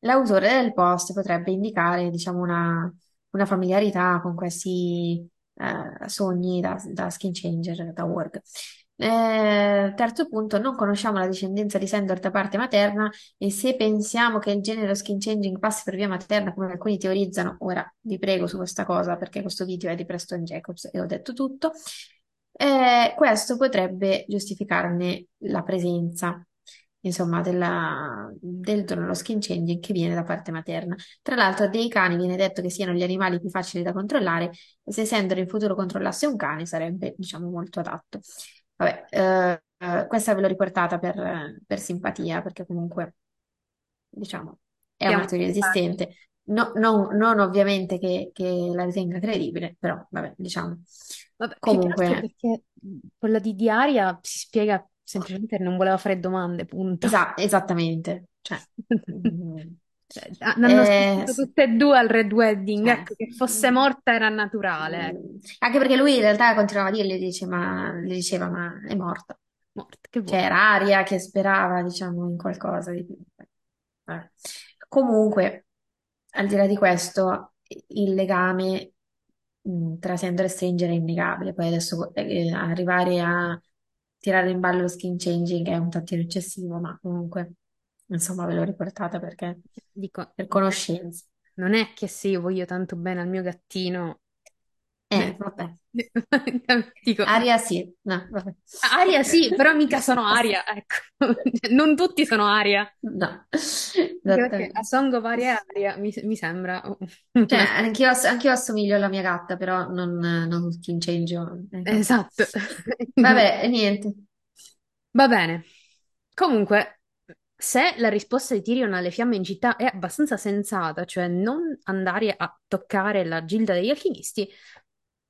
l'autore del post potrebbe indicare diciamo, una, una familiarità con questi eh, sogni da, da skin changer, da work. Eh, terzo punto, non conosciamo la discendenza di Sandor da parte materna e se pensiamo che il genere skin changing passi per via materna, come alcuni teorizzano, ora vi prego su questa cosa perché questo video è di Preston Jacobs e ho detto tutto, eh, questo potrebbe giustificarne la presenza, insomma, della, del dono skin changing che viene da parte materna. Tra l'altro, dei cani viene detto che siano gli animali più facili da controllare e se Sandor in futuro controllasse un cane sarebbe, diciamo, molto adatto. Vabbè, eh, eh, questa ve l'ho riportata per, per simpatia, perché comunque, diciamo, è una teoria esistente. No, no- non ovviamente che, che la ritenga credibile, però vabbè, diciamo. Vabbè, Comunque, perché quella di Diaria si spiega semplicemente che non voleva fare domande, punto. esa- esattamente. Cioè, Cioè, hanno eh, tutte e due al Red Wedding, ecco, che fosse morta era naturale. Ecco. Anche perché lui in realtà continuava a dirle, dice, ma, le diceva, ma è morta. Morta, che cioè, era Aria che sperava, diciamo, in qualcosa di più. Eh. Comunque, al di là di questo, il legame mh, tra Sandor e Stranger è innegabile. Poi adesso eh, arrivare a tirare in ballo lo skin changing è un tantino eccessivo, ma comunque Insomma, ve l'ho riportata perché Dico, per conoscenza. non è che se io voglio tanto bene al mio gattino, Eh, vabbè. dico, Aria sì, no, vabbè. Aria sì, però mica sono Aria, ecco. Non tutti sono Aria. No, a Song of Aria Aria mi, mi sembra... Cioè, anch'io, anch'io assomiglio alla mia gatta, però non, non skin change. Ecco. Esatto. Vabbè, niente. Va bene. Comunque, se la risposta di Tyrion alle fiamme in città è abbastanza sensata, cioè non andare a toccare la gilda degli alchimisti,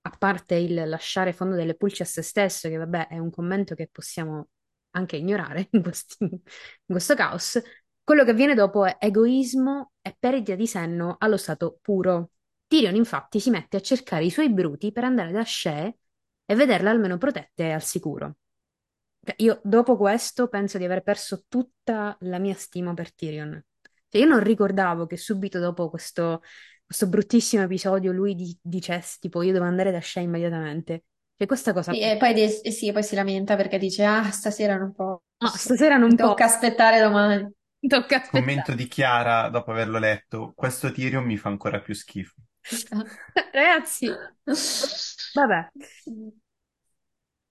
a parte il lasciare fondo delle pulci a se stesso, che vabbè è un commento che possiamo anche ignorare in, questi, in questo caos, quello che viene dopo è egoismo e perdita di senno allo stato puro. Tyrion infatti si mette a cercare i suoi bruti per andare da Shea e vederla almeno protette e al sicuro. Cioè, io dopo questo penso di aver perso tutta la mia stima per Tyrion. Cioè, io non ricordavo che subito dopo questo, questo bruttissimo episodio lui di- dicesse tipo io devo andare da Shay immediatamente. Cioè, questa cosa... Sì, e poi, di- e sì, poi si lamenta perché dice, ah, stasera non No, posso, stasera mi non tocca posso, aspettare domani. tocca Commento aspettare. di Chiara dopo averlo letto. Questo Tyrion mi fa ancora più schifo. Ragazzi, vabbè.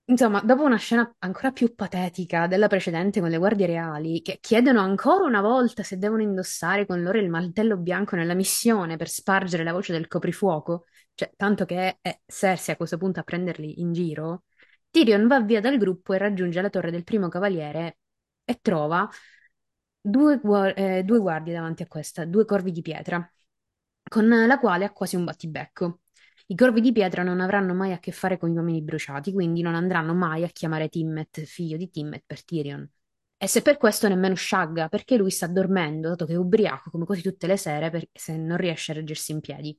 Insomma, dopo una scena ancora più patetica della precedente con le guardie reali, che chiedono ancora una volta se devono indossare con loro il mantello bianco nella missione per spargere la voce del coprifuoco, cioè tanto che è Cersei a questo punto a prenderli in giro, Tyrion va via dal gruppo e raggiunge la torre del primo cavaliere e trova due, eh, due guardie davanti a questa, due corvi di pietra, con la quale ha quasi un battibecco. I corvi di pietra non avranno mai a che fare con gli uomini bruciati, quindi non andranno mai a chiamare Timmet, figlio di Timmet, per Tyrion. E se per questo nemmeno Shagga, perché lui sta dormendo, dato che è ubriaco come quasi tutte le sere, per- se non riesce a reggersi in piedi.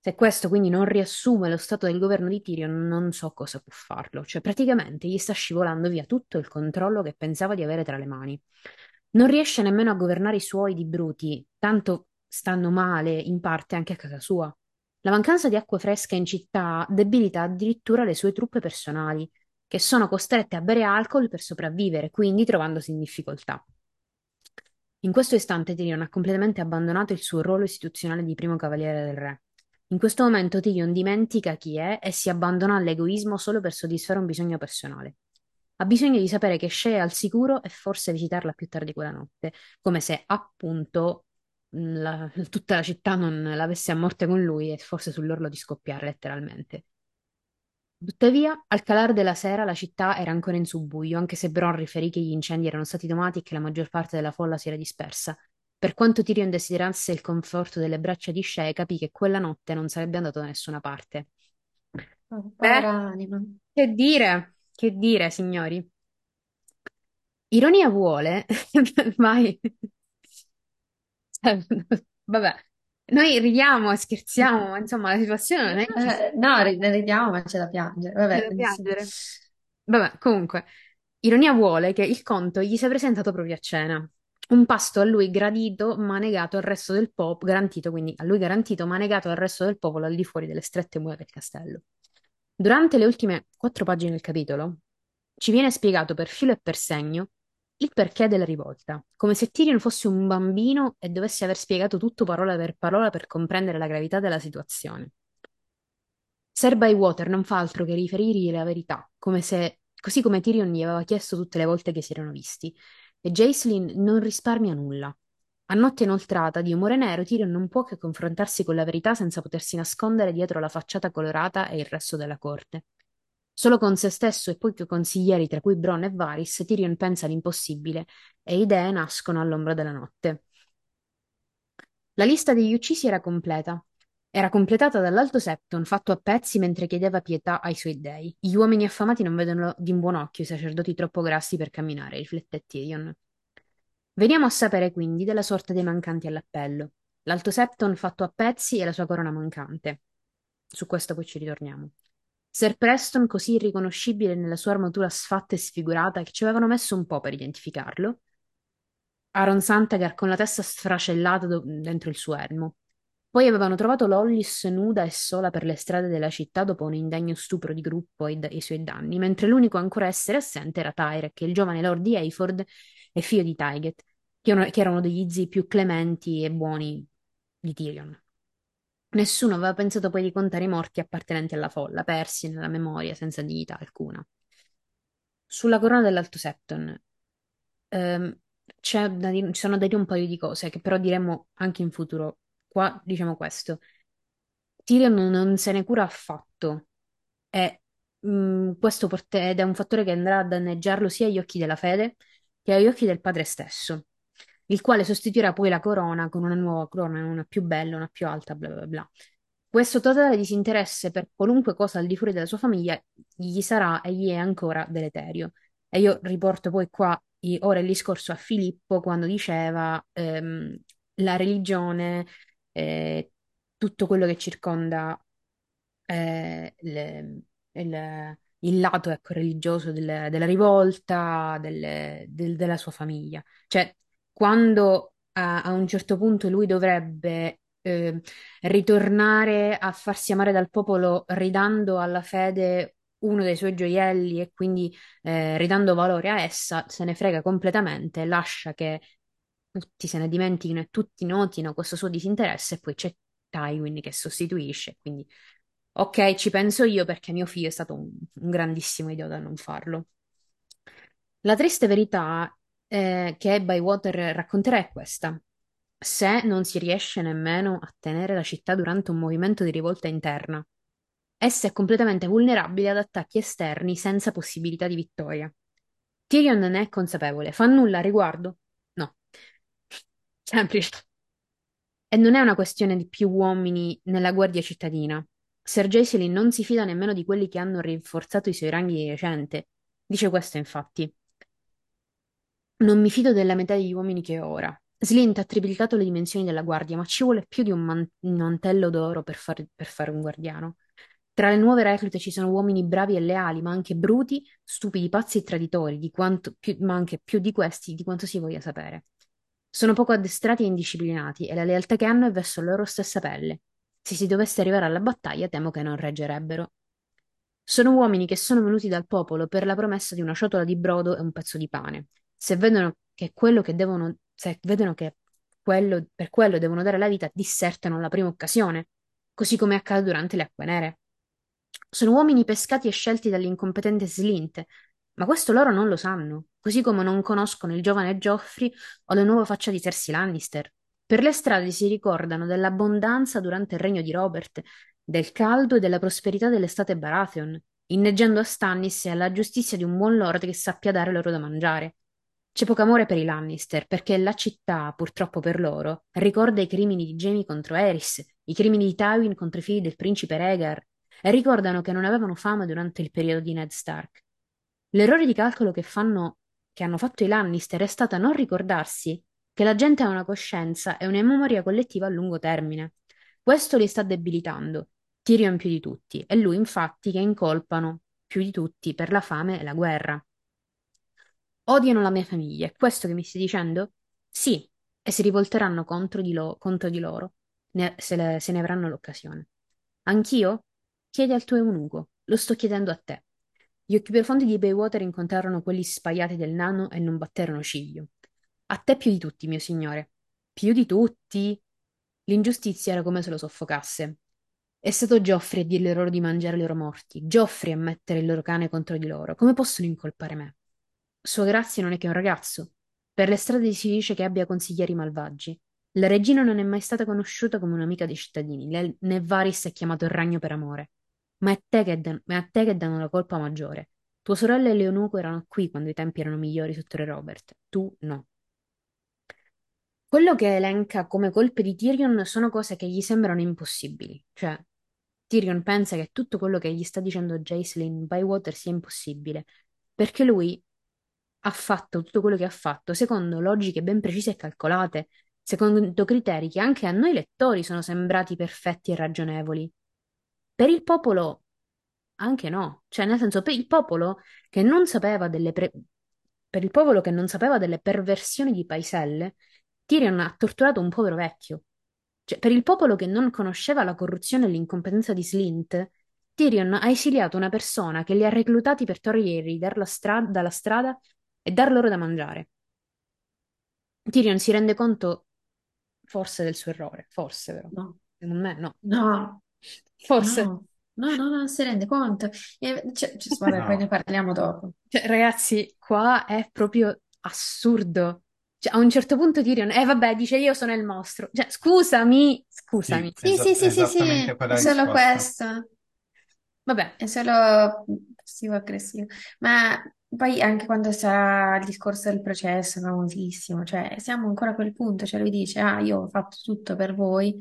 Se questo quindi non riassume lo stato del governo di Tyrion, non so cosa può farlo. Cioè, praticamente gli sta scivolando via tutto il controllo che pensava di avere tra le mani. Non riesce nemmeno a governare i suoi di bruti, tanto stanno male in parte anche a casa sua. La mancanza di acqua fresca in città debilita addirittura le sue truppe personali, che sono costrette a bere alcol per sopravvivere, quindi trovandosi in difficoltà. In questo istante Tyrion ha completamente abbandonato il suo ruolo istituzionale di primo cavaliere del re. In questo momento Tyrion dimentica chi è e si abbandona all'egoismo solo per soddisfare un bisogno personale. Ha bisogno di sapere che Shea è al sicuro e forse visitarla più tardi quella notte, come se appunto la- tutta la città non l'avesse a morte con lui e fosse sull'orlo di scoppiare letteralmente. Tuttavia, al calare della sera la città era ancora in subbuglio, anche se Bronn riferì che gli incendi erano stati domati e che la maggior parte della folla si era dispersa. Per quanto Tyrion desiderasse il conforto delle braccia di Shae, capì che quella notte non sarebbe andato da nessuna parte. Oh, Beh, che dire, che dire, signori? Ironia vuole, mai. Cioè, Vabbè, noi ridiamo e scherziamo, ma insomma la situazione non è che ci Eh, no, ri- ne ridiamo, ma c'è da piangere. c'è Vabbè, da sì. piangere. Vabbè, comunque, ironia vuole che il conto gli sia presentato proprio a cena. Un pasto a lui gradito, ma negato al resto del popolo, garantito quindi a lui garantito, ma negato al resto del popolo al di fuori delle strette mura del castello. Durante le ultime quattro pagine del capitolo ci viene spiegato per filo e per segno il perché della rivolta, come se Tyrion fosse un bambino e dovesse aver spiegato tutto parola per parola per comprendere la gravità della situazione. Ser Bywater non fa altro che riferirgli la verità, come se, così come Tyrion gli aveva chiesto tutte le volte che si erano visti, e Jacelyn non risparmia nulla. A notte inoltrata, di umore nero, Tyrion non può che confrontarsi con la verità senza potersi nascondere dietro la facciata colorata e il resto della corte. Solo con se stesso e pochi consiglieri, tra cui Bronn e Varys, Tyrion pensa all'impossibile e idee nascono all'ombra della notte. La lista degli uccisi era completa. Era completata dall'Alto Septon, fatto a pezzi mentre chiedeva pietà ai suoi dei. Gli uomini affamati non vedono di buon occhio i sacerdoti troppo grassi per camminare, riflette Tyrion. Veniamo a sapere quindi della sorte dei mancanti all'appello. L'Alto Septon fatto a pezzi e la sua corona mancante. Su questo poi ci ritorniamo. Ser Preston, così irriconoscibile nella sua armatura sfatta e sfigurata che ci avevano messo un po' per identificarlo. Aaron Santagar con la testa sfracellata do- dentro il suo elmo. Poi avevano trovato Lollis nuda e sola per le strade della città dopo un indegno stupro di gruppo e i suoi danni, mentre l'unico ancora essere assente era Tyrek, il giovane Lord di Hayford e figlio di Tyget, che era uno degli zii più clementi e buoni di Tyrion. Nessuno aveva pensato poi di contare i morti appartenenti alla folla, persi nella memoria senza dignità alcuna. Sulla corona dell'Alto Septon ehm, c'è da dire- ci sono da dire un paio di cose che però diremo anche in futuro. Qua diciamo questo. Tyrion non se ne cura affatto e mh, questo porte- ed è un fattore che andrà a danneggiarlo sia agli occhi della fede che agli occhi del padre stesso, il quale sostituirà poi la corona con una nuova corona, una più bella, una più alta, bla bla bla. Questo totale disinteresse per qualunque cosa al di fuori della sua famiglia gli sarà e gli è ancora deleterio. E io riporto poi qua i- ora il discorso a Filippo quando diceva ehm, la religione, eh, tutto quello che circonda eh, le- il- il lato, ecco, religioso del- della rivolta, delle- del- della sua famiglia. Cioè, quando a, a un certo punto lui dovrebbe eh, ritornare a farsi amare dal popolo ridando alla fede uno dei suoi gioielli e quindi eh, ridando valore a essa, se ne frega completamente, lascia che tutti se ne dimentichino e tutti notino questo suo disinteresse e poi c'è Tywin che sostituisce, quindi ok, ci penso io perché mio figlio è stato un, un grandissimo idiota a non farlo. La triste verità eh, che Bywater racconterà è questa. Se non si riesce nemmeno a tenere la città durante un movimento di rivolta interna, essa è completamente vulnerabile ad attacchi esterni senza possibilità di vittoria. Tyrion ne è consapevole. Fa nulla a riguardo? No. Semplice. E non è una questione di più uomini nella guardia cittadina. Ser Jacelyn non si fida nemmeno di quelli che hanno rinforzato i suoi ranghi di recente. Dice questo, infatti. Non mi fido della metà degli uomini che ho ora. Slint ha triplicato le dimensioni della guardia, ma ci vuole più di un, man- mantello d'oro per, far- per fare un guardiano. Tra le nuove reclute ci sono uomini bravi e leali, ma anche bruti, stupidi, pazzi e traditori, di quanto più- ma anche più di questi di quanto si voglia sapere. Sono poco addestrati e indisciplinati, e la lealtà che hanno è verso la loro stessa pelle. Se si dovesse arrivare alla battaglia, temo che non reggerebbero. Sono uomini che sono venuti dal popolo per la promessa di una ciotola di brodo e un pezzo di pane. Se vedono che quello che devono, se vedono che quello, per quello devono dare la vita, dissertano alla prima occasione, così come accade durante le acque nere. Sono uomini pescati e scelti dall'incompetente Slint, ma questo loro non lo sanno, così come non conoscono il giovane Geoffrey o la nuova faccia di Cersei Lannister. Per le strade si ricordano dell'abbondanza durante il regno di Robert, del caldo e della prosperità dell'estate Baratheon, inneggiando a Stannis e alla giustizia di un buon lord che sappia dare loro da mangiare. C'è poco amore per i Lannister, perché la città, purtroppo per loro, ricorda i crimini di Jaime contro Aerys, i crimini di Tywin contro i figli del principe Rhaegar, e ricordano che non avevano fama durante il periodo di Ned Stark. L'errore di calcolo che fanno, che hanno fatto i Lannister è stata non ricordarsi che la gente ha una coscienza e una memoria collettiva a lungo termine. Questo li sta debilitando, Tyrion più di tutti, e lui infatti che incolpano più di tutti per la fame e la guerra. Odiano la mia famiglia, è questo che mi stai dicendo? Sì, e si rivolteranno contro di, lo- contro di loro, ne- se, le- se ne avranno l'occasione. Anch'io? Chiedi al tuo eunuco, lo sto chiedendo a te. Gli occhi profondi di Baywater incontrarono quelli spaiati del nano e non batterono ciglio. A te più di tutti, mio signore. Più di tutti? L'ingiustizia era come se lo soffocasse. È stato Geoffrey a dirle loro di mangiare i loro morti, Geoffrey a mettere il loro cane contro di loro. Come possono incolpare me? Sua grazia non è che un ragazzo. Per le strade si dice che abbia consiglieri malvagi. La regina non è mai stata conosciuta come un'amica dei cittadini, Le- né Varys è chiamato il ragno per amore. Ma è te che, dan- ma è a te che danno la colpa maggiore. Tua sorella e Leonuco erano qui quando i tempi erano migliori sotto Re Robert. Tu no. Quello che elenca come colpe di Tyrion sono cose che gli sembrano impossibili. Cioè, Tyrion pensa che tutto quello che gli sta dicendo Jacelyn Bywater sia impossibile, perché lui ha fatto tutto quello che ha fatto secondo logiche ben precise e calcolate, secondo criteri che anche a noi lettori sono sembrati perfetti e ragionevoli. Per il popolo, anche no. Cioè, nel senso, per il popolo che non sapeva delle pre- che non sapeva delle perversioni di Paiselle, Tyrion ha torturato un povero vecchio. Cioè, per il popolo che non conosceva la corruzione e l'incompetenza di Slint, Tyrion ha esiliato una persona che li ha reclutati per stra- dalla strada e dar loro da mangiare. Tyrion si rende conto, forse, del suo errore, forse però, No, secondo me no, no, forse. no, no, no, non si rende conto. E, cioè, cioè, vabbè, poi ne No, parliamo dopo. Cioè, ragazzi, qua è proprio assurdo. Cioè, a un certo punto Tyrion, eh vabbè, dice io sono il mostro. Cioè, scusami, scusami. sì, Sì, esa- sì, sì, sì, sì, esattamente è quella solo risposta. questo. Vabbè, È solo passivo-aggressivo. Ma poi anche quando sarà il discorso del processo, famosissimo, cioè siamo ancora a quel punto, cioè lui dice, ah, io ho fatto tutto per voi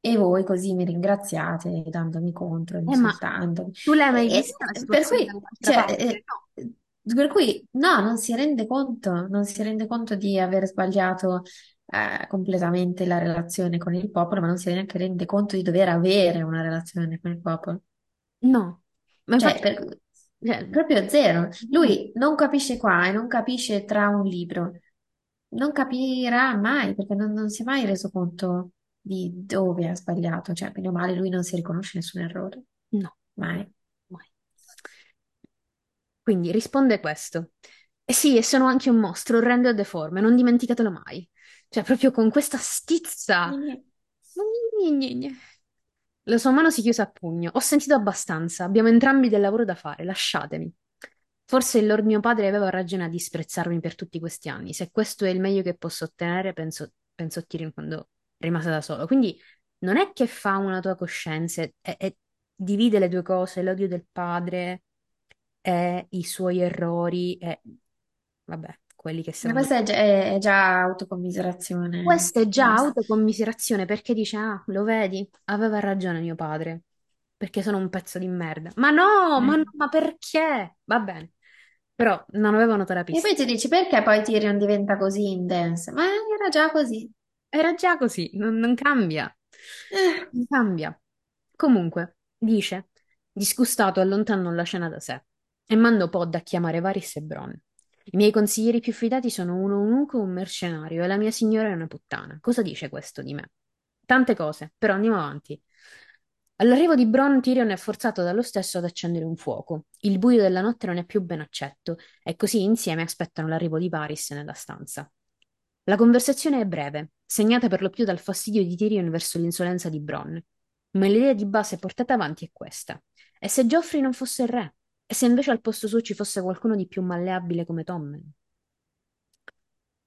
e voi così mi ringraziate dandomi contro, eh, ma insultandomi. tu l'hai mai E- vista una e- per situazione cui, dall'altra cioè, parte? eh, No. per cui no, non si rende conto, non si rende conto di aver sbagliato eh, completamente la relazione con il popolo, ma non si neanche rende conto di dover avere una relazione con il popolo. No. Ma Cioè, infatti, per- Cioè, Proprio zero. Lui non capisce qua e non capisce tra un libro. Non capirà mai perché non, non si è mai reso conto di dove ha sbagliato. Cioè, bene o male, lui non si riconosce nessun errore. no, Mai. mai. Quindi risponde questo. E sì, e sono anche un mostro orrendo e deforme, non dimenticatelo mai. Cioè, proprio con questa stizza. La sua mano si chiuse a pugno. Ho sentito abbastanza. Abbiamo entrambi del lavoro da fare. Lasciatemi. Forse il Lord mio padre aveva ragione a disprezzarmi per tutti questi anni. Se questo è il meglio che posso ottenere, penso, penso Tyrion quando rimase da solo. Quindi non è che fa una tua coscienza e, e divide le due cose, l'odio del padre e i suoi errori e vabbè, quelli che Ma siamo questa è già, è- è già autocommiserazione Questa è già basta. autocommiserazione perché dice: Ah, lo vedi? Aveva ragione mio padre, perché sono un pezzo di merda. Ma no, ma Eh. no, ma perché? Va bene. Però non avevano E terapista. poi ti dici perché poi Tyrion diventa così intenso? Ma era già così. Era già così, non, non cambia. Eh. Non cambia. Comunque, dice, disgustato, allontanò la scena da sé e mandò Pod a chiamare Varys e Bronn. I miei consiglieri più fidati sono uno eunuco e un mercenario e la mia signora è una puttana. Cosa dice questo di me? Tante cose, però andiamo avanti. All'arrivo di Bronn, Tyrion è forzato dallo stesso ad accendere un fuoco. Il buio della notte non è più ben accetto e così insieme aspettano l'arrivo di Varys nella stanza. La conversazione è breve, segnata per lo più dal fastidio di Tyrion verso l'insolenza di Bronn, ma l'idea di base portata avanti è questa. E se Geoffrey non fosse il re? E se invece al posto suo ci fosse qualcuno di più malleabile come Tommen?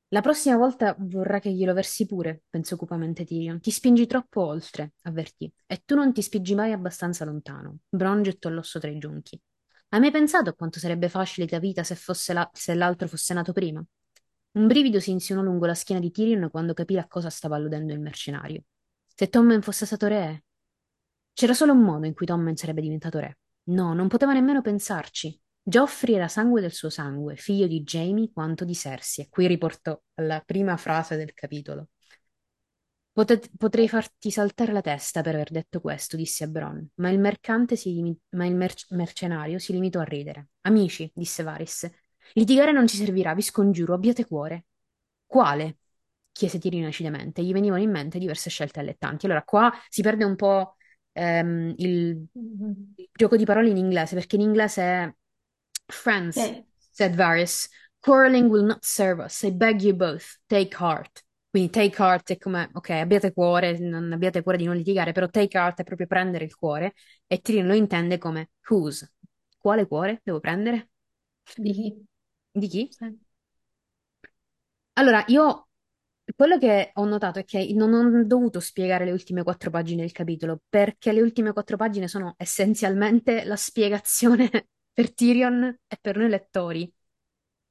La prossima volta vorrà che glielo versi pure, pensò cupamente Tyrion. Ti spingi troppo oltre, avvertì, e tu non ti spingi mai abbastanza lontano. Bronn gettò l'osso tra i giunchi. Hai mai pensato a quanto sarebbe facile la vita se la- se l'altro fosse nato prima? Un brivido si insinuò lungo la schiena di Tyrion quando capì a cosa stava alludendo il mercenario. Se Tommen fosse stato re, c'era solo un modo in cui Tommen sarebbe diventato re. No, non poteva nemmeno pensarci. Geoffrey era sangue del suo sangue, figlio di Jaime quanto di Cersei. E qui riportò alla prima frase del capitolo. Potet- potrei farti saltare la testa per aver detto questo, disse a Bronn, ma il mercante si ma il merc- mercenario si limitò a ridere. Amici, disse Varys, litigare non ci servirà, vi scongiuro, abbiate cuore. Quale? chiese Tirino acidamente. Gli venivano in mente diverse scelte allettanti. Allora, qua si perde un po' ehm, il, Mhm. il gioco di parole in inglese, perché in inglese è Friends, Sì. said Varys, quarreling will not serve us. I beg you both, take heart. Quindi take heart è come, ok, abbiate cuore, non abbiate cuore di non litigare, però take heart è proprio prendere il cuore e Tyrion lo intende come whose. Quale cuore devo prendere? Di chi? Di chi? Allora, io quello che ho notato è che non ho dovuto spiegare le ultime quattro pagine del capitolo, perché le ultime quattro pagine sono essenzialmente la spiegazione per Tyrion e per noi lettori.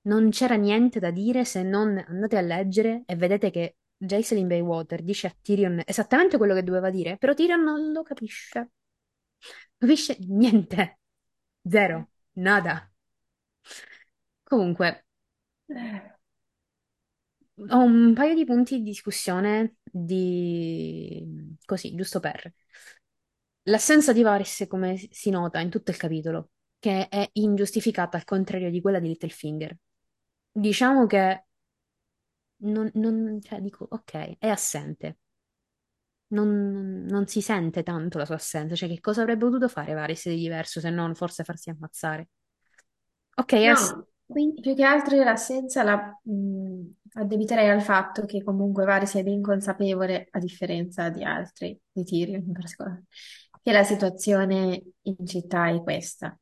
Non c'era niente da dire se non andate a leggere e vedete che Jacelyn Baywater dice a Tyrion esattamente quello che doveva dire, però Tyrion non lo capisce. Capisce niente. Zero. Nada. Comunque, Eh. Ho un paio di punti di discussione di... così, giusto per... L'assenza di Varys, come si nota in tutto il capitolo, che è ingiustificata al contrario di quella di Littlefinger. Diciamo che non, non- cioè, dico, ok, è assente. Non, non si sente tanto la sua assenza. Cioè, che cosa avrebbe potuto fare Varys di diverso se non forse farsi ammazzare? Ok, è assente. No, più che altro l'assenza la mh, addebiterei al fatto che comunque Varys sia ben consapevole, a differenza di altri, di Tyrion in particolare, che la situazione in città è questa.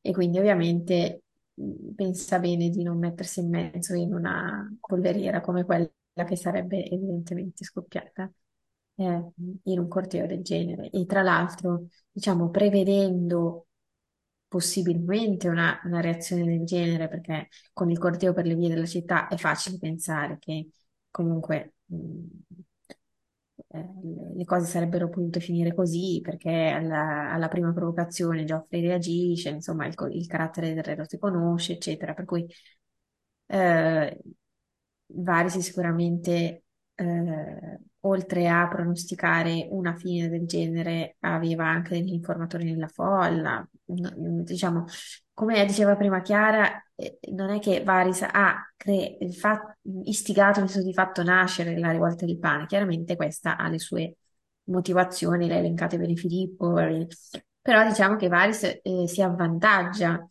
E quindi ovviamente mh, pensa bene di non mettersi in mezzo in una polveriera come quella che sarebbe evidentemente scoppiata eh, in un corteo del genere. E tra l'altro, diciamo, prevedendo possibilmente una, una reazione del genere, perché con il corteo per le vie della città è facile pensare che comunque mh, eh, le cose sarebbero potute finire così, perché alla, alla prima provocazione Geoffrey reagisce, insomma, il, il carattere del re lo si conosce, eccetera. Per cui eh, Varys sicuramente eh, oltre a pronosticare una fine del genere, aveva anche degli informatori nella folla. No- diciamo, come diceva prima Chiara, eh, non è che Varys ha istigato, il di fatto nascere la rivolta del pane. Chiaramente questa ha le sue motivazioni, le elencate bene Filippo, però diciamo che Varys eh, si avvantaggia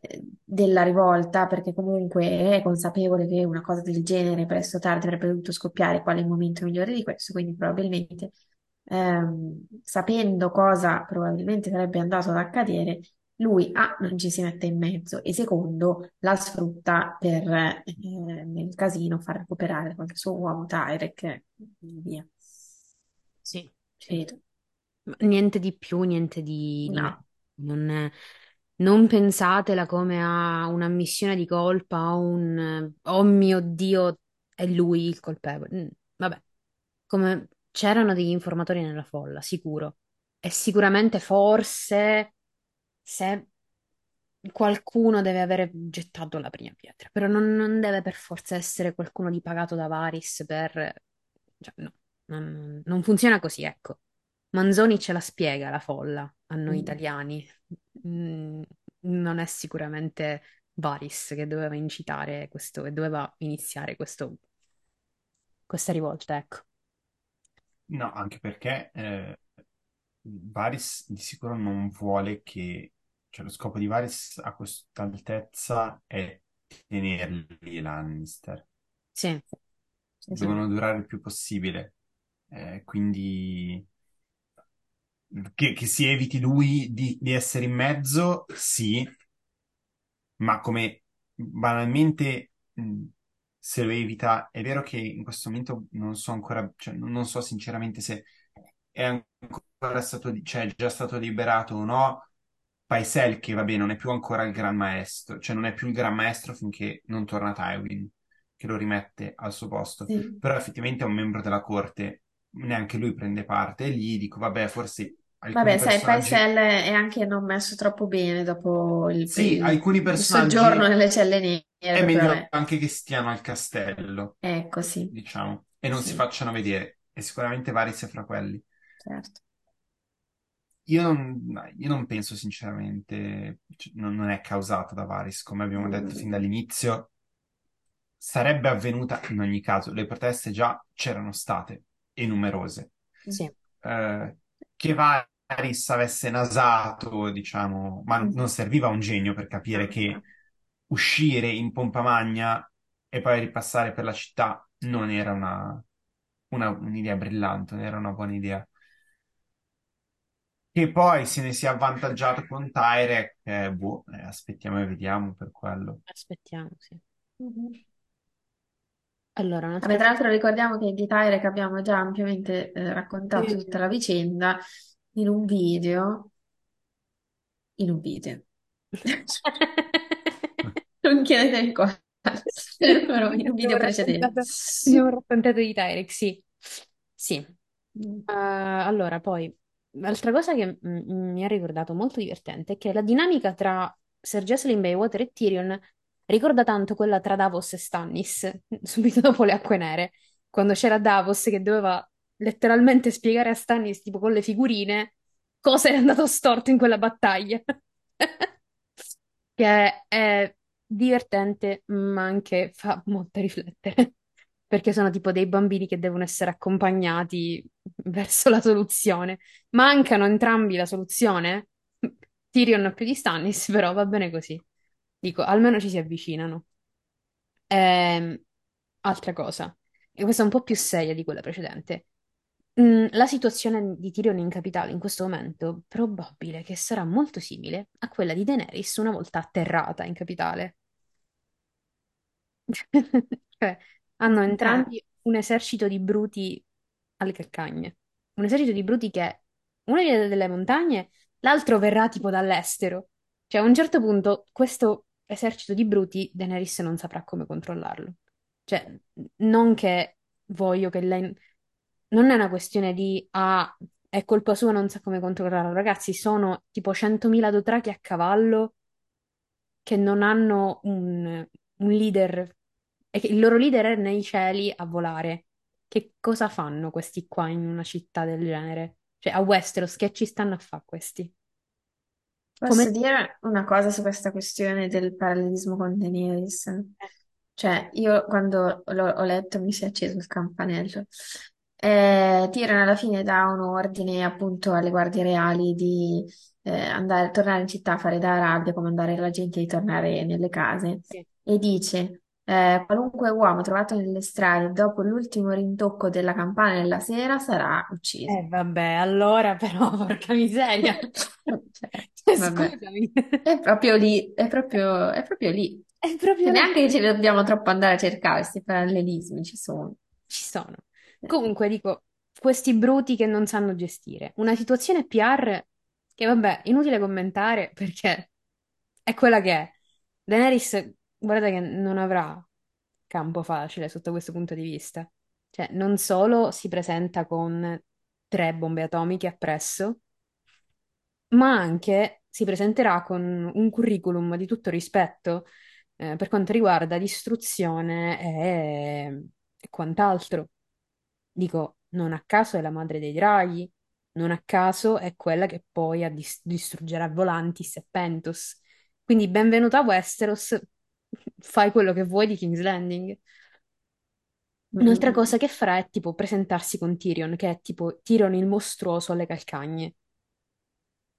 eh, della rivolta perché comunque è consapevole che una cosa del genere presto o tardi avrebbe dovuto scoppiare, qual è il momento migliore di questo, quindi probabilmente ehm, sapendo cosa probabilmente sarebbe andato ad accadere, lui A non ci si mette in mezzo e secondo la sfrutta per eh, nel casino far recuperare qualche suo uomo Tyrek e via. Sì. Credo. Niente di più, niente di, di No. meno. Non, non pensatela come a una missione di colpa o un oh mio Dio, è lui il colpevole. Mm, Vabbè, come c'erano degli informatori nella folla, sicuro. E sicuramente forse se qualcuno deve avere gettato la prima pietra, però non, non deve per forza essere qualcuno di pagato da Varis per... Cioè, no, non, non funziona così, ecco. Manzoni ce la spiega la folla a noi Mm. italiani. Mm, non è sicuramente Varis che doveva incitare questo, che doveva iniziare questo- questa rivolta, ecco. No, anche perché eh, Varys di sicuro non vuole che, cioè lo scopo di Varys a questa altezza è tenerli Lannister, Sì, sì. devono durare il più possibile, Eh, quindi che, che si eviti lui di, di essere in mezzo, sì, ma come banalmente se lo evita, è vero che in questo momento non so ancora, cioè non non so sinceramente se è ancora stato, cioè è già stato liberato o no. Paisel, che vabbè, non è più ancora il Gran Maestro, cioè non è più il Gran Maestro finché non torna Tywin, che lo rimette al suo posto. Sì. Però effettivamente è un membro della corte, neanche lui prende parte, e gli dico, vabbè, forse alcuni Vabbè, sai, personaggi... Paisel è anche non messo troppo bene dopo il, Sì, il- alcuni il soggiorno personaggi nelle celle nere, è per cui meglio vabbè, anche che stiano al castello, ecco, sì, diciamo, e non si sì, facciano vedere. E sicuramente Varys è fra quelli. certo. Io non, io non penso sinceramente, cioè, non, non è causata da Varys, come abbiamo detto fin dall'inizio. Sarebbe avvenuta in ogni caso. Le proteste già c'erano state e numerose. sì. Eh, che Varys avesse nasato, diciamo, ma non serviva un genio per capire che uscire in pompa magna e poi ripassare per la città non era una, una- un'idea brillante, non era una buona idea. Che poi se ne sia avvantaggiato con Tyrek, eh, boh, eh, aspettiamo e vediamo per quello. Aspettiamo, sì. Mhm. Allora, Vabbè, un'altra tra l'altro ricordiamo che di Tyrek abbiamo già ampiamente eh, raccontato tutta la vicenda in un video, in un video. Non chiedetemi cosa, però in un video Abbiamo precedente. raccontato, abbiamo raccontato di Tyrek, sì. Sì. Mm. Eh, allora, poi, l'altra cosa che mm, mi ha ricordato molto divertente è che la dinamica tra Ser Jocelyn Baywater e Tyrion ricorda tanto quella tra Davos e Stannis, subito dopo le Acque Nere, quando c'era Davos che doveva letteralmente spiegare a Stannis, tipo con le figurine, cosa era andato storto in quella battaglia. Che è divertente, ma anche fa molto riflettere perché sono tipo dei bambini che devono essere accompagnati verso la soluzione. Mancano entrambi la soluzione. Tyrion più di Stannis, però va bene così. Dico, almeno ci si avvicinano. Ehm, altra cosa, e questa è un po' più seria di quella precedente. Mm, la situazione di Tyrion in capitale in questo momento probabile che sarà molto simile a quella di Daenerys una volta atterrata in capitale. Cioè, hanno Eh, entrambi un esercito di bruti alle calcagne. Un esercito di bruti che uno viene dalle montagne, l'altro verrà tipo dall'estero. Cioè, a un certo punto questo esercito di bruti Daenerys non saprà come controllarlo. Cioè, non che voglio che lei... Non è una questione di, ah, è colpa sua, non sa come controllarlo. Ragazzi, sono tipo 100.000 dotraki a cavallo che non hanno un, un leader, e che il loro leader è nei cieli a volare. che cosa fanno questi qua in una città del genere? Cioè, a Westeros, che ci stanno a fare questi? Come... Posso dire una cosa su questa questione del parallelismo con Daenerys? Cioè, io quando l'ho ho letto mi si è acceso il campanello. Eh, Tyrion alla fine dà un ordine appunto alle guardie reali di eh, andare, tornare in città, fare da rabbia, comandare la gente di tornare nelle case Sì. e dice eh, qualunque uomo trovato nelle strade dopo l'ultimo rintocco della campana della sera sarà ucciso. Eh, vabbè, allora però, porca miseria. Cioè, Cioè, vabbè, scusami. è proprio lì, è proprio, è proprio lì. È proprio là. neanche ce li dobbiamo troppo andare a cercare, questi parallelismi ci sono. Ci sono. Comunque, dico, questi bruti che non sanno gestire. Una situazione PR che, vabbè, inutile commentare perché è quella che è. Daenerys, guarda che non avrà campo facile sotto questo punto di vista. Cioè, non solo si presenta con tre bombe atomiche appresso, ma anche si presenterà con un curriculum di tutto rispetto eh, per quanto riguarda l'istruzione e, e quant'altro. Dico, non a caso è la madre dei draghi, non a caso è quella che poi distruggerà Volantis e Pentos. Quindi benvenuta a Westeros, fai quello che vuoi di King's Landing. Un'altra Mm. cosa che farà è tipo presentarsi con Tyrion, che è tipo Tyrion il mostruoso alle calcagne.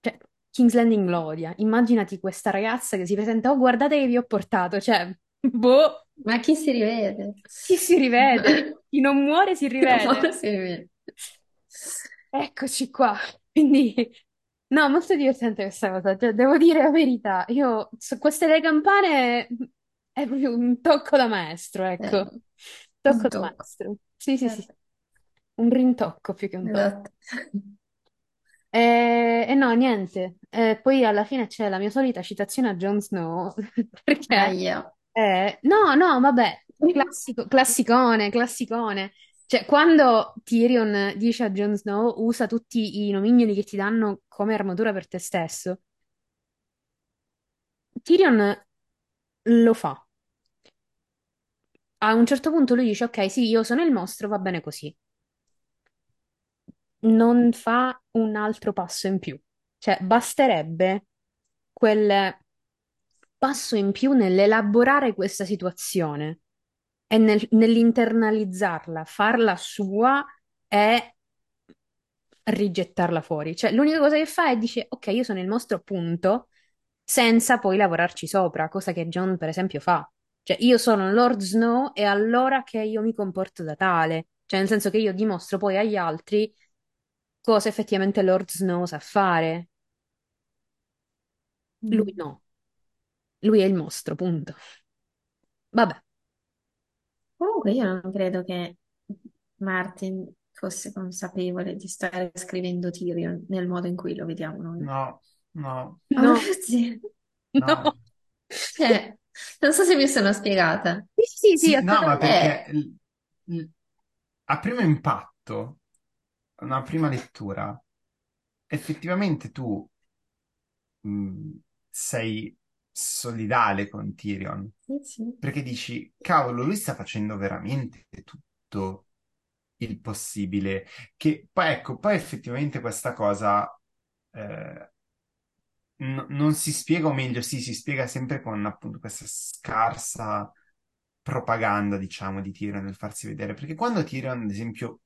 Cioè, King's Landing lo odia. Immaginati questa ragazza che si presenta, oh guardate che vi ho portato, cioè, boh, Ma chi si rivede? chi si rivede? Chi non muore si rivede. si rivede. Eccoci qua. Quindi, no, molto divertente questa cosa, cioè, devo dire la verità. Io, su queste le campane è proprio un tocco da maestro, Eh, ecco. un Tocco da tocco. maestro. Sì, sì, sì. Certo. Un rintocco più che un tocco. Esatto. E, e no, niente. E poi alla fine c'è la mia solita citazione a Jon Snow, perché Ahia. è... No, no, vabbè, classico, classicone, classicone. Cioè, quando Tyrion dice a Jon Snow usa tutti i nomignoli che ti danno come armatura per te stesso, Tyrion lo fa. A un certo punto lui dice, ok, sì, io sono il mostro, va bene così. Non fa un altro passo in più. Cioè, basterebbe quel passo in più nell'elaborare questa situazione e nel- nell'internalizzarla, farla sua e rigettarla fuori. Cioè, l'unica cosa che fa è dice, ok, io sono il mostro, punto, senza poi lavorarci sopra, cosa che John, per esempio, fa. Cioè, io sono Lord Snow e allora che io mi comporto da tale. Cioè, nel senso che io dimostro poi agli altri cosa effettivamente Lord Snow sa fare. Lui Mm. no. Lui è il mostro, punto. Vabbè. Comunque io non credo che Martin fosse consapevole di stare scrivendo Tyrion nel modo in cui lo vediamo noi. No, no, Ma No, no. no. cioè, non so se mi sono spiegata. Sì, sì, sì, Sì, no, ma assolutamente. Eh, perché l- l- a primo impatto, una prima lettura, effettivamente tu mh, sei solidale con Tyrion, sì, sì. perché dici, cavolo, lui sta facendo veramente tutto il possibile, che poi ecco, poi effettivamente questa cosa eh, n- non si spiega, o meglio, sì, si spiega sempre con appunto questa scarsa propaganda, diciamo, di Tyrion nel farsi vedere, perché quando Tyrion, ad esempio,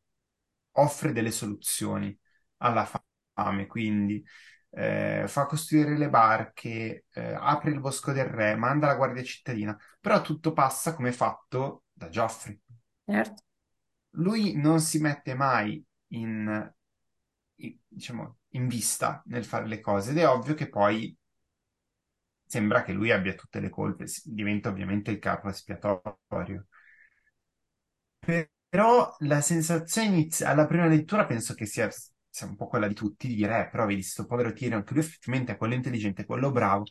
offre delle soluzioni alla fame, quindi eh, fa costruire le barche, eh, apre il bosco del re, manda la guardia cittadina, però tutto passa come fatto da Joffrey. Certo. Lui non si mette mai in, in- diciamo, in vista nel fare le cose ed è ovvio che poi sembra che lui abbia tutte le colpe, diventa ovviamente il capo espiatorio. Però la sensazione iniziale, alla prima lettura penso che sia, sia un po' quella di tutti, di dire, eh, però vedi, sto povero Tyrion, che lui effettivamente è quello intelligente, quello bravo.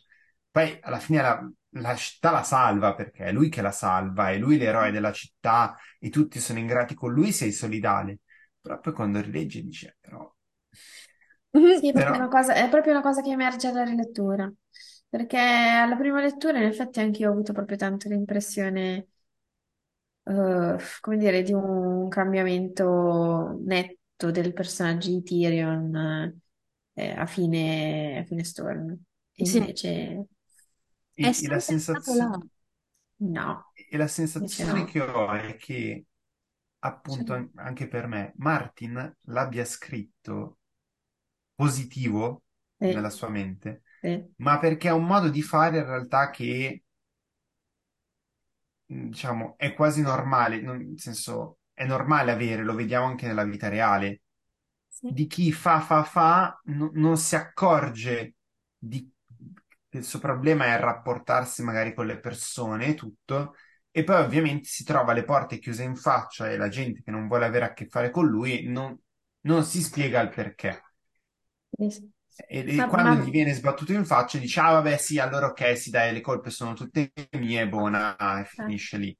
Poi alla fine la, la città la salva, perché è lui che la salva, è lui l'eroe della città e tutti sono ingrati con lui, sei solidale. Però poi quando rileggi dici, eh, però... Mhm. Sì, è proprio Però una cosa, è proprio una cosa che emerge alla rilettura. Perché alla prima lettura, in effetti, anche io ho avuto proprio tanto l'impressione eh, come dire, di un cambiamento netto del personaggio di Tyrion eh, a fine, a fine Storm. E Sì, invece è E, e la sempre stato là. sensazio- no, e la invece sensazione no. che ho è che, Cioè, appunto, an- anche per me, Martin l'abbia scritto positivo sì, nella sua mente, sì, ma perché è un modo di fare in realtà che, mh, diciamo, è quasi normale, non- nel senso, è normale avere, lo vediamo anche nella vita reale, sì, di chi fa, fa, fa, no- non si accorge di, che il suo problema è rapportarsi magari con le persone e tutto, e poi ovviamente si trova le porte chiuse in faccia e la gente che non vuole avere a che fare con lui non, non si spiega il perché. Sì. E, e Ma, quando ma gli viene sbattuto in faccia dice, ah vabbè sì, allora ok, sì dai, le colpe sono tutte mie, buona, e eh, finisce lì.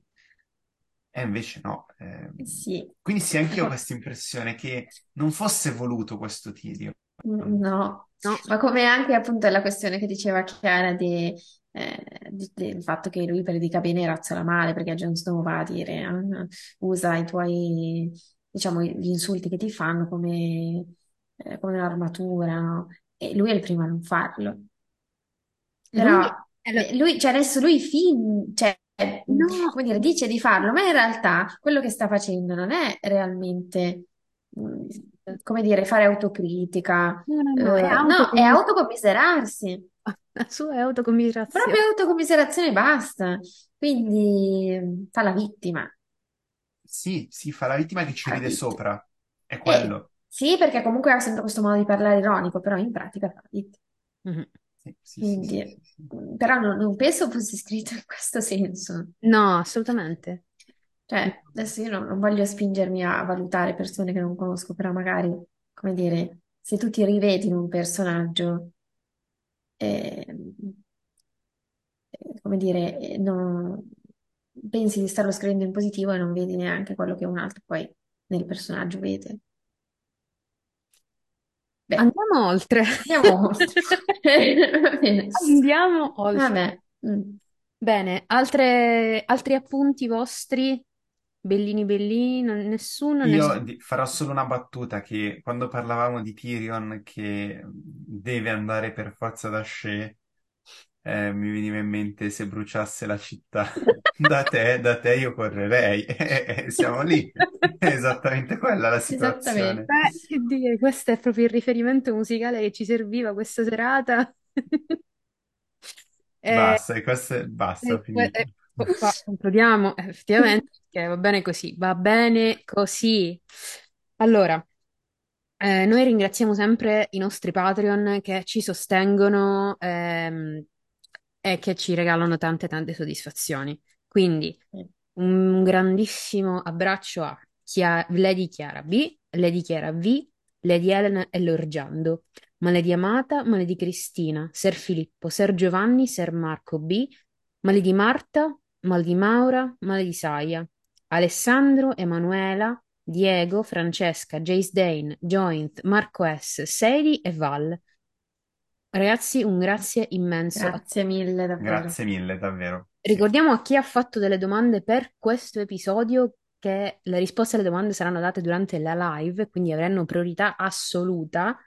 E invece no. ehm. sì, Quindi sì, anch'io ho questa impressione che non fosse voluto questo Tyrion. no, No, ma come anche appunto la questione che diceva Chiara di, eh, di- del fatto che lui predica bene e razzola male, perché Jon Snow va a dire, ah, usa i tuoi, diciamo, gli insulti che ti fanno come, eh, come un'armatura, no? E lui è il primo a non farlo. lui... Però allora, eh, lui, cioè adesso lui fin, cioè, no, come dire, dice di farlo, ma in realtà quello che sta facendo non è realmente, mh, come dire, fare autocritica, no, no, no, è eh, no, è autocommiserazione. autocommiserarsi, La sua è autocommiserazione. proprio autocommiserazione e basta. Quindi fa la vittima, Sì, si fa la vittima che ci ride vittima. sopra. È E quello. Sì, perché comunque ha sempre questo modo di parlare ironico, però in pratica fa vittima. Mhm. Sì, sì, sì, sì, Quindi, sì, sì. mh, però non, non penso fosse scritto in questo senso. No, assolutamente. Cioè, adesso io non, non voglio spingermi a valutare persone che non conosco, però magari, come dire, se tu ti rivedi in un personaggio, eh, eh, come dire, eh, non- pensi di starlo scrivendo in positivo e non vedi neanche quello che un altro poi nel personaggio vede. Beh, Andiamo oltre. andiamo oltre. Andiamo oltre. Vabbè. mm. Bene, altre- altri appunti vostri? Bellini bellini, non- nessuno, Io nessuno. di- farò solo una battuta che quando parlavamo di Tyrion che deve andare per forza da Sce, eh, mi veniva in mente se bruciasse la città da te, da te io correrei. E siamo lì. È esattamente quella la situazione. Esattamente. Beh, che dire, questo è proprio il riferimento musicale che ci serviva questa serata. Eh, Basta, e questo è... basta, ho eh, finito. eh, qua concludiamo, eh, effettivamente, perché va bene così, va bene così. Allora, eh, noi ringraziamo sempre i nostri Patreon che ci sostengono ehm, e che ci regalano tante tante soddisfazioni. Quindi un grandissimo abbraccio a Chia- Lady Chiara B, Lady Chiara V, Lady Elena e Lorgiando, ma Lady Amata, ma Lady Cristina, Ser Filippo, Ser Giovanni, Ser Marco B, ma Lady Marta, ma Lady Maura, ma Lady Saia, Alessandro, Emanuela, Diego, Francesca, Jace Dane, Joint, Marco S, Seri e Val. Ragazzi, un grazie immenso a Grazie mille, davvero. Grazie mille, davvero. Sì. Ricordiamo a chi ha fatto delle domande per questo episodio che le risposte alle domande saranno date durante la live, quindi avranno priorità assoluta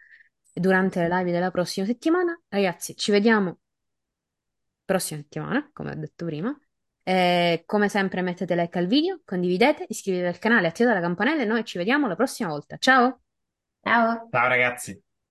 durante le live della prossima settimana. Ragazzi, ci vediamo prossima settimana, come ho detto prima. Eh, come sempre mettete like al video, condividete, iscrivetevi al canale, attivate la campanella e noi ci vediamo la prossima volta. Ciao! Ciao. Ciao ragazzi.